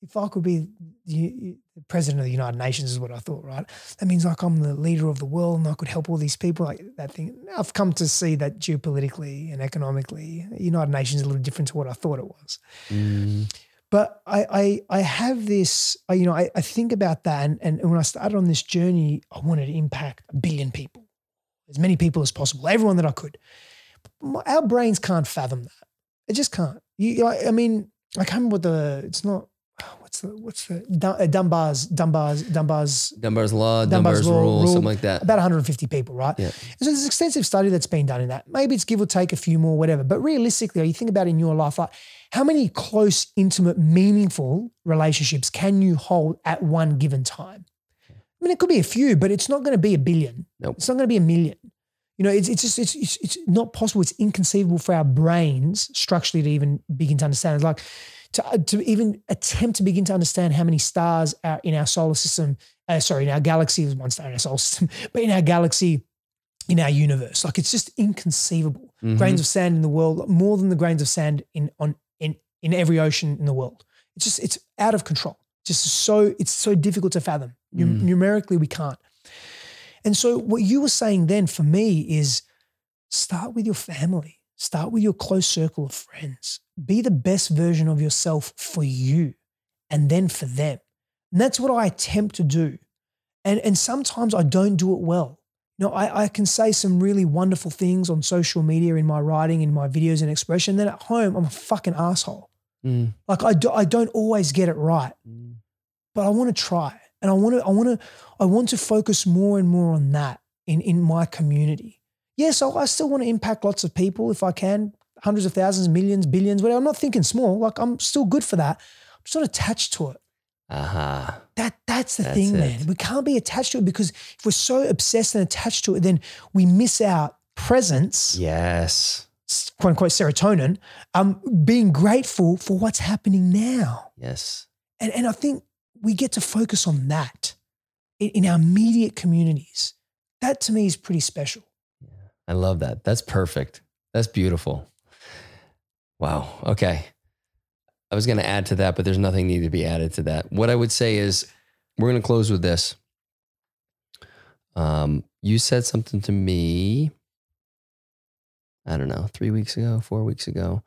if I could be the, president of the United Nations, is what I thought, right? That means like I'm the leader of the world and I could help all these people, like that thing. I've come to see that geopolitically and economically, United Nations is a little different to what I thought it was. Mm, But I, I, I have this, I, you know, I, I think about that. And, and when I started on this journey, I wanted to impact a billion people, as many people as possible, everyone that I could. My- Our brains can't fathom that. It just can't. You, I, I mean, I can't remember what the, it's not, what's the, what's the, uh, Dunbar's, Dunbar's, Dunbar's, Dunbar's law, Dunbar's Dunbar's, law- rule, rule, something like that. about 150 people, right? Yeah. And so there's extensive study that's been done in that. Maybe it's give or take a few more, whatever. But realistically, you think about in your life, like how many close, intimate, meaningful relationships can you hold at one given time? I mean, it could be a few, but it's not going to be a billion. Nope. It's not going to be a million. You know, it's, it's just it's, it's it's not possible. It's inconceivable for our brains structurally to even begin to understand. It's like to, to even attempt to begin to understand how many stars are in our solar system. Uh, sorry, in our galaxy is one star in our solar system, but in our galaxy, in our universe, like it's just inconceivable. Mhm. Grains of sand in the world, more than the grains of sand in on in in every ocean in the world. It's just it's out of control. Just so it's so difficult to fathom. Mm. Numerically, we can't. And so, what you were saying then for me is start with your family, start with your close circle of friends, be the best version of yourself for you and then for them. And that's what I attempt to do. And, and sometimes I don't do it well. You know, I, I can say some really wonderful things on social media in my writing, in my videos and expression. Then at home, I'm a fucking asshole. Mm, Like I, do, I don't always get it right mm, but I want to try and I want to I want to I want to focus more and more on that in in my community. Yes, I I still want to impact lots of people if I can, hundreds of thousands, millions, billions, whatever. I'm not thinking small. Like I'm still good for that. I'm just not attached to it. aha. That that's the That's thing, it. man. We can't be attached to it because if we're so obsessed and attached to it, then we miss out presence, Yes. quote unquote serotonin, um, being grateful for what's happening now. Yes. And, and I think we get to focus on that in, in our immediate communities. That to me is pretty special. I love that. That's perfect. That's beautiful. Wow. Okay. I was going to add to that, but there's nothing needed to be added to that. What I would say is we're going to close with this. Um, you said something to me, I don't know, three weeks ago, four weeks ago.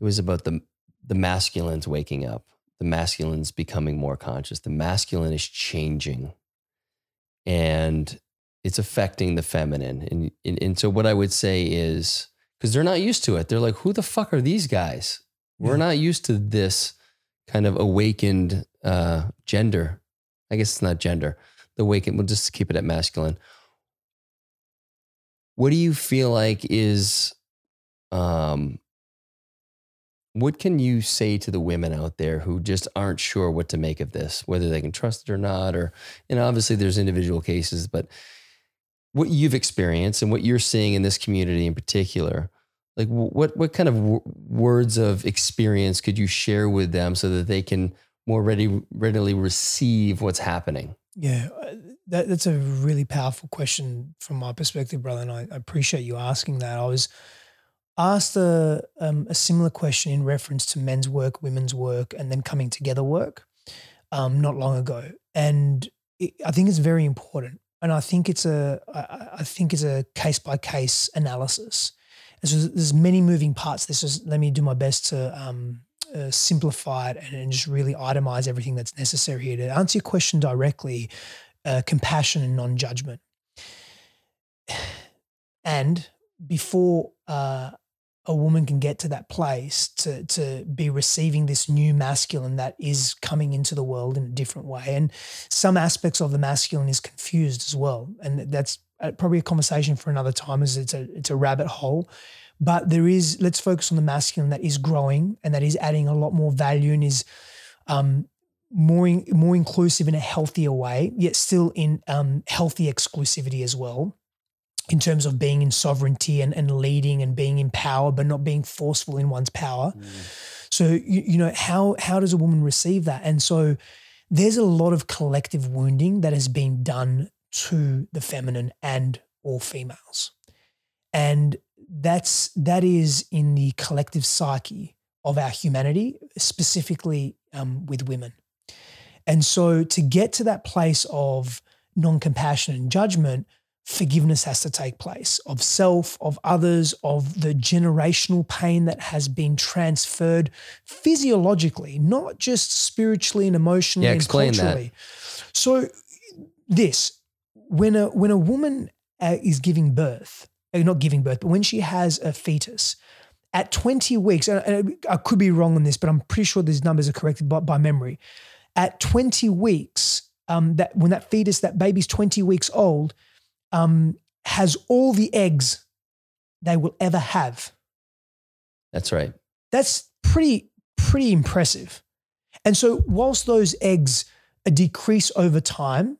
It was about the, the masculines waking up, the masculines becoming more conscious, the masculine is changing. And it's affecting the feminine. And, and, and so what I would say is, because they're not used to it. They're like, who the fuck are these guys? We're not used to this kind of awakened uh, gender. I guess it's not gender. The awakened, we'll just keep it at masculine. What do you feel like is, um, what can you say to the women out there who just aren't sure what to make of this, whether they can trust it or not? Or, and obviously there's individual cases, but what you've experienced and what you're seeing in this community in particular, like what what kind of w- words of experience could you share with them so that they can more ready readily receive what's happening? Yeah, uh, that, that's a really powerful question from my perspective, brother, and I, appreciate you asking that. I was asked a um, a similar question in reference to men's work, women's work, and then coming together work um, not long ago, and it, I think it's very important and I think it's a I, think it's a case by case analysis. So there's many moving parts. This is let me do my best to um, uh, simplify it and, and, just really itemize everything that's necessary here to answer your question directly. Uh, compassion and non judgment, and before uh, a woman can get to that place to to be receiving this new masculine that is coming into the world in a different way. And some aspects of the masculine is confused as well. And that's uh, probably a conversation for another time as it's a it's a rabbit hole. But there is let's focus on the masculine that is growing and that is adding a lot more value and is um, more more inclusive in a healthier way yet still in um, healthy exclusivity as well in terms of being in sovereignty and, and leading and being in power, but not being forceful in one's power. Mm. So you, you know how how does a woman receive that? And so there's a lot of collective wounding that has been done to the feminine and all females, and that's that is in the collective psyche of our humanity, specifically um, with women. And so to get to that place of non compassion and judgment forgiveness has to take place of self, of others, of the generational pain that has been transferred physiologically, not just spiritually and emotionally yeah, and culturally. That. So this, when a when a woman uh, is giving birth, uh, not giving birth, but when she has a fetus, at 20 weeks, and I could be wrong on this, but I'm pretty sure these numbers are corrected by, by memory. At 20 weeks, um, that when that fetus, that baby's 20 weeks old, um, has all the eggs they will ever have. That's right. That's pretty pretty impressive. And so, whilst those eggs decrease over time,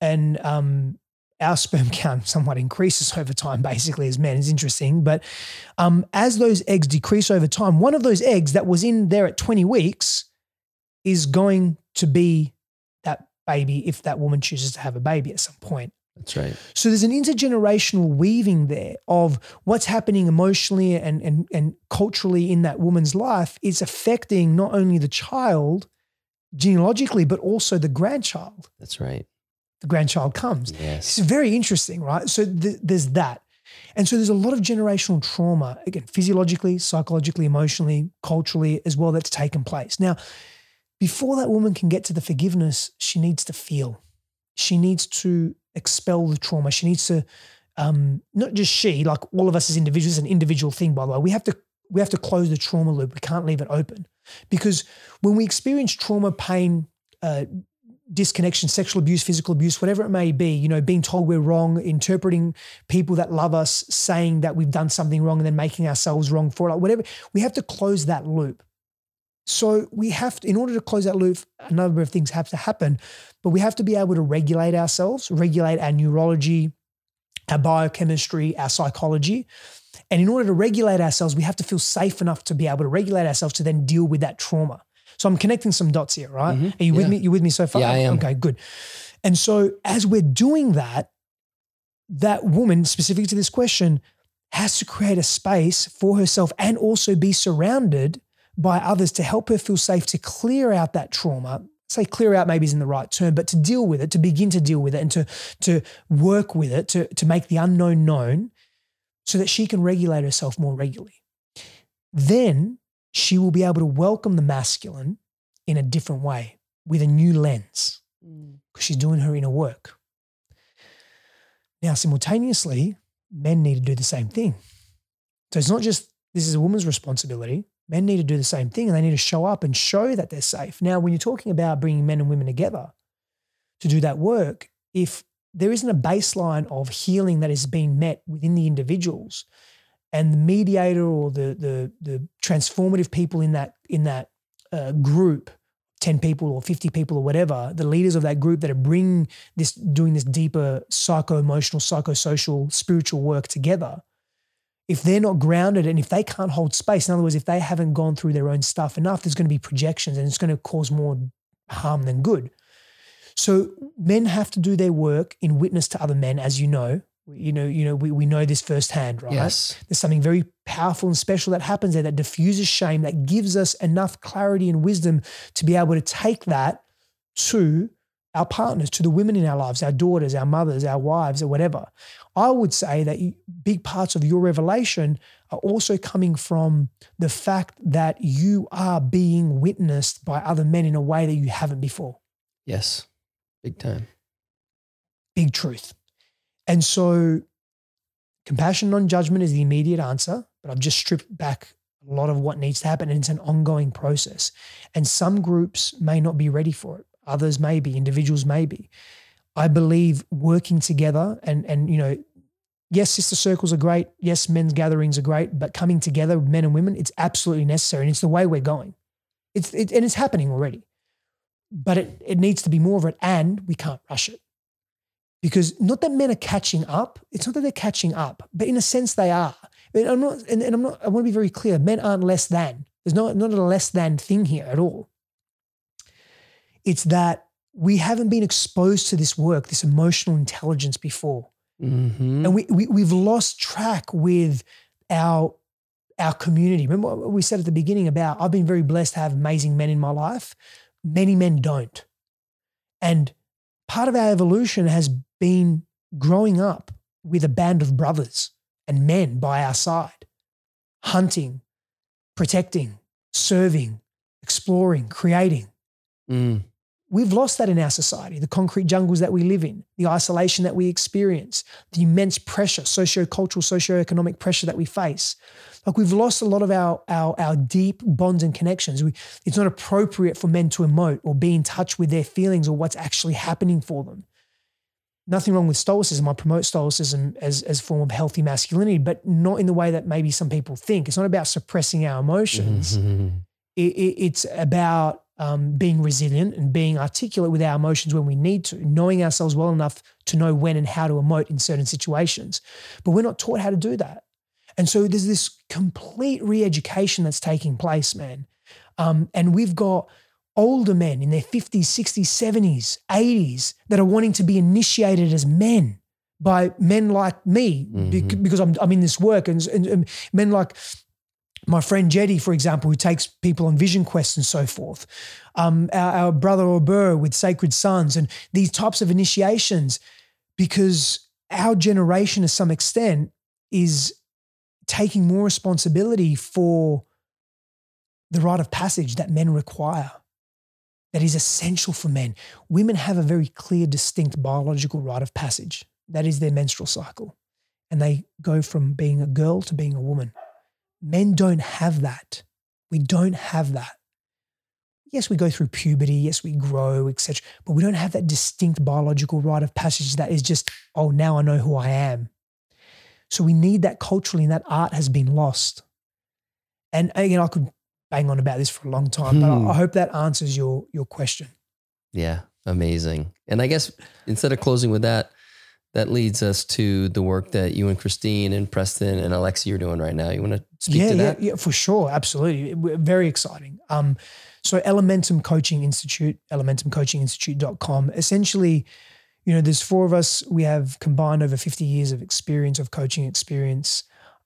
and um, our sperm count somewhat increases over time, basically, as men, is interesting. But um, as those eggs decrease over time, one of those eggs that was in there at 20 weeks is going to be that baby if that woman chooses to have a baby at some point. That's right. So there's an intergenerational weaving there of what's happening emotionally and, and, and culturally in that woman's life is affecting not only the child genealogically, but also the grandchild. That's right. The grandchild comes. Yes. It's very interesting, right? So th- there's that. And so there's a lot of generational trauma, again, physiologically, psychologically, emotionally, culturally, as well, that's taken place. Now, before that woman can get to the forgiveness, she needs to feel. She needs to expel the trauma. She needs to, um, not just she, like all of us as individuals, an individual thing, by the way. We have to we have to close the trauma loop. We can't leave it open because when we experience trauma, pain, uh, disconnection, sexual abuse, physical abuse, whatever it may be, you know, being told we're wrong, interpreting people that love us, saying that we've done something wrong, and then making ourselves wrong for it, like whatever. We have to close that loop. So we have to, in order to close that loop, a number of things have to happen, but we have to be able to regulate ourselves, regulate our neurology, our biochemistry, our psychology. And in order to regulate ourselves, we have to feel safe enough to be able to regulate ourselves to then deal with that trauma. So I'm connecting some dots here, right? Mm-hmm. Are you with me? You with me so far? Yeah, I am. Okay, good. And so as we're doing that, that woman, specific to this question, has to create a space for herself and also be surrounded by others to help her feel safe to clear out that trauma. Say clear out maybe isn't the right term, but to deal with it, to begin to deal with it and to, to work with it, to, to make the unknown known so that she can regulate herself more regularly. Then she will be able to welcome the masculine in a different way with a new lens because mm. she's doing her inner work. Now, simultaneously, men need to do the same thing. So it's not just this is a woman's responsibility. Men need to do the same thing and they need to show up and show that they're safe. Now, when you're talking about bringing men and women together to do that work, if there isn't a baseline of healing that is being met within the individuals, and the mediator or the the the transformative people in that in that uh, group 10 people or 50 people or whatever the leaders of that group that are bringing this doing this deeper psycho-emotional psychosocial spiritual work together if they're not grounded and if they can't hold space in other words if they haven't gone through their own stuff enough there's going to be projections and it's going to cause more harm than good so men have to do their work in witness to other men as you know you know, you know, we, we know this firsthand, right? Yes. There's something very powerful and special that happens there that diffuses shame, that gives us enough clarity and wisdom to be able to take that to our partners, to the women in our lives, our daughters, our mothers, our wives, or whatever. I would say that big parts of your revelation are also coming from the fact that you are being witnessed by other men in a way that you haven't before. Yes, big time. Big truth. And so compassion, non judgment is the immediate answer, but I've just stripped back a lot of what needs to happen. And it's an ongoing process. And some groups may not be ready for it, others may be, individuals may be. I believe working together and, and, you know, yes, sister circles are great. Yes, men's gatherings are great, but coming together, men and women, it's absolutely necessary. And it's the way we're going. It's, it, and it's happening already. But it, it needs to be more of it, and we can't rush it because not that men are catching up. It's not that they're catching up, but in a sense they are. And I'm not, and, and I'm not. I want to be very clear. Men aren't less than. There's not not a less than thing here at all. It's that we haven't been exposed to this work, this emotional intelligence before, mm-hmm. and we, we we've lost track with our our community. Remember what we said at the beginning about I've been very blessed to have amazing men in my life. Many men don't, and part of our evolution has been growing up with a band of brothers and men by our side, hunting, protecting, serving, exploring, creating. Mm. We've lost that in our society, the concrete jungles that we live in, the isolation that we experience, the immense pressure, socio-cultural, socio-economic pressure that we face. Like we've lost a lot of our, our, our deep bonds and connections. We, it's not appropriate for men to emote or be in touch with their feelings or what's actually happening for them nothing wrong with stoicism. I promote stoicism as, as a form of healthy masculinity, but not in the way that maybe some people think. It's not about suppressing our emotions. Mm-hmm. It, it, it's about um, being resilient and being articulate with our emotions when we need to, knowing ourselves well enough to know when and how to emote in certain situations. But we're not taught how to do that. And so there's this complete re education that's taking place, man. Um, and we've got older men in their 50s, 60s, 70s, 80s that are wanting to be initiated as men by men like me mm-hmm. because I'm, I'm in this work and, and, and, men like my friend Jetty, for example, who takes people on vision quests and so forth. Um, our, our brother Ober with Sacred Sons and these types of initiations because our generation to some extent is taking more responsibility for the rite of passage that men require that is essential for men. Women have a very clear, distinct biological rite of passage. That is their menstrual cycle. And they go from being a girl to being a woman. Men don't have that. We don't have that. Yes, we go through puberty. Yes, we grow, etc. But we don't have that distinct biological rite of passage that is just, oh, now I know who I am. So we need that culturally, and that art has been lost. And again, I could bang on about this for a long time, but Hmm. I hope that answers your your question. Yeah, amazing. And I guess instead of closing with that, that leads us to the work that you and Christine and Preston and Alexi are doing right now. You want to speak yeah, to yeah, that? yeah, for sure, absolutely, very exciting. Um, so Elementum Coaching Institute, elementumcoachinginstitute.com. Essentially, you know, there's four of us. We have combined over 50 years of experience of coaching experience.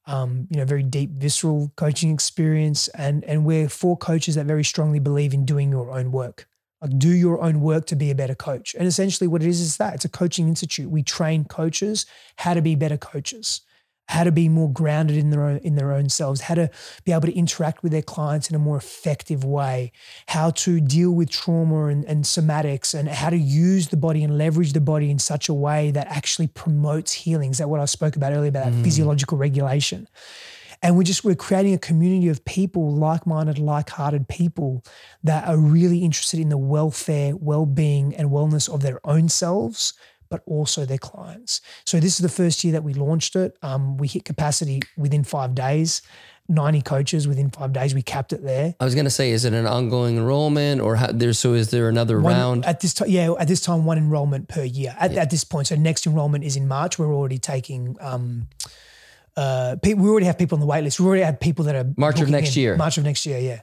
Um, you know, very deep, visceral coaching experience, and and we're four coaches that very strongly believe in doing your own work. Like, do your own work to be a better coach. And essentially, what it is is that it's a coaching institute. We train coaches how to be better coaches. how to be more grounded in their own in their own selves, how to be able to interact with their clients in a more effective way, how to deal with trauma and, and somatics, and how to use the body and leverage the body in such a way that actually promotes healing. Is that what I spoke about earlier about that mm. physiological regulation? And we're just we're creating a community of people like-minded like-hearted people that are really interested in the welfare well-being and wellness of their own selves but also their clients so this is the first year that we launched it um, we hit capacity within five days 90 coaches within five days. We capped it there. I was going to say, is it an ongoing enrollment or how, there? So is there another one, round at this time? Yeah, at this time, one enrollment per year. At, yeah. at, this point, so next enrollment is in March. We're already taking um, uh, we already have people on the wait list. We already have people that are March of next in. year. March of next year, yeah.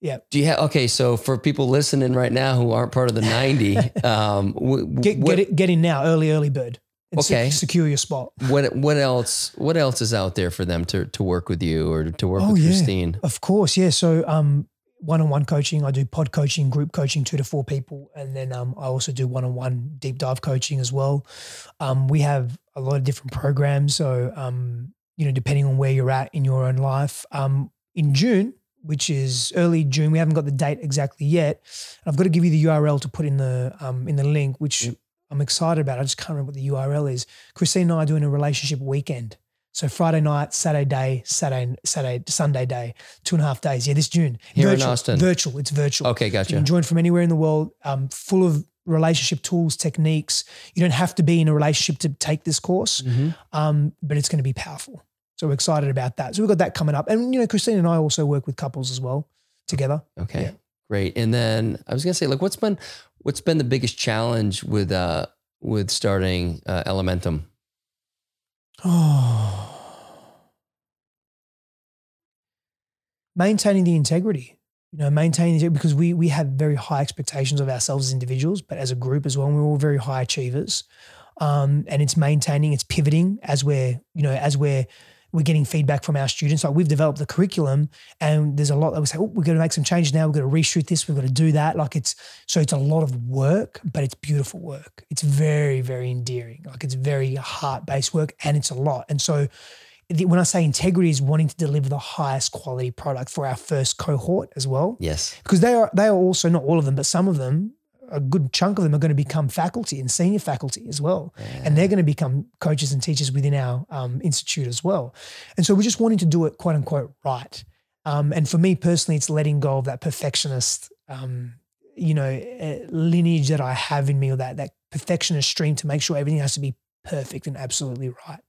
Yeah. Do you have okay? So for people listening right now who aren't part of the ninety, um, w- get what, get, it, get in now, early early bird. okay. secure your spot. What what else? What else is out there for them to to work with you or to work oh, with yeah. Christine? Of course, yeah. So um, one-on-one coaching. I do pod coaching, group coaching, two to four people, and then um, I also do one-on-one deep dive coaching as well. Um, we have a lot of different programs. So um, you know, depending on where you're at in your own life. Um, in June, which is early June, we haven't got the date exactly yet. I've got to give you the URL to put in the um, in the link, which yep. I'm excited about. I just can't remember what the URL is. Christine and I are doing a relationship weekend. So Friday night, Saturday day, Saturday, Saturday, Sunday day, two and a half days. Yeah, this June. Here virtual, in Austin. Virtual. It's virtual. Okay, gotcha. You can join from anywhere in the world. Um, full of relationship tools, techniques. You don't have to be in a relationship to take this course, mm-hmm. um, but it's going to be powerful. So we're excited about that. So we've got that coming up. And, you know, Christine and I also work with couples as well together. Okay. Yeah. Great. And then I was going to say, like, what's been, what's been the biggest challenge with, uh, with starting uh, Elementum? Oh, maintaining the integrity you know, maintaining it because we we have very high expectations of ourselves as individuals, but as a group as well. We're all very high achievers, um, and it's maintaining, it's pivoting as we're you know as we're we're getting feedback from our students. Like we've developed the curriculum, and there's a lot that we say, oh, we're going to make some changes now. We're going to reshoot this. We've got to do that. Like it's so it's a lot of work, but it's beautiful work. It's very very endearing. Like it's very heart based work, and it's a lot. And so when I say integrity is wanting to deliver the highest quality product for our first cohort as well. Yes. Because they are they are also not all of them, but some of them, a good chunk of them are going to become faculty and senior faculty as well. Yeah. And they're going to become coaches and teachers within our um, institute as well. And so we're just wanting to do it quote unquote right. Um, and for me personally, it's letting go of that perfectionist, um, you know, uh, lineage that I have in me, or that that perfectionist stream to make sure everything has to be perfect and absolutely right.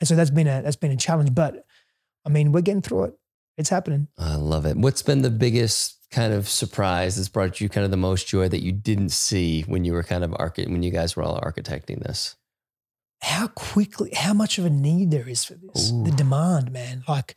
And so that's been a that's been a challenge. But I mean, we're getting through it. It's happening. I love it. What's been the biggest kind of surprise that's brought you kind of the most joy that you didn't see when you were kind of archi- when you guys were all architecting this? How quickly, how much of a need there is for this. Ooh. The demand, man. Like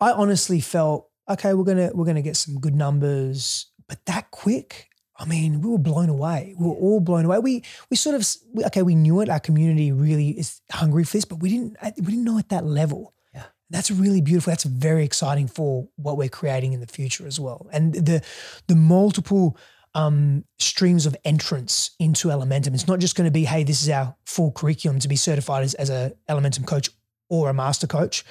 I honestly felt, okay, we're gonna we're gonna get some good numbers, but that quick, I mean, we were blown away. We were all blown away. We we sort of okay, we knew it. Our community really is hungry for this, but we didn't we didn't know at that level. Yeah, that's really beautiful. That's very exciting for what we're creating in the future as well. And the the multiple um, streams of entrance into Elementum. It's not just going to be, hey, this is our full curriculum to be certified as, as a Elementum coach or a master coach,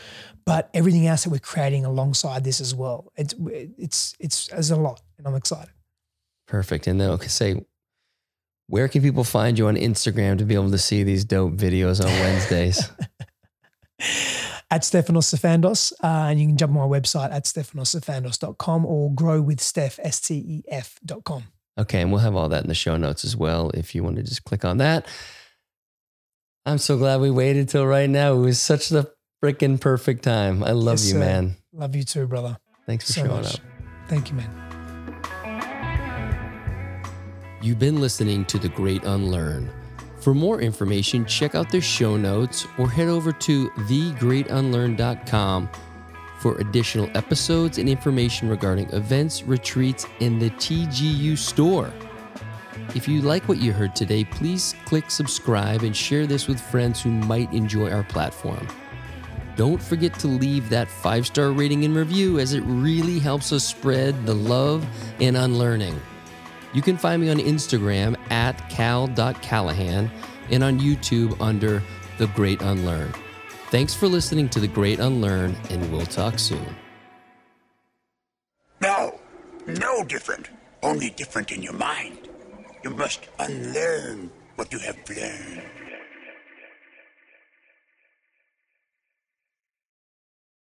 but everything else that we're creating alongside this as well. It's it's it's there's a lot, and I'm excited. Perfect. And then okay, say, where can people find you on Instagram to be able to see these dope videos on Wednesdays? at Stefanos Sifandos. Uh, and you can jump on my website at stefanossifandos.com or growwithstef, S-T-E-F.com. Okay. And we'll have all that in the show notes as well if you want to just click on that. I'm so glad we waited till right now. It was such the freaking perfect time. I love yes, you, sir. man. Love you too, brother. Thanks for so showing much. up. Thank you, man. You've been listening to The Great Unlearn. For more information, check out the show notes or head over to thegreatunlearn.com for additional episodes and information regarding events, retreats, and the TGU store. If you like what you heard today, please click subscribe and share this with friends who might enjoy our platform. Don't forget to leave that five star rating and review as it really helps us spread the love and unlearning. You can find me on Instagram at cal.callahan and on YouTube under The Great Unlearn. Thanks for listening to The Great Unlearn, and we'll talk soon. No, no different. Only different in your mind. You must unlearn what you have learned.